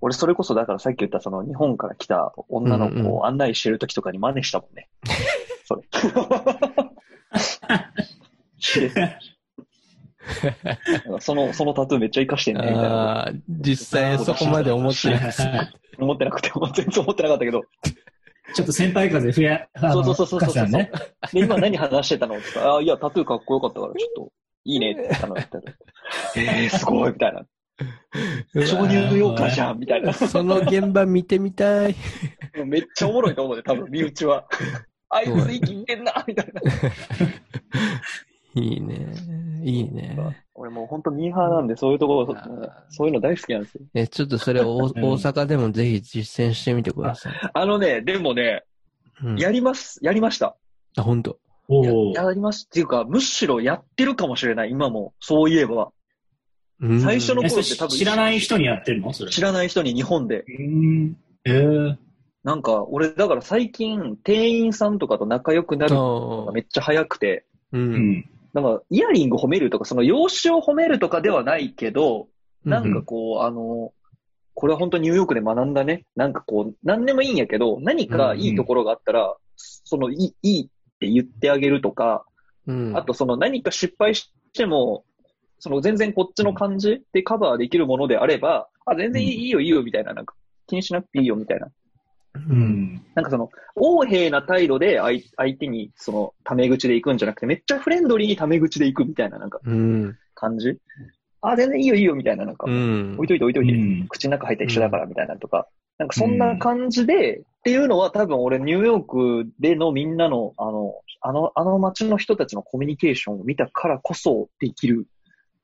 俺それこそだからさっき言ったその日本から来た女の子を案内してる時とかに真似したもんね。それ。その、そのタトゥーめっちゃ活かしてんね、みたいな。実際そこまで思ってない。思ってなくて、全然思ってなかったけど。ちょっと先輩風増や、そうそうそうそうそう深さね。で、今何話してたの？って言ったら、あ、いや、タトゥーかっこよかったから、ちょっと、いいねって話してたら。えー、すごいみたいな。超ニューヨーカーじゃんみたいな。その現場見てみたい。めっちゃおもろいと思うね、多分、身内は。あいつ生きてんなみたいな。いいね。いいね。俺もう本当ミーハーなんで、そういうところ、そういうの大好きなんですよ。え、ちょっとそれ大大阪でもぜひ実践してみてください。あのね、でもね、うん、やります、やりました。あ、本当？ややります。っていうか、むしろやってるかもしれない、今も。そういえば。うん最初のえ、頃それ知らない人にやってるの？それ。知らない人に日本で。うん。えー。なんか、俺、だから最近、店員さんとかと仲良くなるのがめっちゃ早くて、う。うんん。なんか、イヤリング褒めるとか、その容姿を褒めるとかではないけど、なんうかこう、あの、これは本当ニューヨークで学んだね。なんかこう、何でもいいんやけど、何かいいところがあったら、その、いい、いいって言ってあげるとか、うん。あとその何か失敗しても、その全然こっちの感じでカバーできるものであれば、あ、全然いいよいいよみたいな、なんか気にしなくていいよみたいな。う。うんん。なんかその、横柄な態度で相相手にその、タメ口で行くんじゃなくて、めっちゃフレンドリーにタメ口で行くみたいななんかうん。感じ。あ、全然いいよいいよみたいな、なんか、うん置いといて置いといて、うん口の中入ったら一緒だからみたいなとか、なんかそんな感じで、っていうのは多分俺ニューヨークでのみんなの、あの、あの、あの街の人たちのコミュニケーションを見たからこそできる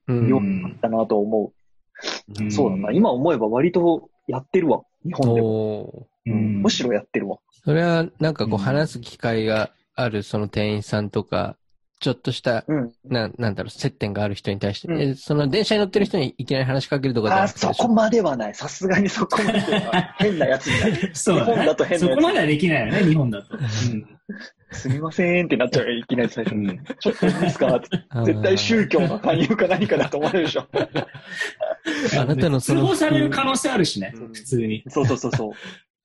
うんようになったなと思う。うんそうだな。今思えば割とやってるわ。日本でも。むしろやってるわ。それは、なんかこう、うん話す機会がある、その店員さんとか、ちょっとした、うん。ななんだろう、接点がある人に対して、うんえその電車に乗ってる人にいきなり話しかけるとかじゃあ、なくてそこまではない。さすがにそこまでは。変なやつになる。そうだね日本だと変なやつそこまではできないよね、日本だと。すみませんってなっちゃうよ。いきなり最初に。うん。ちょっといいですか？って絶対宗教の勧誘か何かだと思われるでしょ。あなたのその通報される可能性あるしねうん、普通に。そうそうそうそう。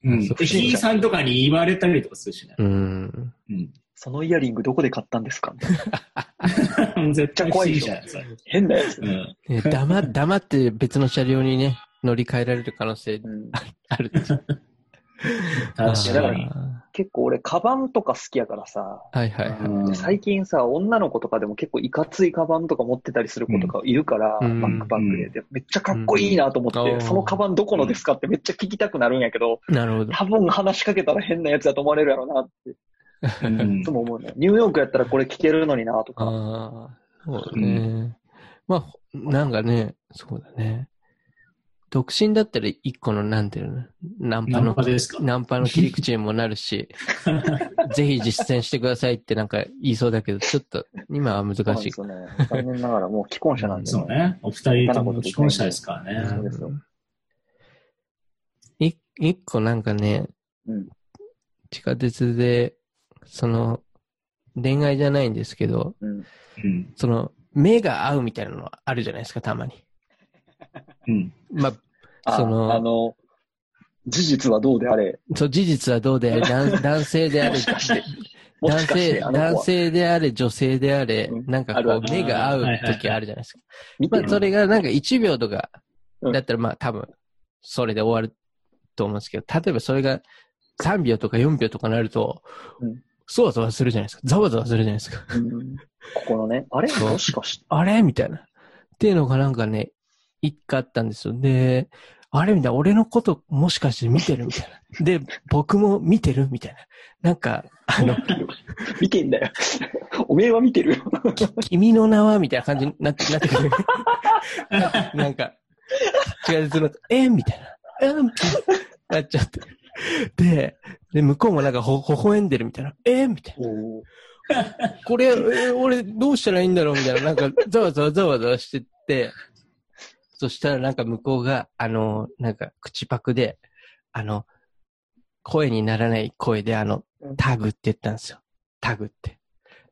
うん。そう駅員さんとかに言われたりとかするしね。うん。うん。そのイヤリングどこで買ったんですか？絶対不思議じゃない変なやつう。ん。ね黙黙って別の車両にね、乗り換えられる可能性うんある。確かに。あ結構俺、カバンとか好きやからさ、ーはいはいはい。最近さ、女の子とかでも結構いかついカバンとか持ってたりする子とかいるから、うんバックパックで。でめっちゃかっこいいなと思って、うんそのカバンどこのですかってめっちゃ聞きたくなるんやけど、なるほど。多分話しかけたら変なやつだと思われるやろうなって、うんいつも思うね。ニューヨークやったらこれ聞けるのになとか。ああ、そうだね。まあほ、なんかね、そうだね。独身だったら一個の、なんていうの、ナンパナンの、パですか？ナンパの切り口にもなるし、ぜひ実践してくださいってなんか言いそうだけど、ちょっと今は難しい。ですよね。残念ながらもう既婚者なんで、そうね。お二人とも既婚者ですからね。そうですよい一個なんかね、うん地下鉄で、その、恋愛じゃないんですけど、うん。うん。その、目が合うみたいなのあるじゃないですか、たまに。うん。まあ、あそのあの、事実はどうであれ、そう、事実はどうであれ、男男性であれ男性、男性であれ、女性であれ、うん。なんかこう、目が合う時あるじゃないですか。まあ、それがなんか1秒とかうん。だったら、まあ、多分、それで終わると思うんですけど、例えばそれが3秒とか4秒とかなるとうん、そわそわするじゃないですか。ざわざわするじゃないですか。うん。ここのね、あれ？もしかして、あれ？みたいな。っていうのがなんかね、一回あったんですよ。で、あれみたいな、俺のこともしかして見てるみたいな。で、僕も見てるみたいな。なんか、あの、見てんだよ。おめえは見てる君の名はみたいな感じになって、なってくる。なんか、違う、その、えみたいな。えみたいな。なっちゃって。で、で、向こうもなんかほ、微笑んでるみたいな。えみたいな。これ、えー俺どうしたらいいんだろうみたいな。なんか、ざわざわざわざわしてって、そしたらなんか向こうが、あの、なんか口パクで、あの、声にならない声で、あのうん、タグって言ったんですよ。タグって。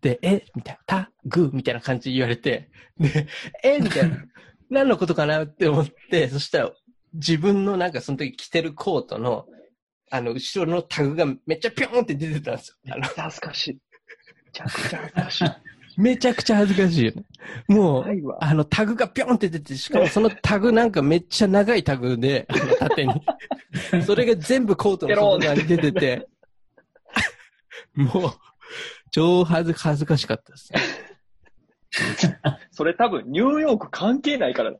で、え？みたいな、タグみたいな感じで言われて、で、え？みたいな。何のことかなって思って、そしたら、自分のなんかその時着てるコートの、あの、後ろのタグがめっちゃピョーンって出てたんですよ。あの、恥ずかしい。めちゃくちゃ恥ずかしい。めちゃくちゃ恥ずかしいよね。もう。あの、タグがピョンって出て、しかもそのタグなんかめっちゃ長いタグで、あの縦に。それが全部コートの外側に出てて、もう、超恥ず恥ずかしかったです。それ多分ニューヨーク関係ないからだ。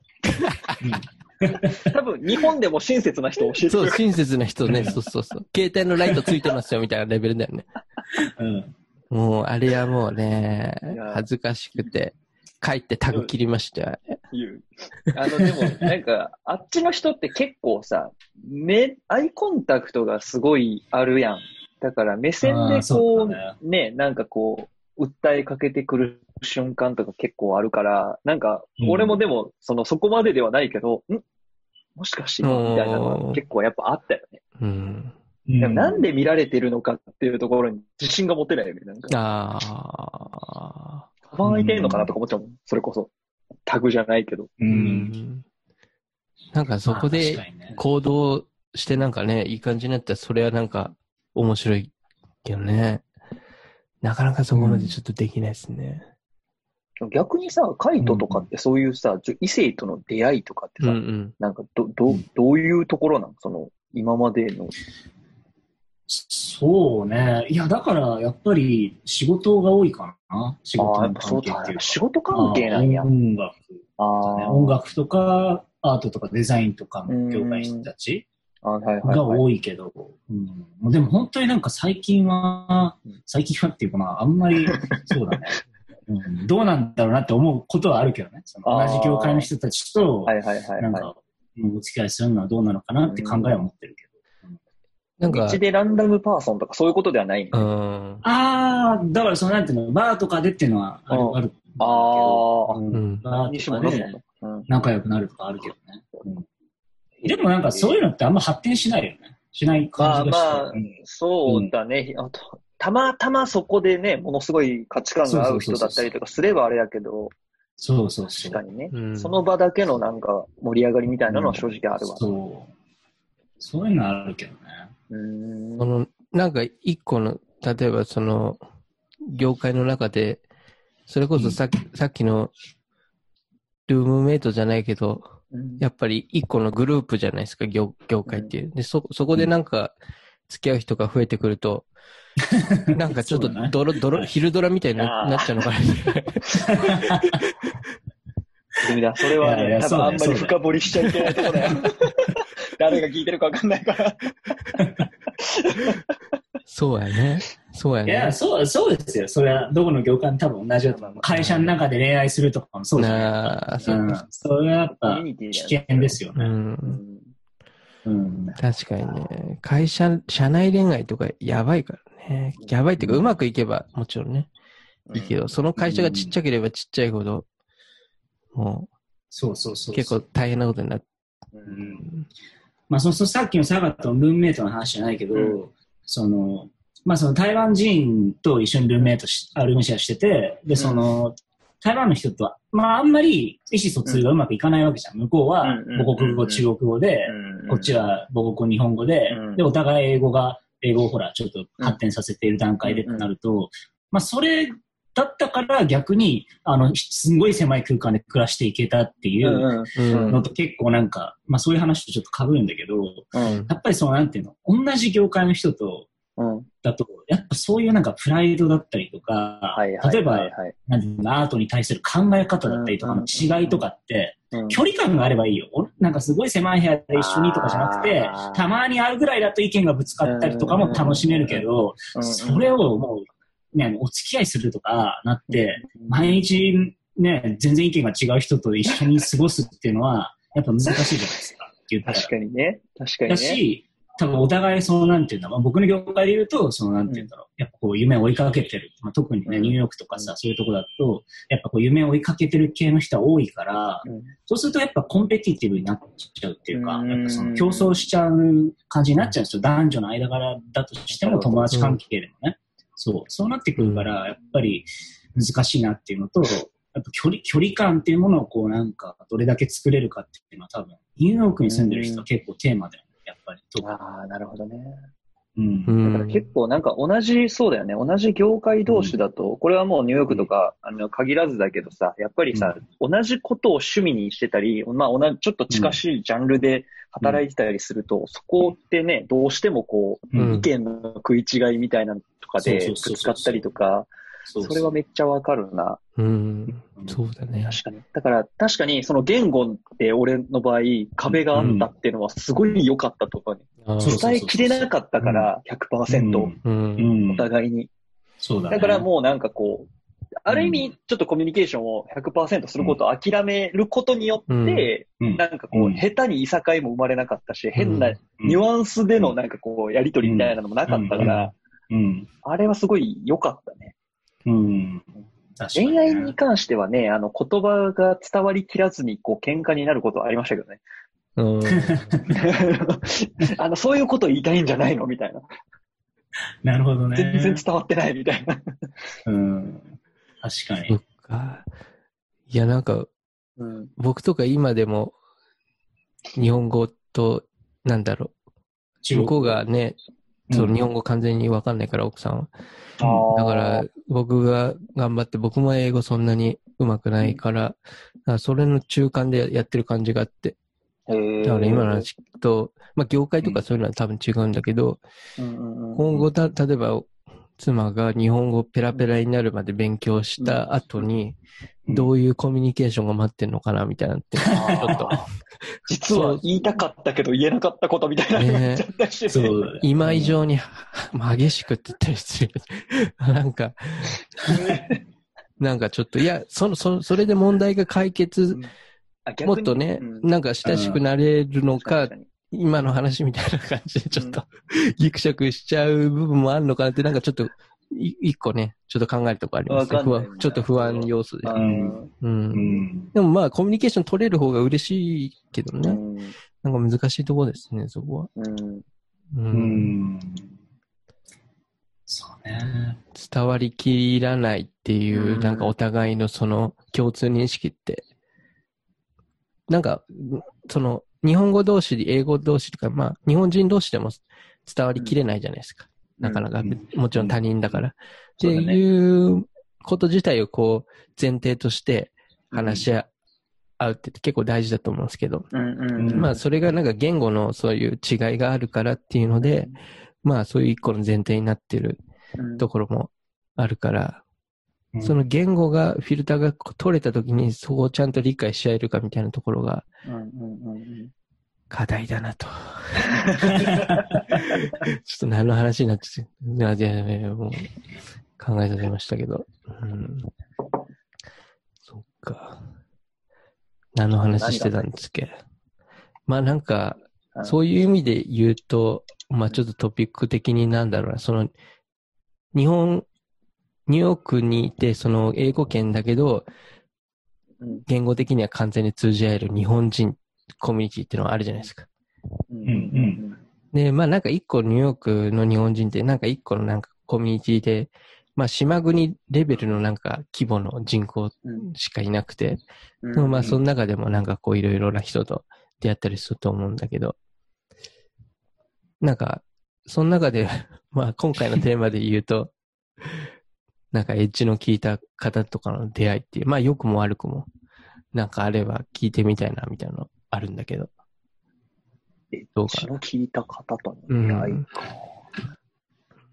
多分日本でも親切な人教えてくそう。親切な人ね、そうそうそう。携帯のライトついてますよ、みたいなレベルだよね。うん。もう、あれはもうね恥ずかしくて、帰ってタグ切りましたよ。言う。あの、でも、なんか、あっちの人って結構さ、目、アイコンタクトがすごいあるやん。だから目線でこう、うだねなんかこう、訴えかけてくる瞬間とか結構あるから、なんか、うん俺もでも、その、そこまでではないけど、ん？もしかしてみたいなのは結構やっぱあったよね。うん。でもなんで見られてるのかっていうところに自信が持てないよね。なんか、ああ。カバン開いてんのかなとか思っちゃうもん。それこそ。タグじゃないけど。う。うんん。なんかそこまあで行動してなんかね、いい感じになったらそれはなんか面白いけどね。なかなかそこまでちょっとできないですね。逆にさ、カイトとかってそういうさ、ちょ異性との出会いとかってさ、うんうん。なんかど、ど、どういうところなのその、今までの。そうね。いや、だから、やっぱり仕事が多いかな。仕事関係っていう。か。仕事関係なんやあ。音楽。音楽とか、アートとかデザインとかの業界の人たちがはい。多いけど、うん、でも本当になんか最近はうん、最近はっていうかまあ、あんまり、そうだね。うん、どうなんだろうなって思うことはあるけどね。同じ業界の人たちと、なんか、お付き合いするのはどうなのかなって考えは持ってるけど。なんかい。、道でランダムパーソンとかそういうことではないん。ああ、だからそのなんていうの、バーとかでっていうのはあるうんある。ああ、うんうんバー西と。うん仲良くなるとかあるけどね。うんでもなんかそういうのってあんま発展しないよね。しないまあ感じがして。まあうん、そうだね。あとたまたまそこでね、ものすごい価値観が合う人だったりとかすればあれやけど、そうそうそう。確かにね、うんその場だけのなんか盛り上がりみたいなのは正直あるわ。そう。そういうのはあるけどね。その、なんか一個の、例えばその、業界の中で、それこそさっき、さっきの、ルームメイトじゃないけど、うん。やっぱり一個のグループじゃないですか、業業界っていう。で、そ、そこでなんか、付き合う人が増えてくると、なんかちょっとドロ、ドロ、昼ドラみたいになっちゃうのかな。それはね、いやいや多分あんまり深掘りしちゃいけないとこだよ。誰が聞いてるかわかんないから。そうやね。そうやいや、ね。そう、そうですよ。それは、どこの業界も多分同じだと思う。会社の中で恋愛するとかもそうじゃないなあ、そうう。ん。それはやっぱ危険ですよね。うん。うんうん。確かにね。会社、社内恋愛とかやばいからね。やばいっていうか、うまくいけばもちろんね。いいけど、その会社がちっちゃければちっちゃいほど、もそうそうそうう。結構大変なことになって。うん。まあ、そのそのさっきの佐賀とルームメイトの話じゃないけど、うん。その、まあ、その台湾人と一緒にルームメイトし、あルームシェアしてて、で、その、台湾の人とは、まあ、あんまり意思疎通がうまくいかないわけじゃん。向こうはうん母国語、うん。中国語で、うんこっちは母国語、日本語で、うん。で、お互い英語が、英語をほら、ちょっと発展させている段階でってなると、まあ、それだったから逆に、あの、すんごい狭い空間で暮らしていけたっていう。のと結構なんか、まあそういう話とちょっと被るんだけど、うん。やっぱりそのなんていうの、同じ業界の人と、うん。だと、やっぱそういうなんかプライドだったりとか、例えば、なんアートに対する考え方だったりとかの違いとかって、うん。距離感があればいいよ。俺なんかすごい狭い部屋で一緒にとかじゃなくてたまに会うぐらいだと意見がぶつかったりとかも楽しめるけど、うんそれをもう、ね、お付き合いするとかなって、毎日ね、全然意見が違う人と一緒に過ごすっていうのは、やっぱ難しいじゃないですか。確かにね。確かにね。だし、多分お互いそうなんていうんだ、まあ、僕の業界で言うと、そのなんていうんだろう、やっぱこう夢を追いかけてる。まあ、特にね、うんニューヨークとかさ、そういうとこだと、やっぱこう夢を追いかけてる系の人は多いから、うんそうするとやっぱコンペティティブになっちゃうっていうか、うんやっぱその競争しちゃう感じになっちゃうんですよ。男女の間柄だとしても友達関係でもね。そう、そうなってくるから、やっぱり難しいなっていうのと、やっぱ距離、距離感っていうものをこうなんか、どれだけ作れるかっていうのは多分、ニューヨークに住んでる人は結構テーマだよね、やっぱり。ああ、なるほどね。うんう。だからん。結構なんか同じ、そうだよね。同じ業界同士だと、これはもうニューヨークとか、あの、限らずだけどさ、やっぱりさ、同じことを趣味にしてたり、まあ同じ、ちょっと近しいジャンルで働いてたりすると、そこってね、どうしてもこう、うん意見の食い違いみたいなのとかでぶつかったりとか、そそれはめっちゃわかるな。うん。そうだね。確かに。だから、確かに、その言語って俺の場合、壁があったっていうのはすごい良かったとかね。伝えきれなかったから、100%、うんお。互いに。そうだね。だからもうなんかこう、ある意味、ちょっとコミュニケーションを100%することを諦めることによって、うん、なんかこう、うん下手にいさかいも生まれなかったし、変なうんニュアンスでのなんかこう、やりとりみたいなのもなかったから、うん。あれはすごい良かったね。うん。恋愛に関してはね、あの、言葉が伝わりきらずに、こう、喧嘩になることはありましたけどね。うん。あの、そういうこと言いたいんじゃないのみたいな。なるほどね。全然伝わってないみたいな。うん。確かそっに。か。いや、なんか、うん。僕とか今でも、日本語と、なんだろう、向こうがね、その日本語完全にわかんないから、奥さん。は。だから、僕が頑張って、僕も英語そんなに上手くないから、だからそれの中間でやってる感じがあって、だから今の話と、まあ業界とかそういうのは多分違うんだけど、今後た、例えば、妻が日本語ペラペラになるまで勉強した後に、どういうコミュニケーションが待ってんのかな、みたいなって、ちょっと、実は言いたかったけど言えなかったことみたいなのねがちゃったりしてねそう。今以上に激しくって言ったりする。なんか、なんかちょっと、いや、その、そそれで問題が解決、もっとね、うん。なんか親しくなれるのか今の話みたいな感じでちょっと、ギクシャクしちゃう部分もあるのかなって、なんかちょっと、い一個ね、ちょっと考えるとこありますね。不安ちょっと不安要素ですう。うんん。でもまあ、コミュニケーション取れる方が嬉しいけどね。うんなんか難しいところですね、そこは。うん。そうね。伝わりきらないっていうう、んなんかお互いのその共通認識って、なんか、その、日本語同士で、英語同士とか、まあ、日本人同士でも伝わりきれないじゃないですか。なかなか、うん。もちろん他人だから。っていうこと自体をこう、前提として話し合うって結構大事だと思うんですけど、うんうん。うん。まあ、それがなんか言語のそういう違いがあるからっていうので、まあ、そういう一個の前提になってるうん。ところもあるから、うん。その言語が、フィルターが取れた時に、そこをちゃんと理解し合えるかみたいなところが課題だなと。ちょっと何の話になっちゃって、いやいやいやもう考えさせましたけど。うん。そっか。何の話してたんですっけ？まあなんか、うんそういう意味で言うと、まあちょっとトピック的になんだろうな、その、日本、ニューヨークにいて、その英語圏だけど、うん言語的には完全に通じ合える日本人コミュニティっていうのはあるじゃないですか。うんうんで、まあなんか一個ニューヨークの日本人ってなんか一個のなんかコミュニティで、まあ島国レベルのなんか規模の人口うんしかいなくて、うん。でもまあその中でもなんかこういろいろな人と出会ったりすると思うんだけど、なんか、その中で、まあ今回のテーマで言うと、なんかエッジの効いた方とかの出会いっていう、まあ良くも悪くも、なんかあれば聞いてみたいなみたいなのあるんだけど、えどうか血の聞いた方とうの出会いん。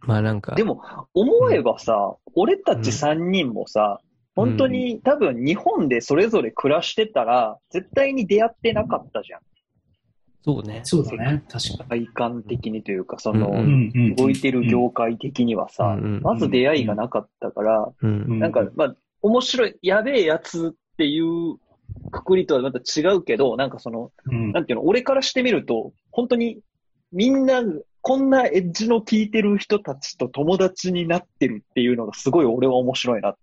まあなんか、でも、思えばさ、俺たち3人もさ、本当に多分日本でそれぞれ暮らしてたら、絶対に出会ってなかったじゃん。そうね。そうだね。確か体感的にというか、そうんの、動いてる業界的にはさ、まず出会いがなかったから、うん。なんか、まあ、面白い、やべえやつっていうくくりとはまた違うけど、なんかその、うんなんていうの、俺からしてみると、本当に、みんな、こんなエッジの効いてる人たちと友達になってるっていうのがすごい俺は面白いなと。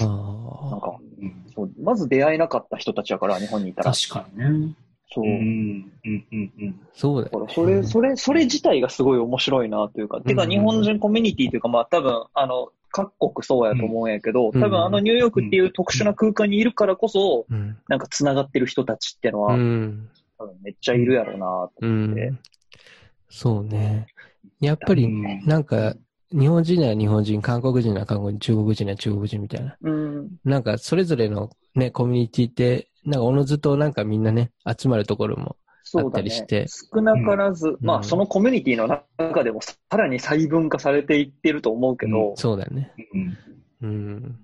なん。か、うんそう、まず出会えなかった人たちやから、日本にいたら。確かにね。そうう。ん。うんうんうん。そうだよ、だから、それ、それ、それ自体がすごい面白いなというか、てか、うん日本人コミュニティというか、まあ、多分、あの、各国そうやと思うんやけど、うん多分あのニューヨークっていう特殊な空間にいるからこそ、うん。なんか繋がってる人たちってのは、うん。多分めっちゃいるやろうなとう思って。ん。そうね。やっぱり、うんなんか、日本人なら日本人、韓国人なら韓国人、中国人なら中国人みたいな。うん。なんか、それぞれのね、コミュニティって、なんか、おのずとなんかみんなね、集まるところも。あったりして。少なからず、んまあ、そのコミュニティの中でもさらに細分化されていってると思うけど、そうだよね。うんうん。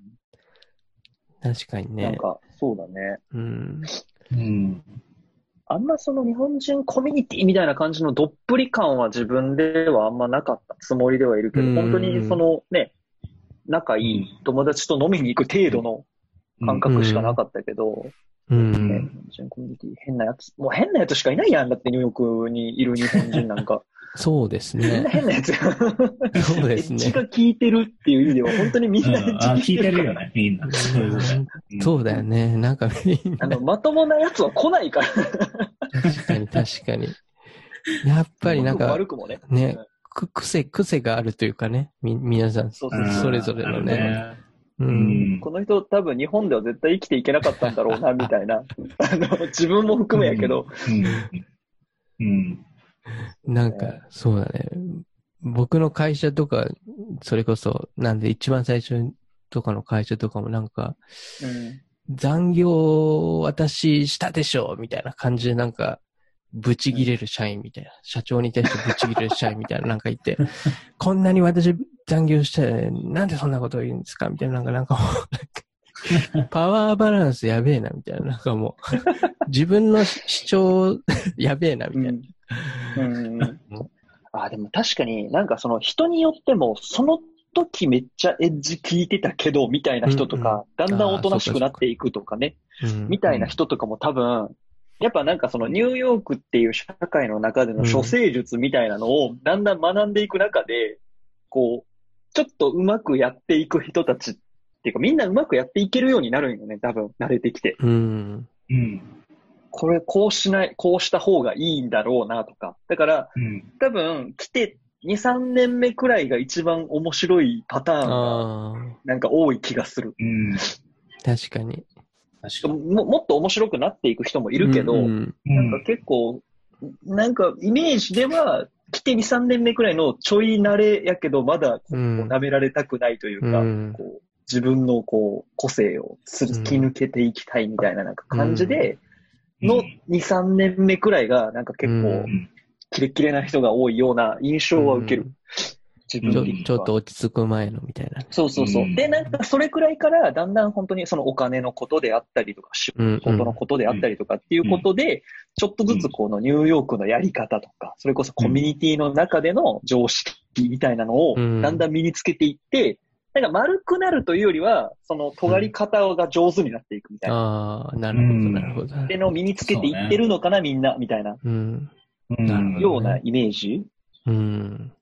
確かにね。なんか、そうだね。うん。うん。あんまその日本人コミュニティみたいな感じのどっぷり感は自分ではあんまなかったつもりではいるけど、うん本当にそのね、仲いい友達と飲みに行く程度の感覚しかなかったけど、うね、ん。日本人コミュニティ変なやつ、もう変なやつしかいないやんだってニューヨークにいる日本人なんか。そうですみんなね。変なやつ。そうですエッ。が効いてるっていう意味では本当にみんなエッジ効いてるよね、みんな。そうだようんそうだよ。ね。なんかみんな、あの、まともなやつは来ないから。確かに確かに。やっぱりなんか、悪くも悪くもね、く癖、癖があるというかね。み、皆さん、それぞれのねう。ん。この人多分日本では絶対生きていけなかったんだろうな、みたいな。あの、自分も含めやけど。うん。うん。なんか、そうだね。僕の会社とか、それこそ、なんで一番最初とかの会社とかもなんか、うん。残業私したでしょみたいな感じでなんか、ブチギレる社員みたいな。社長に対してブチギレる社員みたいななんかいて、こんなに私残業して、なんでそんなことを言うんですかみたいな、なんか、なんかもう、パワーバランスやべえな、みたいな。なんかもう、自分の主張やべえな、みたいな。うん。うん。あ、でも確かになんかその人によっても、その時めっちゃエッジ効いてたけど、みたいな人とか、だんだんおとなしくなっていくとかね、うんみたいな人とかも多分、やっぱなんかそのニューヨークっていう社会の中での処世術みたいなのをだんだん学んでいく中で、こう、ちょっとうまくやっていく人たちっていうかみんなうまくやっていけるようになるんよね、多分慣れてきて。うん。うん。これこうしない、こうした方がいいんだろうなとか。だからうん。多分来て2、3年目くらいが一番面白いパターンがなんか多い気がする。うん。確かに。確かに。ももっと面白くなっていく人もいるけど、うんなんか結構、なんかイメージでは、来て2、3年目くらいのちょい慣れやけど、まだこううん。舐められたくないというか、うん。こう自分のこう個性を突き抜けていきたいみたいななんか感じで、の2、3年目くらいがなんか結構うん。キレッキレな人が多いような印象は受ける。自ちょ分的にはちょっと落ち着く前のみたいな。そうそうそう。うんで、なんかそれくらいからだんだん本当にそのお金のことであったりとか、仕うん事のことであったりとかっていうことで、ちょっとずつこのニューヨークのやり方とか、それこそコミュニティの中での常識みたいなのをうんだんだん身につけていって、なんか丸くなるというよりは、その尖り方が上手になっていくみたいな。ああ、なるほど、うんなるほど。ってのを身につけていってるのかな、みんな、みたいな、うん。うん。なるほどようなイメージ。うん。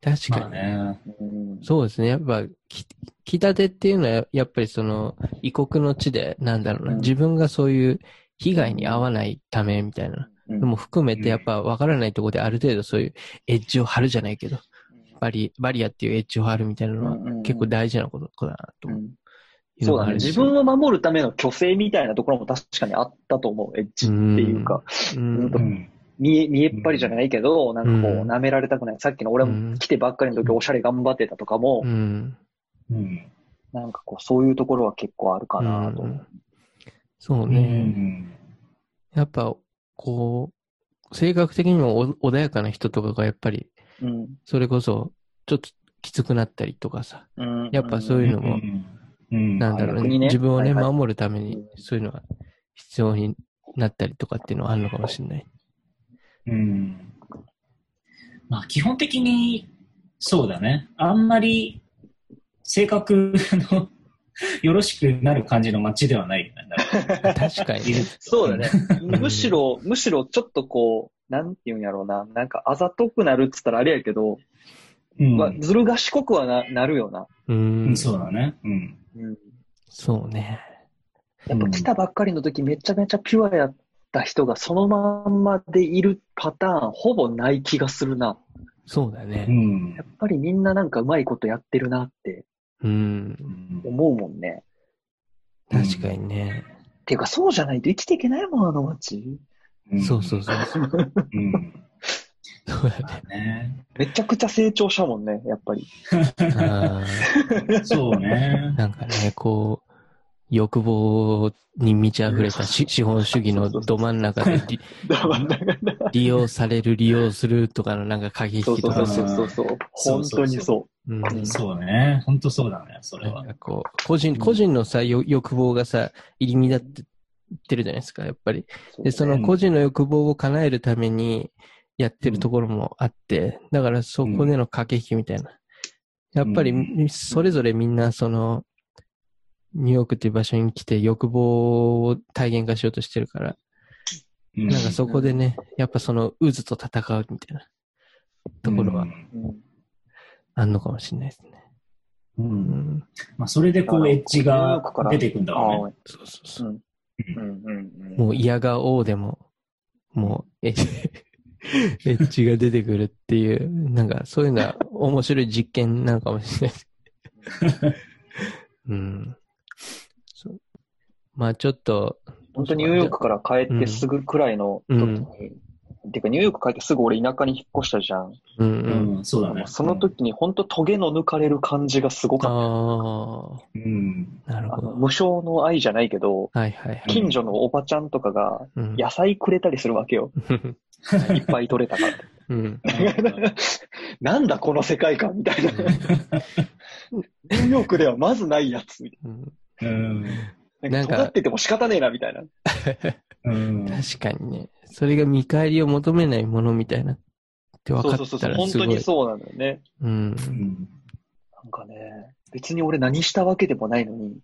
確かに。まあね。うんそうですね。やっぱ、き北手っていうのは、やっぱりその、異国の地で、なんだろうな、うん自分がそういう被害に遭わないためみたいなうんのも含めて、やっぱ分からないところである程度そういうエッジを張るじゃないけど、バリ、バリアっていうエッジを張るみたいなのは結構大事なことだなとうんいうそうだね。自分を守るための虚勢みたいなところも確かにあったと思う。エッジっていうか。うんうんうん。見え、見えっぱりじゃないけど、なんかこう、うん舐められたくない。さっきの俺うんも来てばっかりの時おしゃれ頑張ってたとかもう、ん。うん。なんかこう、そういうところは結構あるかなと思う。うそうね。ん。やっぱ、こう、性格的にもお穏やかな人とかがやっぱり、うん。それこそ、ちょっときつくなったりとかさ、うん。やっぱそういうのもうん。なんだろうね、ね自分をね、はいはい守るためにうん、そういうのが必要になったりとかっていうのはあるのかもしれない。うん。まあ、基本的に、そうだね。あんまり、性格の、よろしくなる感じの街ではない確かに。そうだね。むしろ、むしろちょっとこう、なんていうんやろうな。なんかあざとくなるっつったらあれやけど、うん。まあ、ずる賢くはななるよな。ううんん、。そうだね。うん。うん。そうね。やっぱ来たばっかりの時めちゃめちゃピュアやった人がそのまんまでいるパターンほぼない気がするな。うそうだね。んや。っぱりみんななんかうまいことやってるなってうん。思うもんね。確かにね。ていうかそうじゃないと生きていけないもん、あの街。うんそうそうそう。うん。そうだね。ね。めちゃくちゃ成長したもんね、やっぱり。そうね。なんかね、こう、欲望に満ち溢れたし資本主義のど真ん中で 利用される、利用するとかのなんか駆けそうそう引きとかね。そうそうそう。そう本当にそうんそうね。本当そうだね、それは。こう、個人、個人のさ、よ欲望がさ、入り乱ってってるじゃないですか、やっぱり。う。で、そのね個人の欲望を叶えるためにやってるところもあって、だからそこでの駆け引きみたいな。やっぱりうそれぞれみんなその、ニューヨークっていう場所に来て欲望を体現化しようとしてるから、うんなんかそこでね、やっぱその渦と戦うみたいなところはあんのかもしれないですね。う。うんん。まあ、それでこう、エッジが出てくんだあろうね。そうそうそうう。ん。うんうんうん。もう嫌がおうでも、もう、え、エッジが出てくるっていう、なんかそういうのは面白い実験なのかもしれない。うん。まあちょっと、本当にニューヨークから帰ってすぐくらいの時に、てかニューヨーク帰ってすぐ俺田舎に引っ越したじゃん。うんううん。ん、そうだね。その時に本当トゲの抜かれる感じがすごかっあうん。あ、なるた。あほど。の無償の愛じゃないけど、はいはいはい。近所のおばちゃんとかがうん野菜くれたりするわけよ。いっぱい取れたから。うん。なんだこの世界観みたいな。ニューヨークではまずないやつうん。な。なんか尖ってても仕方ねえなみたいな。うん。確かにね。それが見返りを求めないものみたいなって分かっそうそうそうそう。本当にそうなんだよね。うん。うん。なんかね、別に俺何したわけでもないのに、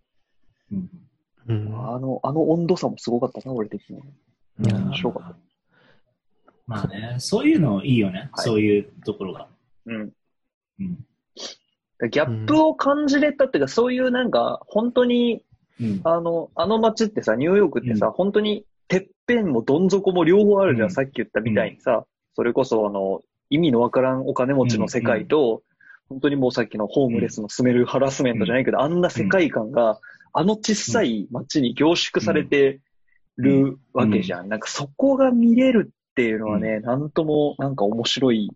うん。うん。あの、あの温度差もすごかったな、俺的に。いや面白かった。まあね、そういうのいいよね。はいそういうところが。うん。うん。ギャップを感じれたっていうか、そういうなんか、本当に、うん。あの、あの街ってさ、ニューヨークってさ、うん。本当に、てっぺんもどん底も両方あるじゃん、うん。さっき言ったみたいにさ、それこそあの、意味のわからんお金持ちの世界と、本当にもうさっきのホームレスの住めるハラスメントじゃないけど、あんな世界観が、あの小さい街に凝縮されてるわけじゃん。なんかそこが見れるっていうのはね、なんともなんか面白い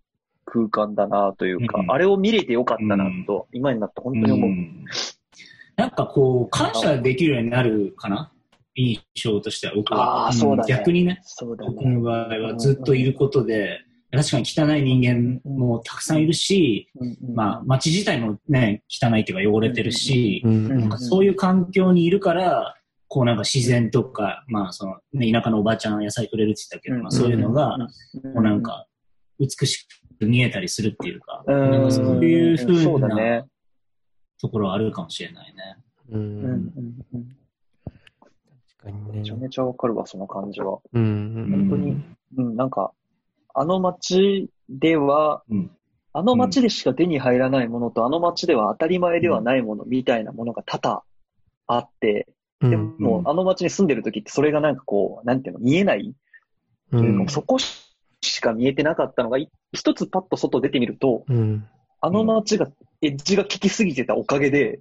空間だなというか、うん。あれを見れてよかったなと、今になって本当に思う。んなんかこう、感謝できるようになるかな？印象としては、僕は。あーそうだね。逆にね、そうだ僕の場合はずっといることで、確かに汚い人間もたくさんいるし、まあ、街自体もね、汚いっていうか汚れてるしそういう環境にいるから、こうなんか自然とか、まあその、ね、田舎のおばちゃん野菜くれるって言ったけど、うん。まあそういうのが、うん。こうなんか、美しく見えたりするっていうか、うん。なんかそういうふそうなね。ところはあるかもしれないね。う。うんんうんうん確かにねめちゃ。めちゃわかるわ、その感じは。うん。本当にうん、なんか、あの街では、うん。あの街でしか手に入らないものと、あの街では当たり前ではないものみたいなものが多々あって、うん。でも、あの街に住んでる時ってそれがなんかこう、なんていうの、見えないいうか、ん、そこしか見えてなかったのが、い一つパッと外出てみると、うん。あの街が、エッジが効きすぎてたおかげで、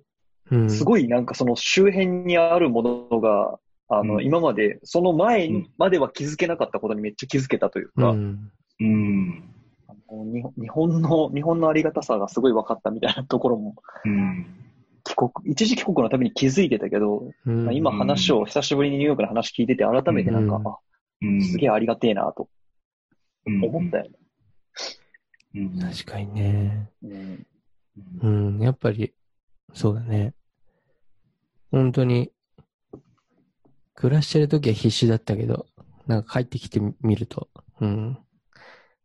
うん。すごいなんかその周辺にあるものが、あの、うん今まで、その前うんまでは気づけなかったことにめっちゃ気づけたというか、うん。うん。あの日本日本の、日本のありがたさがすごい分かったみたいなところも、うん。帰国、一時帰国のために気づいてたけど、うんまあ、今話を、久しぶりにニューヨークの話聞いてて、改めてなんか、うん。すげえありがてえなと思ったよね。うん。確かにね。うん。うん。やっぱり、そうだね。本当に、暮らしてる時は必死だったけど、なんか帰ってきてみると、うん。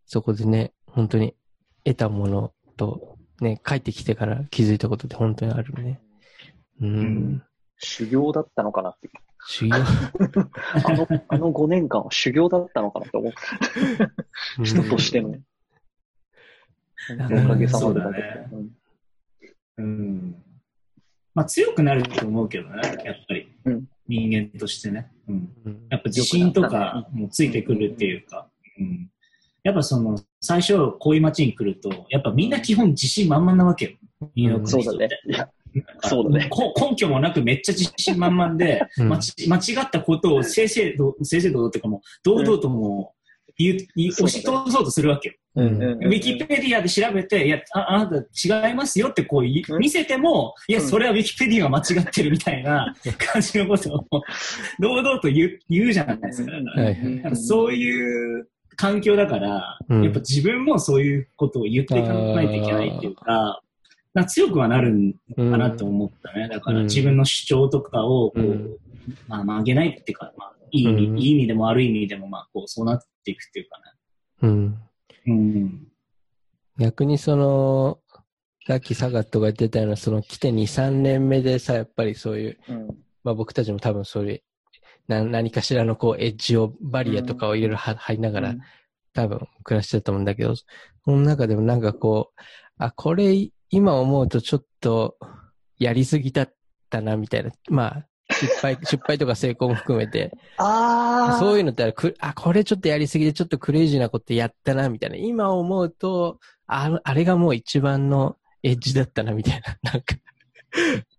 そこでね、本当に得たものと、ね、帰ってきてから気づいたことって本当にあるね。うん。うん修行だったのかなって。修行？あの、あの5年間は修行だったのかなって思う。人としての。うんおかげさまでだねうんうん。まあ強くなると思うけどね、やっぱり。うん人間としてね。うん。うんやっぱ自信とかもついてくるっていうか、うん。やっぱその、最初こういう街に来ると、やっぱみんな基本自信満々なわけよ。ニューヨークそうだの人って。ね。そうだねこ根拠もなくめっちゃ自信満々で、うん 間違ったことを正々堂正々堂々っていうかもう、堂々ともう言う、言う押し通そうとするわけよ。ウィキペディアで調べて、いや、ああなた違いますよってこういう。ん。見せても、いや、うん。それはウィキペディアが間違ってるみたいな感じのことを堂々と言う言うじゃないですか。そういう環境だから、うん。やっぱ自分もそういうことを言っていかないといけないっていうか、な強くはなるんかなと思ったね。だからうん。自分の主張とかをこう、うん。まあ曲げないっていうか、まあいい意味、うんいい意味でも悪い意味でもまあこうそうなっていくっていうかうん。ね。うん。逆にその、さっきサガットが言ってたような、その来て2、3年目でさ、やっぱりそういう、うんまあ僕たちも多分それ、な何かしらのこうエッジを、バリアとかをいろいろは入りながら、多分暮らしてたと思うんだけど、その中でもなんかこう、あ、これ今思うとちょっとやりすぎだったなみたいな、まあ失敗、失敗とか成功も含めて、ああ。そういうのってある。くあ、これちょっとやりすぎでちょっとクレイジーなことやったなみたいな、今思うと、あのあれがもう一番のエッジだったなみたいな、なんか、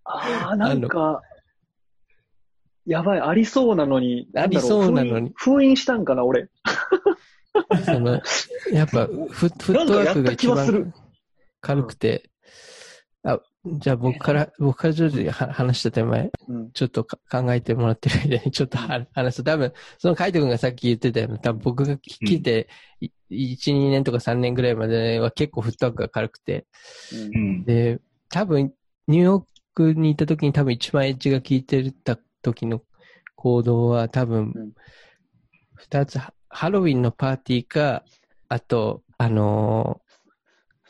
ああ、なんか、やばい、ありそうなのに。ありそうなのに。封印したんかな、俺。その、やっぱフ、フットワークが一番軽くて、あ、じゃあ僕から、僕から徐々には話した手前、うん。ちょっとか考えてもらってる間に ちょっとは話す。と、多分、そのカイト君がさっき言ってたような、多分僕が来て、い1、2年とか3年ぐらいまでは結構フットワークが軽くて、うん。で、多分、ニューヨークに行った時に多分一番エッジが効いてた時の行動は多分うん、二つ、ハロウィンのパーティーか、あと、あのー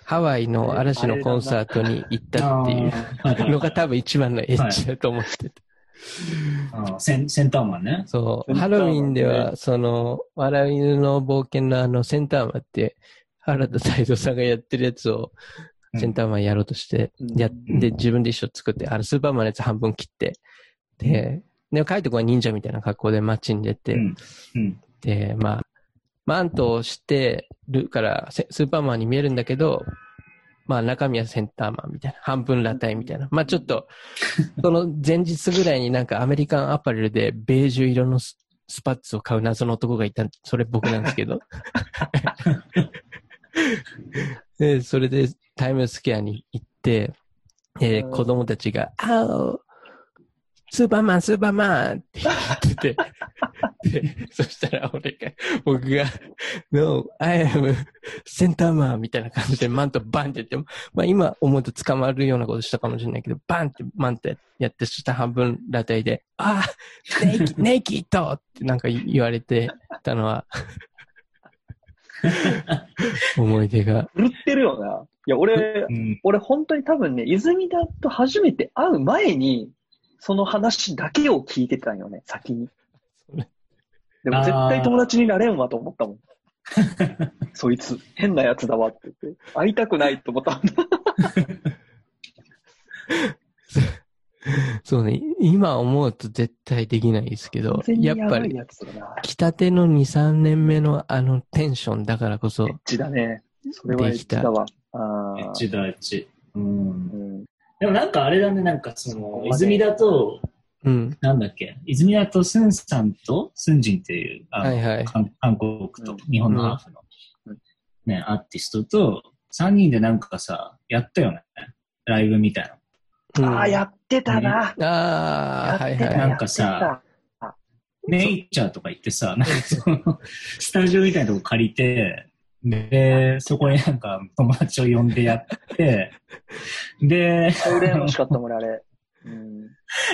ハワイの嵐のコンサートに行ったっていうのが多分一番のエッジだと思ってて。あーセンセンターマンね。そう、ハロウィンでは、その、笑い犬の冒険のあの、センターマンって、原田泰造さんがやってるやつを、センターマンやろうとして、うんやで、自分で衣装作って、あの、スーパーマンのやつ半分切って、で、で、カイト君は忍者みたいな格好で街に出て、うん。うん。で、まあ、マントをしてるから、せスーパーマンに見えるんだけど、まあ中身はセンターマンみたいな、半分裸体みたいな。まあちょっと、その前日ぐらいになんかアメリカンアパレルでベージュ色のススパッツを買う謎の男がいた、それ僕なんですけど。で、それでタイムズスケアに行って、えーうん子供たちが、あースーパーマン、スーパーマンって言ってて、で、そしたら俺が、僕が、No, I am センターマンみたいな感じでマントバンってやっても、まあ今思うと捕まるようなことしたかもしれないけど、バンってマントやって、そしたら半分裸体で、ああ、ネイキ ネイキッドってなんか言われてたのは、思い出が。狂ってるよな。いや、俺、うん。俺本当に多分ね、泉田と初めて会う前に、その話だけを聞いてたんよね、先に。でも絶対友達になれんわと思ったもん。そいつ、変なやつだわって言って。会いたくないと思ったもん。そうね、今思うと絶対できないですけど、ややっぱり。来たての2、3年目のあのテンションだからこそエッ、チだね。それはエッチだわ。ああ。エッチだ、エッチ。うんう。ん。でもなんかあれだね、なんかその、泉田と、うん。なんだっけ、泉田とスンさんとスンジンっていう、あのはいはい韓韓国とうん日本のハーフの、うんね、アーティストと、3人でなんかさ、やったよね？ライブみたいな。うんああ、やってたな。ああ、はいやってたはい。なんかさ、ネイチャーとか行ってさ、なんかその、スタジオみたいなとこ借りて、で、そこになんか友達を呼んでやって、で、羨ましかったもん、俺、あれ。うん。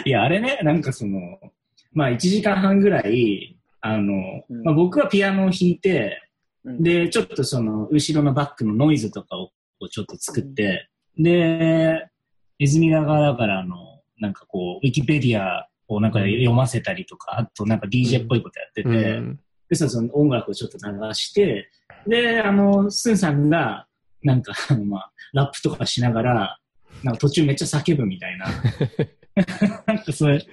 いや、あれね、なんかその、まあ1時間半ぐらい、あの、うんまあ僕はピアノを弾いて、うんで、ちょっとその、後ろのバックのノイズとかをちょっと作って、で、泉田がだからあの、なんかこう、ウィキペディアをなんか読ませたりとか、あとなんか DJ っぽいことやってて、うん。で、そのその音楽をちょっと流して、で、あの、スンさんが、なんか、あのまあ、ラップとかしながら、なんか途中めっちゃ叫ぶみたいな。なんかそれ、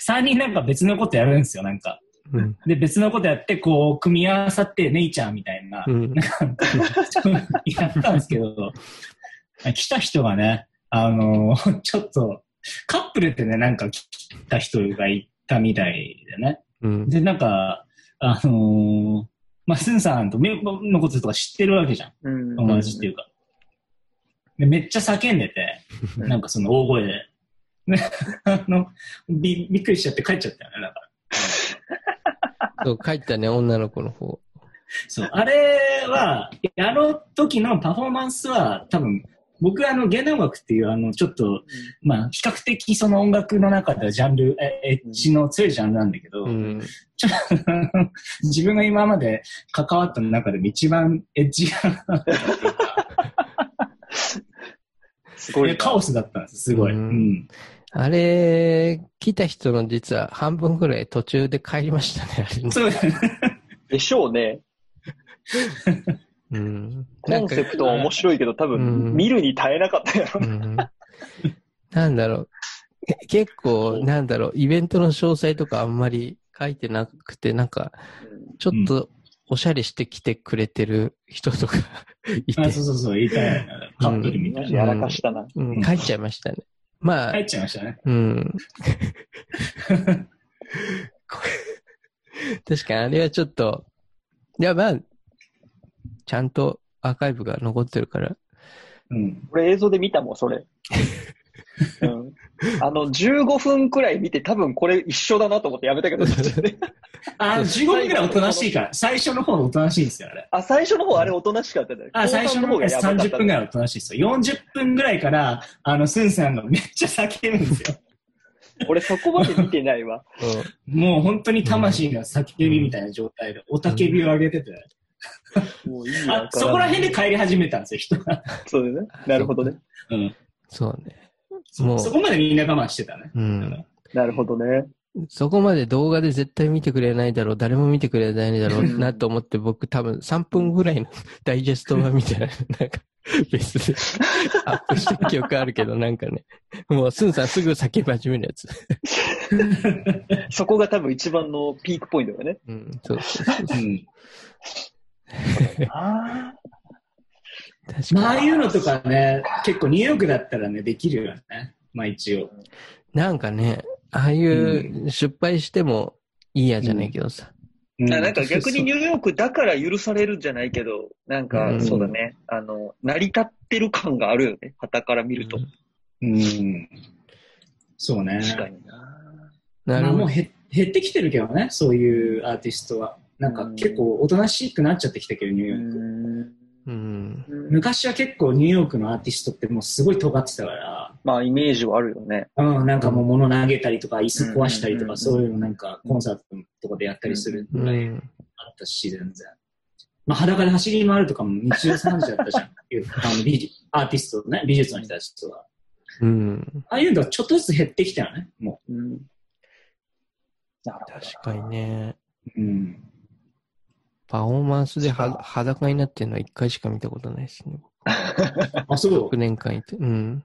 三人なんか別のことやるんですよ、なんか。うん。で、別のことやって、こう、組み合わさって、ネイチャーみたいな、うん。やったんですけど、来た人がね、あの、ちょっと、カップルってね、なんか来た人がいたみたいでね。うん。で、なんか、あのーまあ、スンさんとメンバーのこととか知ってるわけじゃん。友達っていうか。でめっちゃ叫んでて、う んなんかその大声で。ね、あの、びびっくりしちゃって帰っちゃったよね、だから。そう、帰ったね、女の子の方。そう。あれは、あの時のパフォーマンスは、多分、僕あの、現代音楽っていう、あの、ちょっと、まあ、比較的その音楽の中ではジャンル、えエッジの強いジャンルなんだけど、うん。ちょっと自分が今まで関わった中でも一番エッジがすごいな。カオスだったんです、すごい。ううんん。あれ、来た人の実は半分ぐらい途中で帰りましたね、あれねそうでしょうね。うん。コンセプトは面白いけど、多うん分、見るに耐えなかったやろう。んなんだろう。け結構、なんだろう、イベントの詳細とかあんまり書いてなくて、なんか、ちょっとおしゃれして来てくれてる人とか いてあ、そうそうそう、言いたい。カップルみたいな。やらかしたな。うん、帰っちゃいましたね。まあ入、っちゃいましたね。うん。確かにあれはちょっと、いやまあ、ちゃんとアーカイブが残ってるから、うん。俺映像で見たもん、それ。うん。あの、15分くらい見て多分これ一緒だなと思ってやめたけど、あ、15分くらいおとなしいから。最初の方おとなしいんですよ、あれ。あ、最初の方あれおとなしかったね。あ、最初の方が30分ぐらいおとなしいですよ。40分ぐらいから、あの、スンさんがめっちゃ叫ぶんですよ。俺そこまで見てないわ。もう本当に魂の叫びみたいな状態で、おたけびを上げてて。もういいそこら辺で帰り始めたんですよ、人が。そうだね。なるほどね。うん。そうね。そもうそこまでみんな我慢してたね。うん。なるほどね。そこまで動画で絶対見てくれないだろう、誰も見てくれないだろうなと思って、僕多分3分ぐらいの ダイジェスト版みたいな、なんか、別でアップした記憶あるけど、なんかね、もうスンさんすぐ叫び始めるやつ。そこが多分一番のピークポイントだよね。うん、そうそうそう。うん。あ確かまあ、ああいうのとかね、結構ニューヨークだったらね、できるよね。まあ一応。に。なんかね、ああいう失敗してもいいやじゃないけどさ。うなんか逆にニューヨークだから許されるんじゃないけど、なんうかんそうだね。あの、成り立ってる感があるよね。旗から見ると。うん。そうね。確かにな。なるほど。まあもうへ減ってきてるけどね、そういうアーティストは。なんか結構おとなしくなっちゃってきたけど、ニューヨーク。うん。昔は結構ニューヨークのアーティストってもうすごい尖ってたから、まあイメージはあるよね。うん、なんかもう物投げたりとか、椅子壊したりとか、うんそういうのなんかコンサートとかでやったりするうぐらいん。あったし、全然。まあ裸で走り回るとかも日常茶飯事だったじゃん。あの美術アーティストね、美術の人たちとか。うん。ああいうのがちょっとずつ減ってきたよね、もうん。なるほど。確かにね。う。うん。パフォーマンスでは裸になってるのは一回しか見たことないですね。あ、そう6。年間いて。うん。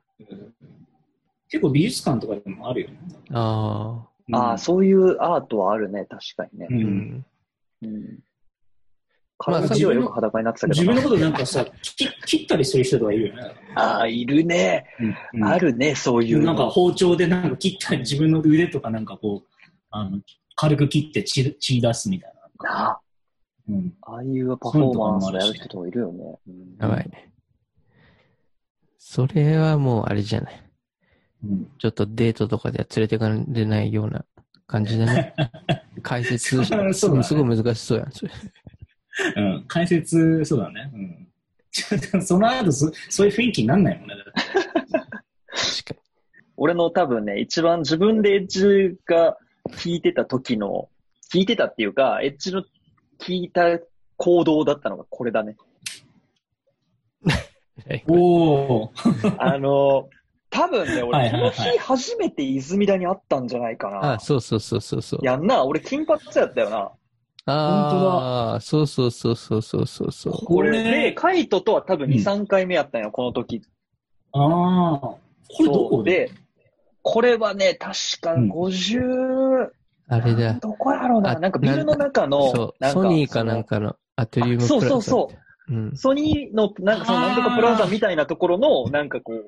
結構美術館とかでもあるよね。ああ。ああ、そういうアートはあるね。確かにねう。。うんん。うん。まあ体はよく裸になってたけどな。自分のことなんかさ、切切ったりする人とかいるよね。ああ、いるね。うんあるね、そういうの。なんか包丁でなんか切ったり、自分の腕とかなんかこう、あの、軽く切って血血出すみたいな。なあうん。ああいうパフォーマンスをやる人とかいるよね。うんやばいね。それはもうあれじゃない。うん。ちょっとデートとかでは連れてかれないような感じだね。解説、そうだねすごい難しそうやん。それうん。解説、そうだね。うん。ちょっとその後そ、そういう雰囲気になんないもんね。確か俺の多分ね、一番自分でエッジが聞いてた時の、聞いてたっていうか、エッジの聞いた行動だったのがこれだね。おお。あの、多分ね、俺、この日初めて泉田に会ったんじゃないかな。あ、そうそうそうそうそう。やんな、俺金髪やったよな。ああ、そうそうそうそうそうそうそう。これで、カイトとは多分2、うん3回目やったんよ、この時。ああ。これどこで？で、これはね、確かうん50、あれだ。どこやろうな、あなんかビルの中の、ソニーかなんかのアトリウムあそうそうプラザそうう。うん。ソニーの、なんかそのなんとかプラザみたいなところの、なんかこう、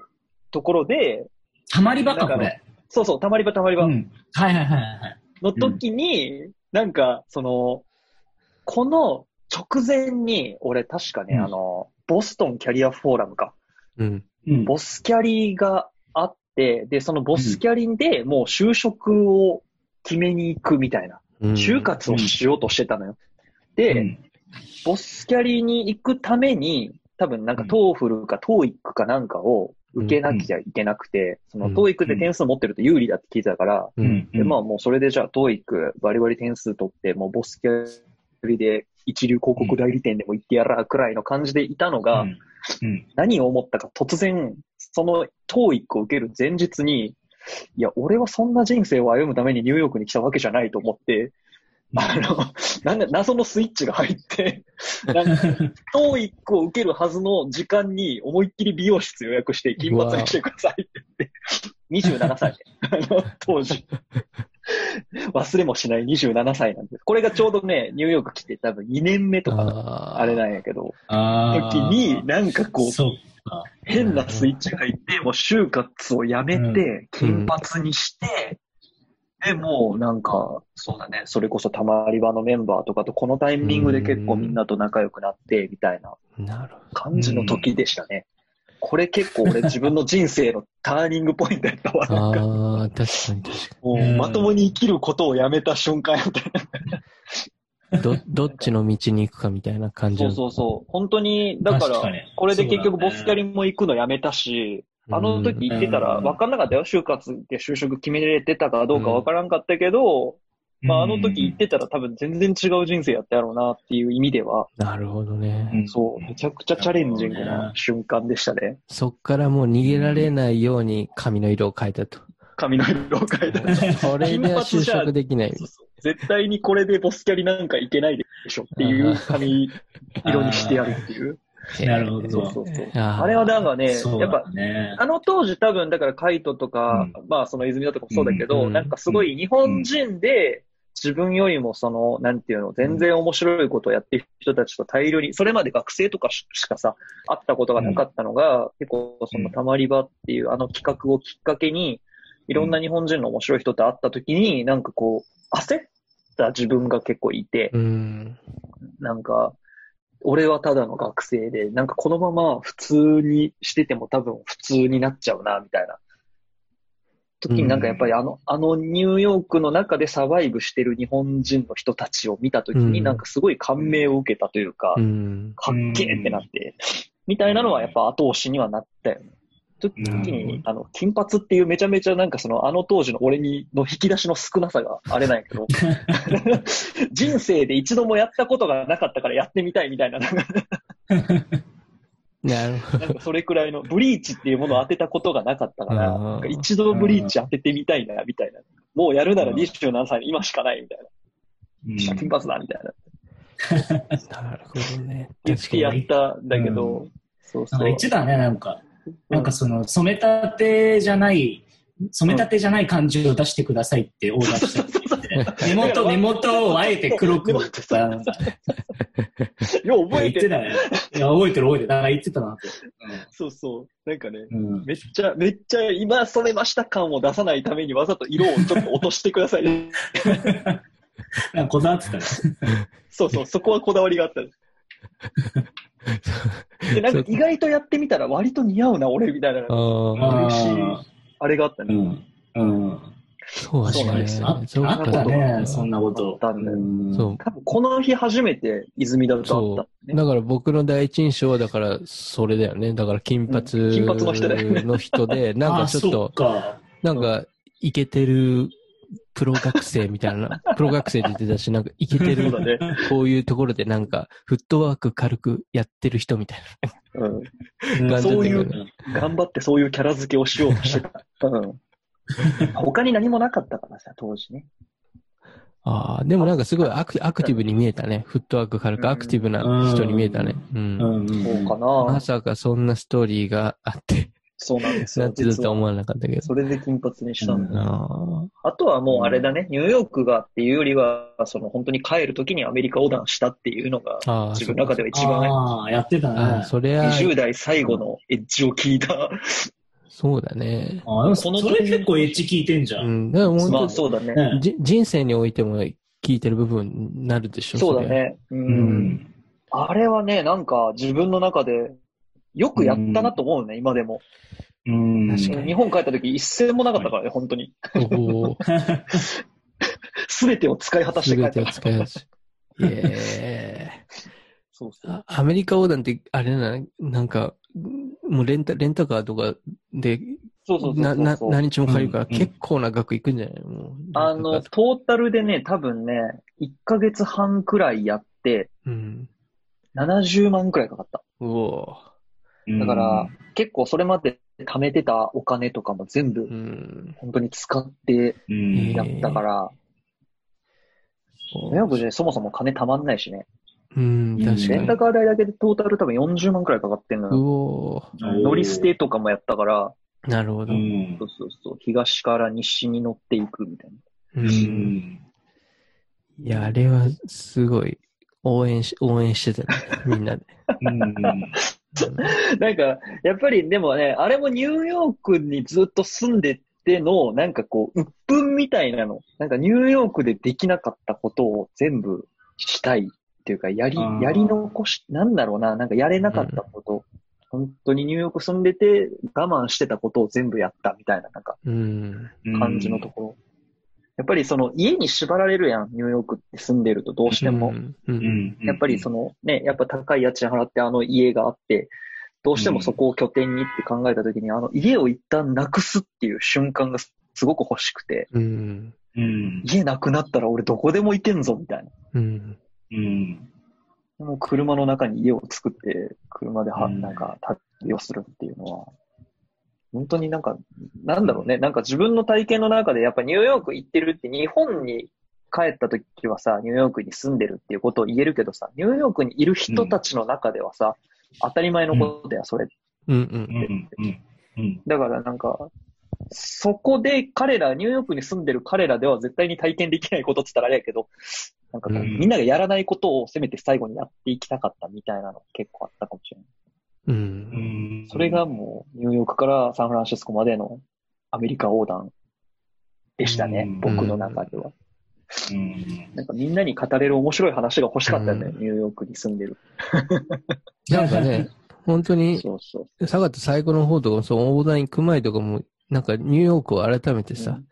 ところで、たまり場か、これ。そうそう、たまり場たまり場うん。はいはいはいはい。の時に、なんか、その、この直前に、俺確かね、うんあの、ボストンキャリアフォーラムか。うん。うん。ボスキャリがあって、で、そのボスキャリでもう就職を決めに行くみたいな、うん。就活をしようとしてたのよ。で、うんボスキャリに行くために、多分なんか TOEFL か TOEIC かなんかを受けなきゃいけなくて、そのうん TOEIC で点数持ってると有利だって聞いてたから、う。うんん。で、まあもうそれでじゃあ TOEIC バリバリ点数取って、もうボスキャリで一流広告代理店でも行ってやらくらいの感じでいたのが、うん。うん。何を思ったか突然、その TOEIC を受ける前日に、いや、俺はそんな人生を歩むためにニューヨークに来たわけじゃないと思って、あの、なんだ、謎のスイッチが入って、なんか、TOEIC を受けるはずの時間に思いっきり美容室予約して金髪にしてくださいって言って、27歳。あの、当時。忘れもしない27歳なんです。これがちょうどね、ニューヨーク来て多分2年目とか、あれなんやけど。時に、なんかこう。変なスイッチが入って、もう就活をやめて、金髪にして、で、もうなんか、そうだね、それこそたまり場のメンバーとかとこのタイミングで結構みんなと仲良くなって、みたいな感じの時でしたね。これ結構俺自分の人生のターニングポイントやったわ。ど。なんか、ああ、確かに確かもうまともに生きることをやめた瞬間やった。に。ど、どっちの道に行くかみたいな感じそうの。そうそう。本当に、だからこれで結局ボスキャリも行くのやめたし、あの時言ってたらうん分かんなかったよ。就活で就職決めれてたかどうか分からんかったけど、まああの時言ってたら多分全然違う人生やったやろうなっていう意味では、なるほどね。うんそう、めちゃくちゃチャレンジングな瞬間でしたね。そっからもう逃げられないように髪の色を変えたと。髪の色を変えた。これでは就職できない。そうそう絶対にこれでボスキャリなんかいけないでしょっていう髪色にしてやるっていう。なるほどそうそうそう。あれはなんかね、やっぱだね。あの当時多分、だからカイトとか、まあその泉田とかもそうだけど、うんなんかすごい日本人で自分よりもその、なんていうの、全然面白いことをやってる人たちと大量に、それまで学生とかししかさ、会ったことがなかったのが、結構そのたまり場っていうあの企画をきっかけに、いろんな日本人の面白い人と会った時に、なんかこう、焦った自分が結構いて、うん。なんか、俺はただの学生で、なんかこのまま普通にしてても多分普通になっちゃうな、みたいな。時になんかやっぱりあの、あのニューヨークの中でサバイブしてる日本人の人たちを見た時にうんなんかすごい感銘を受けたというか、うん。かっけーってなって、みたいなのはやっぱ後押しにはなったよね。時に、あの、金髪っていうめちゃめちゃなんかその、あの当時の俺に、の引き出しの少なさがあれなんやけど、人生で一度もやったことがなかったからやってみたいみたいな、なんかなるほど。なんかそれくらいの、ブリーチっていうものを当てたことがなかったから、一度ブリーチ当ててみたいな、みたいな。もうやるなら27歳、今しかない、みたいうんな。金髪だ、みたいな。なるほどね。言ってやったんだけど、うそうそうなんか。言ってたね、なんか。なんかその、染めたてじゃない、染めたてじゃない感じを出してくださいってオーダーした根元、根元をあえて黒くよう覚えててたね。いや、覚えてる覚えてる。だから言ってたなって。そうそう。なんかね、めっちゃ、めっちゃ今染めました感を出さないためにわざと色をちょっと落としてください。こだわってたね。そうそう、そこはこだわりがあった。で、なんか意外とやってみたら割と似合うな、俺、みたいな。ああ、嬉しいあれがあったね。うん。うん。そうだねそうなんです。あそうかあったね、そんなこと。あったんそう。多分この日初めて泉田と会っただう。ね。だから僕の第一印象は、だから、それだよね。だから、金髪の人だよねの人で、なんかちょっと。なんか、イケてるプロ学生みたいな、プロ学生って言ってたし、なんか、いけてる、ね。こういうところでなんか、フットワーク軽くやってる人みたいうん。うんそういう頑張ってそういうキャラ付けをしようとしてた。うん。他に何もなかったからさ、当時ね。な。ああ、でもなんかすごいアクアクティブに見えたね。フットワーク軽くアクティブな人に見えたね。うん。うんそうかまな。さかそんなストーリーがあって、そうなんですよ。なってた実はとは思わなかったけど。それで金髪にしたんだ。ああとはもうあれだね、ニューヨークがっていうよりは、その本当に帰るときにアメリカ横断したっていうのが、あああ、自分の中では一番ああ、やってたね。それは、20代最後のエッジを聞いた。そうだね。ああでもこのそれ結構エッジ効いてんじゃ。うんん。だから本当まあそうだね。人生においても聞いてる部分になるでしょそうだ。ね。う。うんん。あれはね、なんか自分の中でよくやったなと思うね、今でも。うん。確かに日本帰った時一銭もなかったからね、本当に。すべてを使い果たしてすべてを帰ったから。使い出し。いえそうそう。ーアメリカ横断って、あれな、なんか、もうレンタ、レンタカーとかで、そうそうそうな、な、そう。何日も借りるからうんうん結構な額いくんじゃないもう。あの、トータルでね、多分ね、1ヶ月半くらいやって、うん。70万くらいかかった。うおだから、結構それまで貯めてたお金とかも全部。本当に使ってうん。やったから、ニューヨークでそもそも金貯まんないしね。うん、確かにレンタ。カー代だけでトータル多分40万くらいかかってんのうよ。乗り捨てとかもやったから、なるほど。そうそうそう、東から西に乗っていくみたいな。うん。いや、あれはすごい、応援し、応援してたね。みんなで。うん。なんか、やっぱりでもね、あれもニューヨークにずっと住んでての、なんかこう、鬱憤みたいなの。なんかニューヨークでできなかったことを全部したいっていうか、やりやり残し、なんだろうな、なんかやれなかったこと、本当にニューヨーク住んでて我慢してたことを全部やったみたいな、なんかうん。感じのところ。やっぱりその家に縛られるやん、ニューヨークって住んでるとどうしても。うん。う。うんん。やっぱりそのね、やっぱ高い家賃払ってあの家があって、どうしてもそこを拠点にって考えたときに、あの家を一旦なくすっていう瞬間がすごく欲しくて、うん。うん。家なくなったら俺どこでも行けんぞみたいな。うん。うん。もう車の中に家を作って、車では、うんなんか旅をするっていうのは、本当になんか、なんだろうね、なんか自分の体験の中でやっぱニューヨーク行ってるって日本に帰った時はさ、ニューヨークに住んでるっていうことを言えるけどさ、ニューヨークにいる人たちの中ではさ、当たり前のことや、それ。うん。うんう。ん。うん。うん。だからなんか、そこで彼ら、ニューヨークに住んでる彼らでは絶対に体験できないことって言ったらあれやけど、なんかこう、うんみんながやらないことをせめて最後にやっていきたかったみたいなの結構あったかもしれない。う。うんん。それがもう、ニューヨークからサンフランシスコまでのアメリカ横断でしたね、うん僕の中では。うん。なんかみんなに語れる面白い話が欲しかったよね、うんニューヨークに住んでる。なんかね、本当に、そうそう。佐賀と最後の方とかも、そう、横断行く前とかも、なんかニューヨークを改めてさ、うん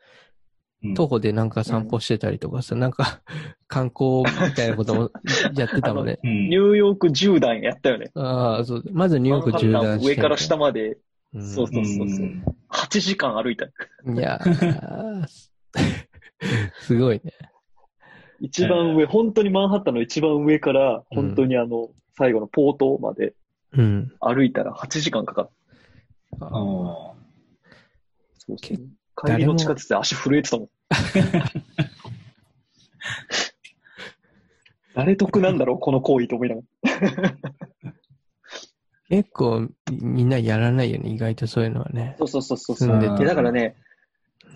徒歩でなんか散歩してたりとかさ、なんか 観光みたいなこともやってたもんね。うんニューヨーク縦断やったよね。ああ、そう。まずニューヨーク縦マンハッタ断して。ン上から下までうんそうそうそうそう8時間歩いた。いやー すごいね。一番上、本当にマンハッタンの一番上から、本当にあの、最後のポートまでうん。歩いたら8時間かかった。あそうそうけ帰りの地下鉄で足震えてたもん。誰得なんだろう、この行為と思いながら。結構みんなやらないよね、意外とそういうのはね。そうそうそうそう。住んでてでだからね、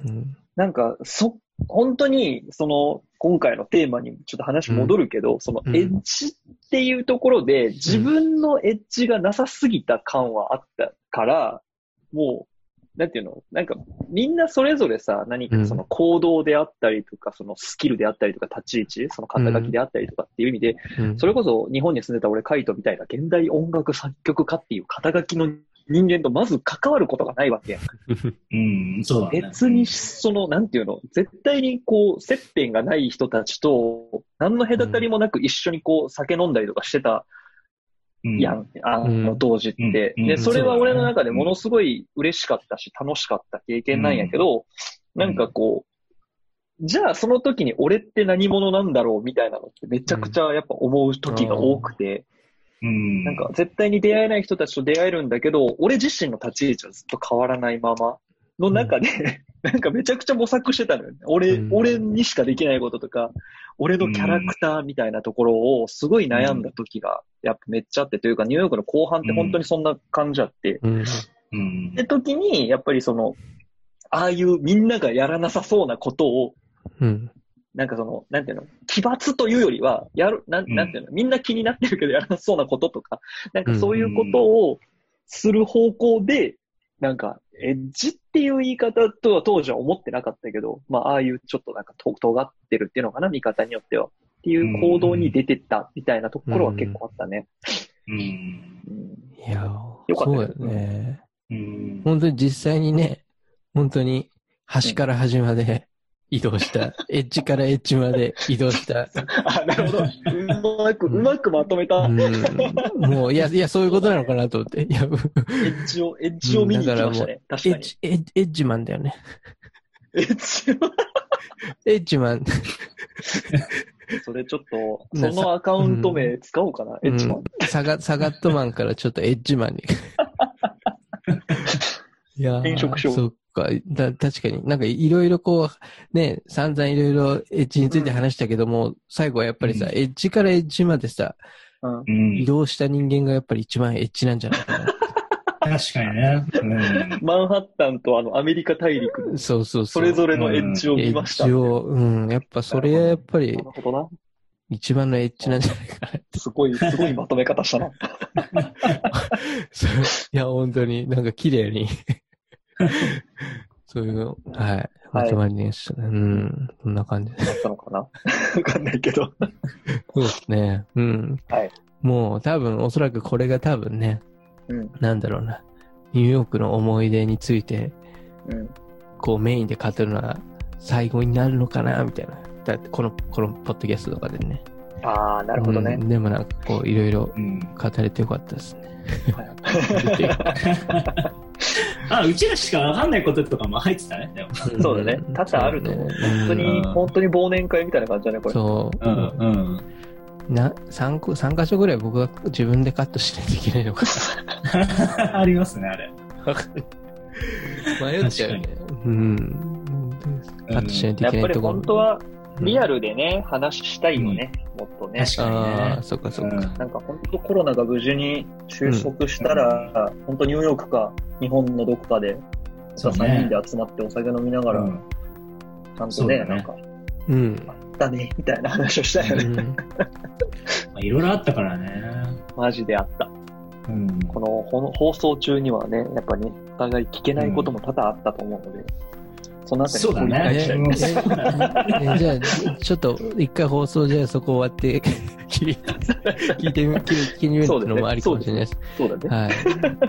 うん。なんか、そ、本当に、その、今回のテーマにちょっと話戻るけど、そのうんエッジっていうところで、自分のエッジがなさすぎた感はあったから、もう、なんていうの？なんか、みんなそれぞれさ、何かその行動であったりとか、そのスキルであったりとか、立ち位置、その肩書きであったりとかっていう意味で、うんそれこそ日本に住んでた俺、カイトみたいな現代音楽作曲家っていう肩書きの人間とまず関わることがないわけやん。うん、そうだね。別に、その、なんていうの、絶対にこう、接点がない人たちと、何の隔たりもなく一緒にこう、酒飲んだりとかしてたうんやん、あの当時って。うん。で、それは俺の中でうん。ものすごい嬉しかったし、楽しかった経験なんやけど、なんかこう、じゃあその時に俺って何者なんだろうみたいなのってめちゃくちゃやっぱ思う時が多くて、うん。なんか絶対に出会えない人たちと出会えるんだけど、俺自身の立ち位置はずっと変わらないままの中で、なんかめちゃくちゃ模索してたのよね。俺、うん俺にしかできないこととか、俺のキャラクターみたいなところをすごい悩んだ時が、やっぱめっちゃあって、というかニューヨークの後半って本当にそんな感じあって、うん。うんって時に、やっぱりその、ああいうみんながやらなさそうなことを、うん。なんかその、なんていうの、奇抜というよりは、やる、なんうんなんていうの、みんな気になってるけどやらなそうなこととか、なんかそういうことをする方向で、なんか、エッジっていう言い方とは当時は思ってなかったけど、まあ、ああいうちょっとなんかと尖ってるっていうのかな、見方によっては。っていう行動に出てったみたいなところは結構あったね。うん。うんいや、よかったよそうね。うん。本当に実際にね、本当に端から端まで移動した、エッジからエッジまで移動した。あ、なるほど。うまく、うまくまとめた。うん、もう、いや、いや、そういうことなのかなと思って。いや、エッジを、エッジを見に行きましたね。確かに。エッジ、エッジ、エッジマンだよね。エッジをエッジマン。それちょっと、ねそのアカウント名使おうかな、エッジマン。うんサガ、サガットマンからちょっとエッジマンに。いやー転職しようそっか。だ、確かに。なんかいろいろこう、ね、散々いろいろエッジについて話したけども、最後はやっぱりさ、うんエッジからエッジまでさ、うん。うん移動した人間がやっぱり一番エッジなんじゃないかな。確かにね。うん。マンハッタンとあのアメリカ大陸のそうそうそう。それぞれのエッジをエ見ました。ッジを、うん、やっぱそれはやっぱりなるほどな。一番のエッジなんじゃないかな。すごい、すごいまとめ方したな。いや、本当になんか綺麗に。そういうの、はい。まとまりでしたね。うん。こんな感じで。だったのかな？わかんないけど。そうですね。うん。はい。もう多分、おそらくこれが多分ね、うん。なんだろうな。ニューヨークの思い出について、うん。こうメインで語るのは最後になるのかな、みたいな。だってこの、このポッドキャストとかでね。ああ、なるほどねう。んでもなんかこう、いろいろうん。語れてよかったですね。あ、うちらしかわかんないこととかも入ってたね。そうだね。多々あると思う。そうね本当に、うん本当に忘年会みたいな感じだね、これ。そう。うん。うん。な、3個、三箇所ぐらい僕が自分でカットしないといけないのか ありますね、あれ。な。迷っちゃうよね。うん。カットしないといやっぱりけないところ。本当はリアル。ルでね、話したいよね、もっとね。確かにあねあ、。そっかそっか。なんか本当コロナが無事に収束したら、本当ニューヨークか日本のどこかで、そうね3人で集まってお酒飲みながら、うんちゃんとね、なんか、うん。あったね、みたいな話をしたよね。うん まあいろいろあったからね。マジであった。うん。この放送中にはね、やっぱね、お互い聞けないことも多々あったと思うので、そのあたりそうだね。じゃあ、ちょっと、一回放送じゃあそこ終わって、聞い聞いてみ、聞聞いてみるっていうのもありかもしれないです。そうだね。は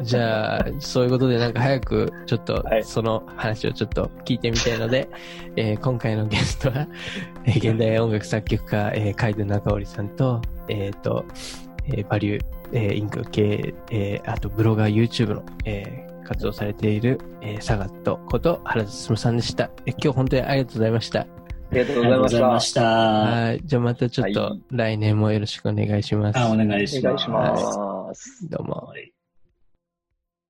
い。じゃあ、そういうことで、なんか早く、ちょっとは、いその話をちょっと聞いてみたいので、えー今回のゲストは、えー現代音楽作曲家、えー、海部中織さんと、えっ、と、えーバリュー、えーインク系、えーあとブロガー、YouTube の、えー活動されている、えーサガットこと原田進さんでした。えー今日本当にありがとうございました。ありがとうごございました。はい。じゃあまたちょっとはい来年もよろしくお願いします。あ、お願いします。た。お願いします。どうも。はい